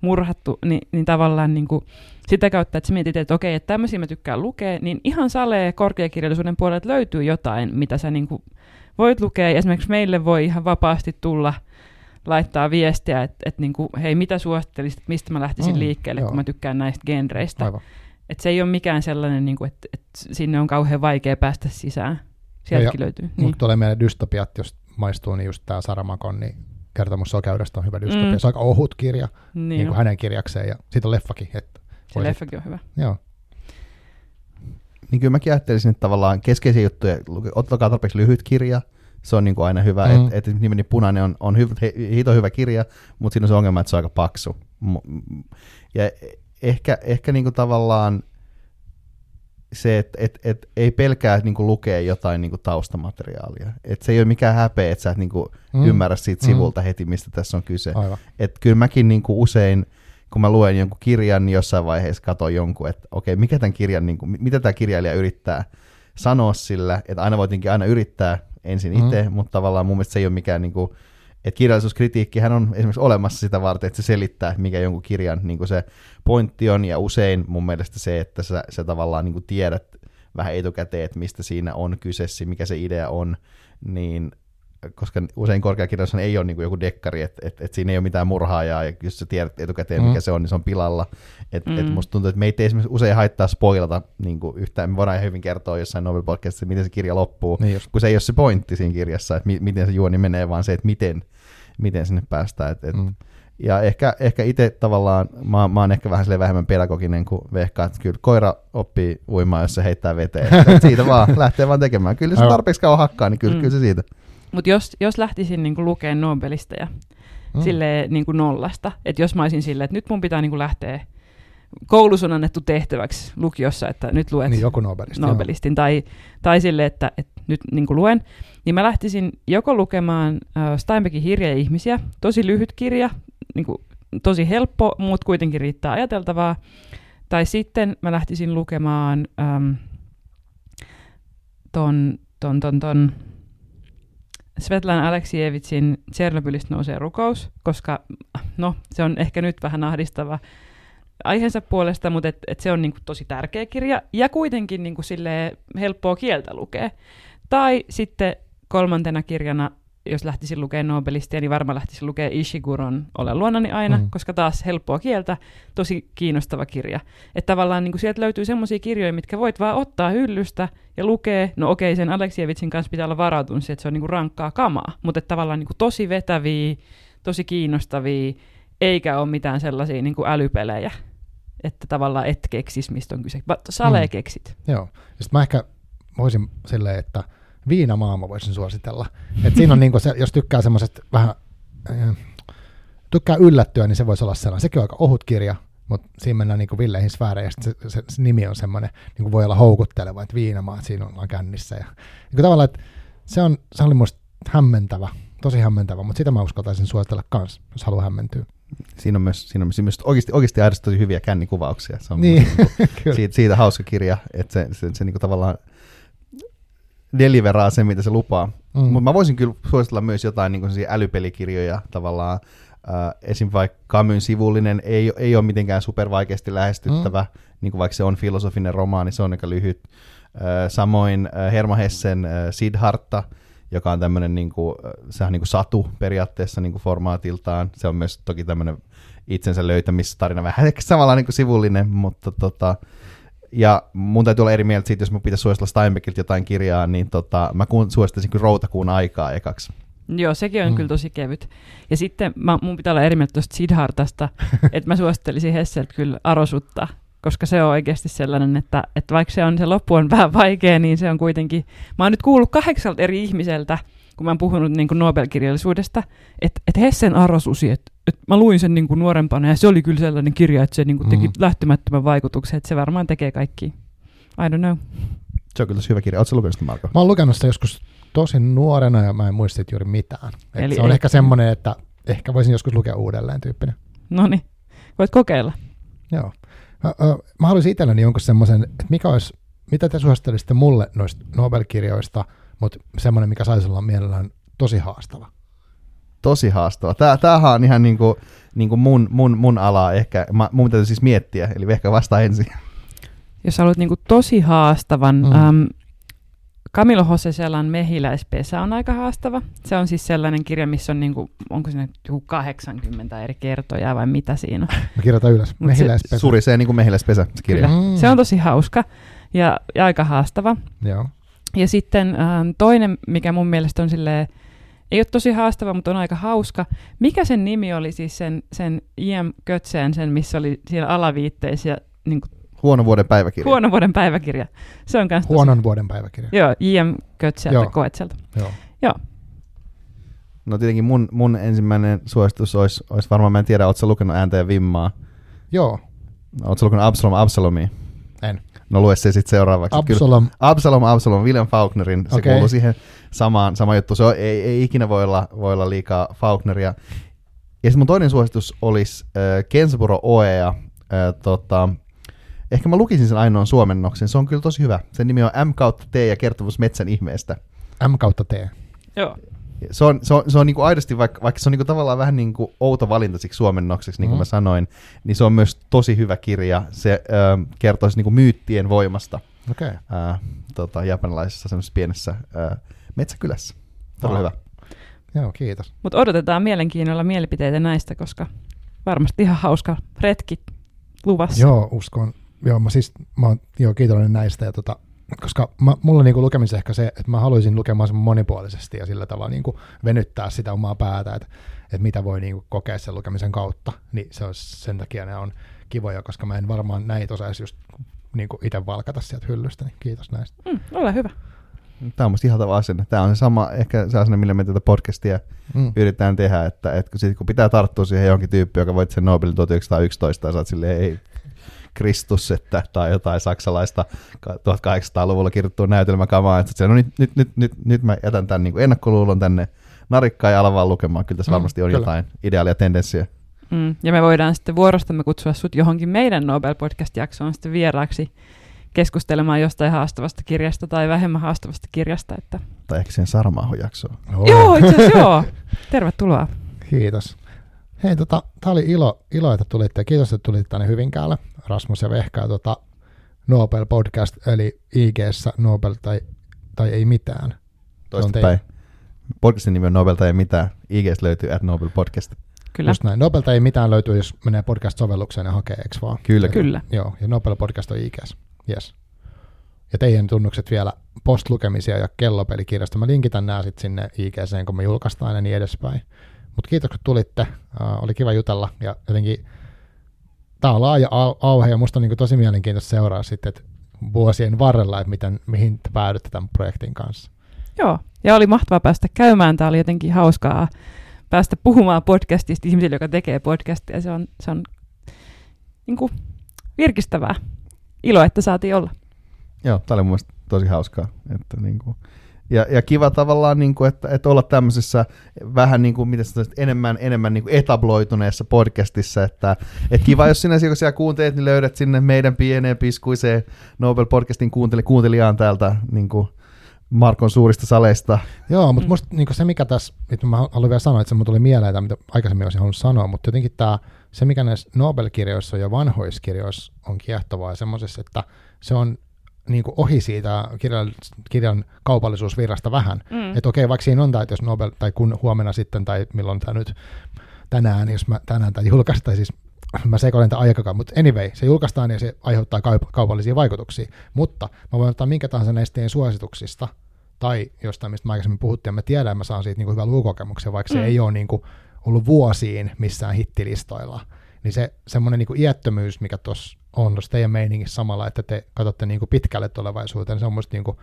Murhattu, niin, niin tavallaan niin kuin sitä kautta, että sä mietit, että okei, että tämmöisiä mä tykkään lukea, niin ihan salee korkeakirjallisuuden puolelta löytyy jotain, mitä sä niin kuin voit lukea. Ja Esimerkiksi meille voi ihan vapaasti tulla laittaa viestiä, että, että niin kuin, hei, mitä suosittelisit, että mistä mä lähtisin Mm, liikkeelle, joo. kun mä tykkään näistä genreistä. Aivan. Että se ei ole mikään sellainen, niin kuin, että, että sinne on kauhean vaikea päästä sisään. Sieltäkin löytyy. Niin. Niin. Mutta tulee meidän dystopiat, jos maistuu, niin just tämä Saramakon, niin kertomus sokeudesta on hyvä dystopia. Mm. Se on aika ohut kirja Niin, niin kuin hänen kirjakseen ja siitä on leffakin. Että se voisit- leffakin on hyvä. Joo. Niin kyllä mäkin ajattelisin, että tavallaan keskeisiä juttuja, ottakaa tarpeeksi lyhyt kirja, se on niin kuin aina hyvä, Mm. että et nimeni Punainen on, on hyvä, he, hito hyvä kirja, mutta siinä on se ongelma, että se on aika paksu. Ja ehkä, ehkä niin kuin tavallaan se, että et, et ei pelkää niin kuin lukea jotain niin kuin taustamateriaalia. Et se ei ole mikään häpeä, että sä et niin kuin Mm. mm. ymmärrä siitä Mm. sivulta heti, mistä tässä on kyse. Aivan. Et kyllä mäkin niin kuin usein, kun mä luen jonkun kirjan, niin jossain vaiheessa katon jonkun, että okei, mikä tämän kirjan, niin kuin, mitä tämä kirjailija yrittää sanoa sillä, että aina voi tietenkin aina yrittää ensin itse, mm. mutta tavallaan mun mielestä se ei ole mikään, niin kuin, että kirjallisuuskritiikkihän on esimerkiksi olemassa sitä varten, että se selittää, mikä jonkun kirjan niin se pointti on, ja usein mun mielestä se, että sä, sä tavallaan niin tiedät vähän etukäteen, että mistä siinä on kyse, mikä se idea on, niin koska usein korkeakirjallisuus ei ole niin kuin joku dekkari, että et, et siinä ei ole mitään murhaajaa, ja jos sä tiedät etukäteen, Mm. mikä se on, niin se on pilalla. Et, mm. et musta tuntuu, että meitä ei esimerkiksi usein haittaa spoilata niin kuin yhtään. Me voidaan ihan hyvin kertoa jossain Nobel podcastissa, miten se kirja loppuu, Niin just. kun se ei ole se pointti siinä kirjassa, että mi- miten se juoni menee, vaan se, että miten, miten sinne päästään. Et, et, Mm. Ja ehkä, ehkä itse tavallaan, mä, mä oon ehkä vähän vähemmän pedagoginen kuin Vehka, että kyllä koira oppii uimaan, jos se heittää veteen. Siitä vaan lähtee vaan tekemään. Kyllä se tarpeeksi kauan hakkaa, niin kyllä, mm. kyllä se siitä. Mutta jos, jos lähtisin niin lukemaan Nobelista ja Mm. silleen niin nollasta, että jos mä olisin silleen, että nyt mun pitää niin lähteä, koulussa on annettu tehtäväksi lukiossa, että nyt luet Niin joku Nobelista. joo. Nobelistin, tai, tai sille, että, että nyt niin luen, niin mä lähtisin joko lukemaan äh, Steinbeckin Hirja ihmisiä, tosi lyhyt kirja, niin kuin, tosi helppo, mutta kuitenkin riittää ajateltavaa, tai sitten mä lähtisin lukemaan ähm, ton, ton, ton, ton Svetlana Aleksievitsin Tsernobylistä nousee rukous, koska no, se on ehkä nyt vähän ahdistava aiheensa puolesta, mutta et, et se on niinku tosi tärkeä kirja ja kuitenkin niinku helppoa kieltä lukea. Tai sitten kolmantena kirjana, jos lähtisin lukemaan Nobelistia, niin varmaan lähtisin lukemaan Ishiguron Ole luonani aina, Mm. koska taas helppoa kieltä, tosi kiinnostava kirja. Että tavallaan niin sieltä löytyy semmoisia kirjoja, mitkä voit vaan ottaa hyllystä ja lukea. No okei, sen Aleksievitsin kanssa pitää olla varautunut siihen, että se on niin kuin rankkaa kamaa, mutta että tavallaan niin kuin tosi vetäviä, tosi kiinnostavia, eikä ole mitään sellaisia niin kuin älypelejä, että tavallaan et keksis, mistä on kyse. Sale Mm. keksit. Joo. Sitten mä ehkä voisin silleen, että viinamaama voisin suositella. Et siinä on niinku se, jos tykkää semmoisesta vähän, äh, tykkää yllättyä, niin se voisi olla sellainen. Sekin on aika ohut kirja, mutta siinä mennään niinku villeihin sfääreihin, ja se, se, se, nimi on semmoinen, niin voi olla houkutteleva, että viinamaa, että siinä on kännissä. Ja, niin tavallaan, että se, on, se oli musta hämmentävä, tosi hämmentävä, mutta sitä mä uskaltaisin suositella kans, jos haluaa hämmentyä. Siinä on myös, siinä on myös oikeasti, oikeasti aidosti tosi hyviä kännikuvauksia. Se on Niin, niin. kyllä. siitä, siitä hauska kirja, että se, se, se niinku tavallaan deliveraa sen, mitä se lupaa. Mm. Mutta mä voisin kyllä suositella myös jotain niin älypelikirjoja tavallaan. Äh, esim. vaikka Camus sivullinen ei, ei ole mitenkään supervaikeasti lähestyttävä, mm. niin kuin vaikka se on filosofinen romaani, se on aika lyhyt. Äh, samoin äh, Herma Hessen äh, Siddhartha, joka on tämmöinen, niin kuin, äh, sehän on niin kuin satu periaatteessa niin kuin formaatiltaan. Se on myös toki tämmöinen itsensä löytämistarina, vähän ehkä samalla niin kuin sivullinen, mutta tota, ja mun täytyy olla eri mieltä siitä, jos mun pitäisi suositella Steinbeckiltä jotain kirjaa, niin tota, mä kuun, suosittaisin kyllä Routakuun aikaa ekaksi. Joo, sekin on Mm. kyllä tosi kevyt. Ja sitten mä, mun pitää olla eri mieltä tuosta Siddhartasta, että mä suosittelisin Hesseltä kyllä arosutta, koska se on oikeasti sellainen, että, että vaikka se on se loppu on vähän vaikea, niin se on kuitenkin... Mä oon nyt kuullut kahdeksalta eri ihmiseltä, kun mä oon puhunut niin kuin Nobel-kirjallisuudesta, että, että Hessen arosusi, että, että mä luin sen niin kuin nuorempana ja se oli kyllä sellainen kirja, että se niin kuin teki Mhm. lähtemättömän vaikutuksen, että se varmaan tekee kaikki. I don't know. Se on kyllä hyvä kirja. Oletko lukenut sitä, Marko? Mä oon lukenut sitä joskus tosi nuorena ja mä en muista juuri mitään. Et Eli se on ei- ehkä semmoinen, että ehkä voisin joskus lukea uudelleen tyyppinen. No niin, voit kokeilla. Joo. Mä, mä haluaisin itselleni jonkun semmoisen, että mikä olisi, mitä te suosittelisitte mulle noista Nobel-kirjoista, mutta semmoinen, mikä saisi olla mielellään tosi haastava. Tosi haastava. Tää, tämähän on ihan niinku, niinku mun, mun, mun alaa ehkä. Mä, mun täytyy siis miettiä, eli ehkä vasta ensin. jos haluat niinku tosi haastavan, Mm. mm. äm, Camilo Selan Mehiläispesä on aika haastava. Se on siis sellainen kirja, missä on, niinku, onko siinä joku 80 eri kertoja vai mitä siinä on. Mä kirjoitan ylös. Mut se- Mehiläispesä. Surisee niin kuin mehiläispesä, se kirja. Kyllä. Mm. Se on tosi hauska ja, ja aika haastava. Joo. Ja sitten ähm, toinen, mikä mun mielestä on silleen, Ei ole tosi haastava, mutta on aika hauska. Mikä sen nimi oli siis sen, sen I.M. Kötseen, sen missä oli siellä alaviitteissä niin kuin Huono vuoden päiväkirja. huono vuoden päiväkirja. Se on kans Huonon vuoden päiväkirja. Tosi, joo, J.M. Kötseltä, Joo. Koetselta. Joo. Joo, No tietenkin mun, mun ensimmäinen suositus olisi, olisi varmaan, mä en tiedä, ootko lukenut ääntä ja vimmaa? Joo, Ootko sä lukenut Absalom Absalomia? En. No lue se sitten seuraavaksi. Kyllä, Absalom, Absalom Absalom, William Faulknerin, se Okei. kuuluu siihen samaan, sama juttu. Se on, ei, ei ikinä voi olla, voi olla liikaa Faulkneria. Ja sitten mun toinen suositus olisi äh, Kensaburo Oea. Äh, tota, ehkä mä lukisin sen ainoan suomennoksen, se on kyllä tosi hyvä. Sen nimi on M kautta T ja kertomus metsän ihmeestä. M kautta T. joo. Se on, se on, se on niinku aidosti, vaikka, vaikka se on niinku tavallaan vähän niinku outo valinta siksi suomennokseksi, niin kuin Mhm. mä sanoin, niin se on myös tosi hyvä kirja. Se äh, kertoo siis niinku myyttien voimasta Okei. Okay. äh, tota, japanilaisessa semmoisessa pienessä äh, metsäkylässä. Todella hyvä. Joo, kiitos. Mutta odotetaan mielenkiinnolla mielipiteitä näistä, koska varmasti ihan hauska retki luvassa. Joo, uskon. Joo, mä siis, mä oon joo, kiitollinen näistä, ja tota, koska mä, mulla niinku lukemisen ehkä se, että mä haluaisin lukemaan sen monipuolisesti ja sillä tavalla niinku venyttää sitä omaa päätä, että, että mitä voi niinku kokea sen lukemisen kautta, niin se olisi, sen takia ne on kivoja, koska mä en varmaan näitä osaisi just niinku itse valkata sieltä hyllystä, niin kiitos näistä. Mm, ole hyvä. Tämä on musta ihaltava asenne. Tämä on se sama, ehkä se asenne, millä me tätä podcastia Mm. yritetään tehdä, että, että kun, sit, kun pitää tarttua siihen johonkin tyyppiin, joka voit sen Nobelin 1911, ja sä oot silleen, ei, Kristus, että, tai jotain saksalaista 1800-luvulla kirjoittua näytelmäkamaa, että se, no nyt, nyt, nyt, nyt, nyt mä jätän tämän niin ennakkoluulon tänne narikkaan ja alan vaan lukemaan. Kyllä tässä Mm, varmasti on kyllä. jotain ideaalia tendenssiä. Mm. Ja me voidaan sitten vuorostamme kutsua sut johonkin meidän Nobel-podcast-jaksoon sitten vieraaksi keskustelemaan jostain haastavasta kirjasta tai vähemmän haastavasta kirjasta. Että... Tai ehkä siihen Sarmaaho jaksoon. Oh, Joo, itse asiassa joo. Tervetuloa. Kiitos. Hei, tota, tää oli ilo, ilo, että tulitte. Kiitos, että tulitte tänne Hyvinkäällä. Rasmus ja Vehkä, tota, Nobel Podcast, eli ig Nobel tai, tai ei mitään. Toistepäin. Podcastin nimi on Nobel tai ei mitään. IGS löytyy at Nobel Podcast. Kyllä. Just näin. Nobel tai ei mitään löytyy, jos menee podcast-sovellukseen ja hakee, eikö vaan? Kyllä, Ja- Kyllä. Joo, ja Nobel Podcast on IGS. Yes. Ja teidän tunnukset vielä postlukemisia ja kellopelikirjasta. Mä linkitän nämä sitten sinne IGCen, kun me julkaistaan ja niin edespäin. Mutta kiitos, kun tulitte. Uh, oli kiva jutella ja jotenkin tämä on laaja au- auhe ja musta on niin tosi mielenkiintoista seuraa sitten, että vuosien varrella, että miten, mihin te päädytte tämän projektin kanssa. Joo, ja oli mahtavaa päästä käymään. Tämä oli jotenkin hauskaa päästä puhumaan podcastista ihmisille, joka tekee podcastia. Se on, se on niin kuin, virkistävää. Ilo, että saatiin olla. Joo, tämä oli mun mielestä tosi hauskaa. Että niin kuin, ja, ja kiva tavallaan, niin kuin, että, että olla tämmöisessä vähän niin kuin, miten sanoisit, enemmän, enemmän niin kuin etabloituneessa podcastissa, että, että kiva, jos sinä kun siellä kuuntelet, niin löydät sinne meidän pieneen piskuiseen Nobel-podcastin kuunteli, kuuntelijaan täältä niin kuin Markon suurista saleista. Joo, mutta Mm. musta niin se, mikä tässä, mitä mä haluan vielä sanoa, että se mun tuli mieleen, mitä aikaisemmin olisin halunnut sanoa, mutta jotenkin tämä, se, mikä näissä Nobel-kirjoissa ja vanhoissa kirjoissa on kiehtovaa, ja semmoisessa, että se on niin kuin ohi siitä kirjan, kirjan kaupallisuusvirrasta vähän. Mm. Että okei, vaikka siinä on tämä, että jos Nobel, tai kun huomenna sitten, tai milloin tämä nyt tänään, jos mä tänään tai julkaistaan, siis mä sekoilen tämän aikakaan, mutta anyway, se julkaistaan ja se aiheuttaa kaup- kaupallisia vaikutuksia. Mutta mä voin ottaa minkä tahansa näistä teidän suosituksista, tai jostain, mistä mä aikaisemmin puhuttiin, ja mä tiedän, mä saan siitä niin kuin hyvän lukukokemuksen, vaikka Mm. se ei ole niin kuin ollut vuosiin missään hittilistoilla. Niin se semmoinen niin iättömyys, mikä tuossa on tuossa teidän meiningissä samalla, että te katsotte niin kuin pitkälle tulevaisuuteen, niin se on musta niin kuin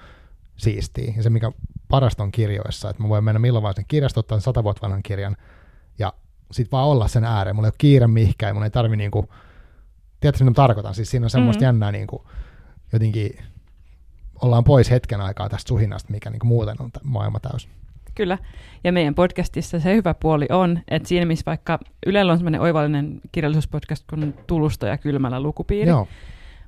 siistiä. Ja se, mikä parasta on kirjoissa, että mä voin mennä milloin vaan sen kirjasta, ottaa sata vuotta vanhan kirjan, ja sitten vaan olla sen ääreen. Mulla ei ole kiire mihinkään, mun ei tarvi niinku, tiedätkö mitä mä tarkoitan? Siis siinä on semmoista Mhm. mm-hmm. jännää niinku, jotenkin ollaan pois hetken aikaa tästä suhinnasta, mikä niinku muuten on maailma täys. Kyllä. Ja meidän podcastissa se hyvä puoli on, että siinä missä vaikka Ylellä on semmoinen oivallinen kirjallisuuspodcast kuin Tulusto ja Kylmällä lukupiiri, Joo,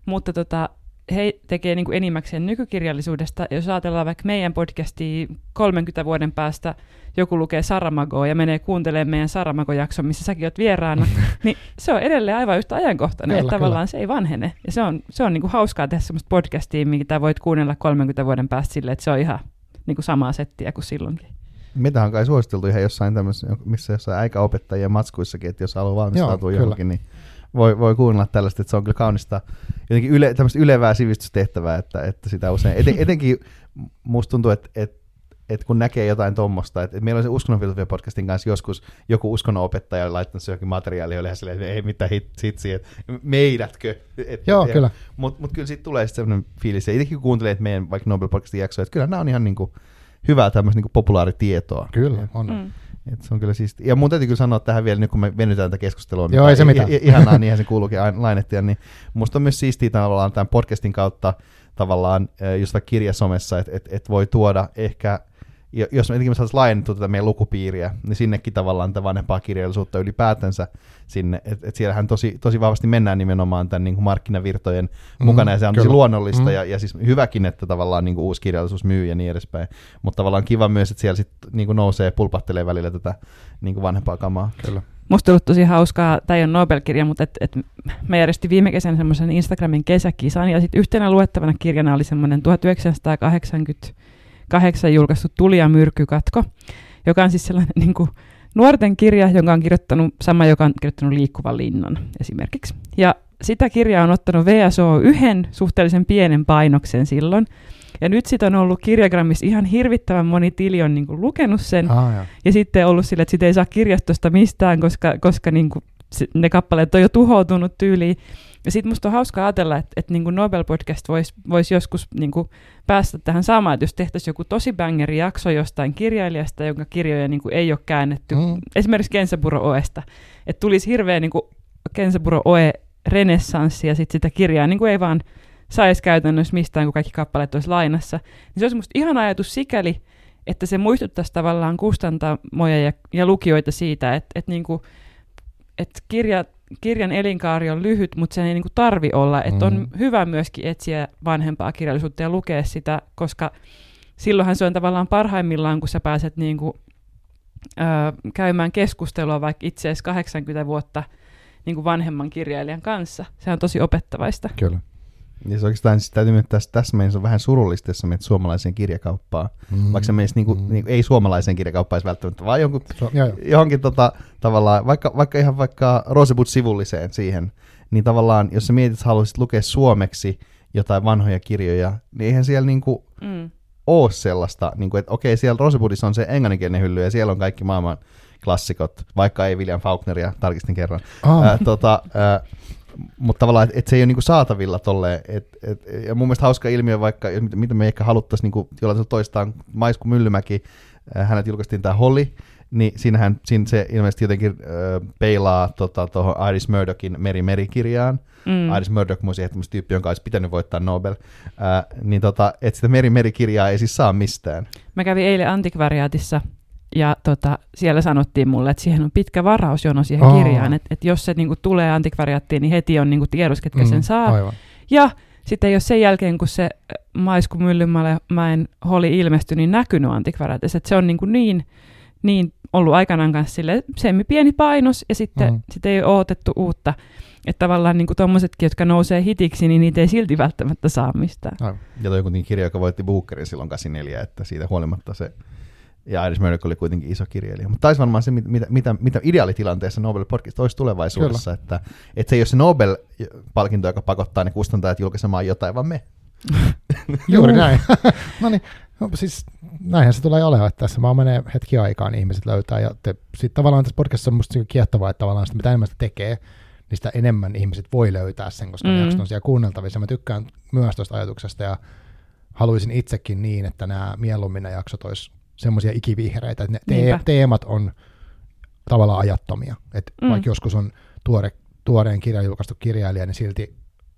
mutta tota, he tekee niin kuin enimmäkseen nykykirjallisuudesta. Jos ajatellaan vaikka meidän podcastia 30 vuoden päästä, joku lukee Saramagoa ja menee kuuntelemaan meidän Saramago-jakson, missä säkin oot vieraana, niin se on edelleen aivan yhtä ajankohtainen, Kyllä, että tavallaan se ei vanhene. Ja se on, se on niin kuin hauskaa tehdä semmoista podcastia, mitä voit kuunnella 30 vuoden päästä silleen, että se on ihan niin kuin samaa settiä kuin silloinkin. Mitä on kai suositeltu ihan jossain tämmöisessä, missä jossain äikäopettajien matskuissakin, että jos haluaa valmistautua Joo, johonkin, niin voi, voi kuunnella tällaista, että se on kyllä kaunista, jotenkin yle, tämmöistä ylevää sivistystehtävää, että, että sitä usein, eten, etenkin musta tuntuu, että, että että kun näkee jotain tuommoista, että, meillä on se uskonnonfilosofia podcastin kanssa joskus joku uskonnonopettaja laittanut se johonkin materiaali, oli silleen, että ei mitään hit, hitsi, että meidätkö. Et, Joo, et, kyllä. Mutta mut kyllä siitä tulee sitten sellainen fiilis, ja itsekin kun kuuntelee, että meidän vaikka Nobel podcastin jaksoja, että kyllä nämä on ihan niinku hyvää tämmöistä niinku populaaritietoa. Kyllä, on. Mm. Et se on kyllä siisti. Ja mun täytyy kyllä sanoa tähän vielä, nyt kun me venytään tätä keskustelua, Joo, ei se mitään. i- i- ihanaa, niinhän se kuuluukin aina lainettia, niin musta on myös siistiä tavallaan tämän podcastin kautta tavallaan just kirjasomessa, että et, et voi tuoda ehkä, jos me jotenkin me saataisiin laajennettua tätä meidän lukupiiriä, niin sinnekin tavallaan tätä vanhempaa kirjallisuutta ylipäätänsä sinne, että et siellähän tosi, tosi vahvasti mennään nimenomaan tämän niin kuin markkinavirtojen Mm, mukana, ja se on tosi kyllä. luonnollista, Mm. ja, ja siis hyväkin, että tavallaan niin kuin uusi kirjallisuus myy ja niin edespäin, mutta tavallaan kiva myös, että siellä sitten niin kuin nousee, pulpahtelee välillä tätä niin kuin vanhempaa kamaa. Kyllä. Musta on ollut tosi hauskaa, tämä ei ole Nobel-kirja, mutta et, et mä järjestin viime kesänä semmoisen Instagramin kesäkisan, ja sitten yhtenä luettavana kirjana oli semmoinen 1988 julkaistu Tuli ja myrkykatko, joka on siis sellainen niin kuin, nuorten kirja, jonka on kirjoittanut sama, joka on kirjoittanut Liikkuvan linnan esimerkiksi. Ja sitä kirjaa on ottanut VSO yhden suhteellisen pienen painoksen silloin, ja nyt sitä on ollut kirjagrammissa ihan hirvittävän moni tili on niin kuin lukenut sen, Ah, joo. ja sitten ollut sille, että sitä ei saa kirjastosta mistään, koska, koska niin kuin ne kappaleet on jo tuhoutunut tyyliin. Ja sitten musta on hauska ajatella, että, että niin kuin Nobel-podcast voisi vois joskus niin kuin päästä tähän samaan, että jos tehtäisiin joku tosi bangeri jakso jostain kirjailijasta, jonka kirjoja niin kuin ei ole käännetty, Mm. esimerkiksi Kensaburo Oesta, että tulisi hirveä niin kuin Kensaburo Oe renessanssi ja sitten sitä kirjaa niin kuin ei vaan saisi käytännössä mistään, kun kaikki kappaleet olisi lainassa. Niin se olisi musta ihan ajatus sikäli, että se muistuttaisi tavallaan kustantamoja ja, ja lukijoita siitä, että, että, niinku, että kirja, kirjan elinkaari on lyhyt, mutta sen ei niinku tarvi olla. Että on Mm. hyvä myöskin etsiä vanhempaa kirjallisuutta ja lukea sitä, koska silloinhan se on tavallaan parhaimmillaan, kun sä pääset niinku, ö, käymään keskustelua vaikka itse asiassa 80 vuotta niin kuin vanhemman kirjailijan kanssa. Se on tosi opettavaista. Kyllä. Ja se oikeastaan siis täytyy nyt tässä, tässä mielessä on vähän surullista, jos menet suomalaiseen kirjakauppaan. Mm. Vaikka sä menisit niinku, Mm. niinku, ei suomalaiseen kirjakauppaan välttämättä, vaan jonkun, So, joo, joo. johonkin tota, tavallaan, vaikka, vaikka ihan vaikka Rosebud-sivulliseen siihen, niin tavallaan, jos sä mietit, että haluaisit lukea suomeksi jotain vanhoja kirjoja, niin eihän siellä niinku Mm. ole sellaista, niinku, että okei, siellä Rosebudissa on se englanninkielinen hylly, ja siellä on kaikki maailman klassikot, vaikka ei William Faulkneria, tarkistin kerran. Ah, Ää, tota, ää, mutta tavallaan, että et se ei ole niinku saatavilla tolleen. Et, et, ja mun mielestä hauska ilmiö, vaikka mit- mitä me ehkä haluttaisiin niinku, jollain toistaan, Maisku Myllymäki, ää, hänet julkaistiin tämä Holly, niin siinähän siinä se ilmeisesti jotenkin äh, peilaa tuohon tota, Iris Murdochin Meri Meri-kirjaan. Mm. Mm. Iris Murdoch muisi ehdottomasti tyyppi, jonka olisi pitänyt voittaa Nobel. Äh, niin tota, että sitä Meri Meri-kirjaa ei siis saa mistään. Mä kävin eilen antikvariaatissa ja tota, siellä sanottiin mulle, että siihen on pitkä varausjono siihen Aa. kirjaan, että et jos se niinku tulee antikvariaattiin, niin heti on niinku tiedos, ketkä sen saa. Mm, Aivan. Ja sitten jos sen jälkeen, kun se äh, Maisku Myllymäen holi ilmestyi, niin näkynyt antikvariaatissa, että se on niinku niin, niin ollut aikanaan kanssa sille semmi pieni painos ja sitten Mm. mm. sit ei ole odotettu uutta. Että tavallaan niin tuommoisetkin, jotka nousee hitiksi, niin niitä ei silti välttämättä saa mistään. Aivan. Ja toi kuitenkin kirja, joka voitti Bookerin silloin 84, että siitä huolimatta se ja Iris Murdoch oli kuitenkin iso kirjailija. Mutta taisi varmaan se, mit- mitä, mitä, mitä ideaalitilanteessa Nobel Podcast olisi tulevaisuudessa, että, että se ei ole se Nobel-palkinto, joka pakottaa ne kustantajat julkaisemaan jotain, vaan me. Juuri Juu. näin. no niin, no, siis näinhän se tulee olemaan, että tässä vaan menee hetki aikaa, niin ihmiset löytää. Ja sitten tavallaan tässä podcastissa on musta niinku kiehtovaa, että tavallaan sitä, mitä enemmän sitä tekee, niin sitä enemmän ihmiset voi löytää sen, koska mm. ne on siellä kuunneltavissa. Mä tykkään myös tuosta ajatuksesta ja haluaisin itsekin niin, että nämä mieluummin nämä jaksot olisi semmoisia ikivihreitä, että ne te- teemat on tavallaan ajattomia. Että mm. Vaikka joskus on tuore, tuoreen kirjan julkaistu kirjailija, niin silti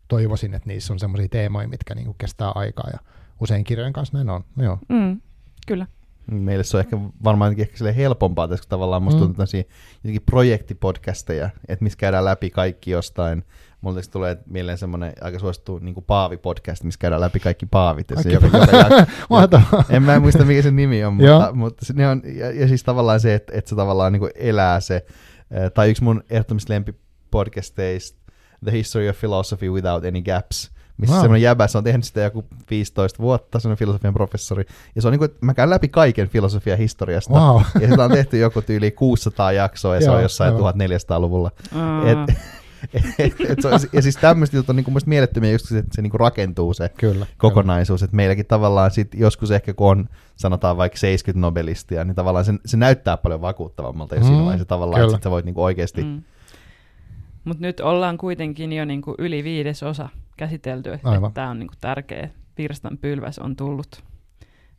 toivoisin, että niissä on semmoisia teemoja, mitkä niinku kestää aikaa ja usein kirjojen kanssa näin on. No joo. Mm, kyllä. Meille se on ehkä varmaan jotenkin ehkä silleen helpompaa, koska tavallaan musta Mm. tuntuu projektipodcasteja, että missä käydään läpi kaikki jostain. Mulle tulee mieleen semmoinen aika suosittu niin Paavi-podcast, missä käydään läpi kaikki paavit. Ja se joka, joka, Mahtavaa. en mä muista mikä sen nimi on, mutta, mutta se, ne on, ja, ja, siis tavallaan se, että, että se tavallaan niin elää se, tai yksi mun ehdottomista lempipodcasteista, The History of Philosophy Without Any Gaps, missä Wow. semmoinen jäbä, se on tehnyt sitä joku 15 vuotta, semmoinen filosofian professori, ja se on niin kuin, että mä käyn läpi kaiken filosofian historiasta, Wow. ja sitä on tehty joku tyyli 600 jaksoa, ja se Joo, on jossain aivan. 1400-luvulla. Aa, Et- et, et se on, ja siis tämmöistä jutut on niin kuin mielettömiä just, että se niin kuin rakentuu se Kyllä. kokonaisuus. Että meilläkin tavallaan sit joskus ehkä kun on sanotaan vaikka 70 nobelistia, niin tavallaan se, se näyttää paljon vakuuttavammalta jo siinä Mm, vaiheessa tavallaan, kyllä. että sä voit niin kuin oikeasti Mm. Mutta nyt ollaan kuitenkin jo niinku yli viidesosa käsitelty, että Aivan. tämä on niinku tärkeä virstan pylväs on tullut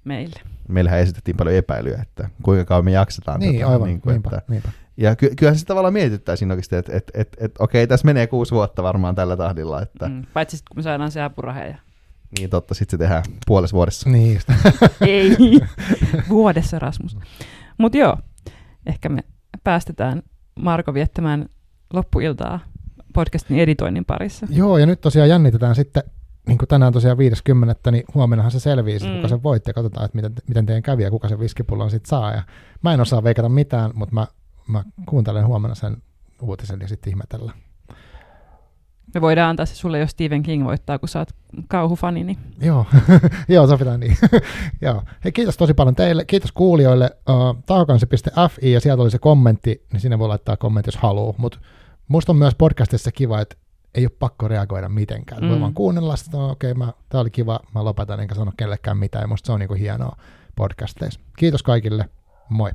meille. meillähän esitettiin paljon epäilyä, että kuinka kauan me jaksetaan Niin, tätä. aivan, niin kuin, niinpä, että, niinpä. Ja ky- kyllähän se tavallaan mietittää siinä oikeasti, että et, et, et, okei, tässä menee kuusi vuotta varmaan tällä tahdilla, että mm. Paitsi sitten kun me saadaan se apuraheja. niin totta, sitten se tehdään puolessa vuodessa. Niin, just. Ei, vuodessa Rasmus. Mutta joo, ehkä me päästetään Marko viettämään loppuiltaa podcastin editoinnin parissa. Joo, ja nyt tosiaan jännitetään sitten, niin kuin tänään tosiaan 50. niin huomennahan se selviää, mm. Mm. kuka sen voitti, ja katsotaan, että miten, miten teidän kävi ja kuka sen viskipullon sitten saa. Ja mä en osaa veikata mitään, mutta mä, mä kuuntelen huomenna sen uutisen ja sitten ihmetellään. Me voidaan antaa se sulle, jos Stephen King voittaa, kun sä oot kauhufani. Niin Joo, joo sovitaan niin. joo. Hei, kiitos tosi paljon teille. Kiitos kuulijoille. Uh, tahokansi.fi ja sieltä oli se kommentti, niin sinne voi laittaa kommentti, jos haluaa. Mutta musta on myös podcastissa kiva, että ei ole pakko reagoida mitenkään. Mm. Voi vaan kuunnella sitä, no, okei, okay, tämä oli kiva, mä lopetan enkä sano kellekään mitään. Ja musta se on niinku hienoa podcasteissa. Kiitos kaikille. Moi.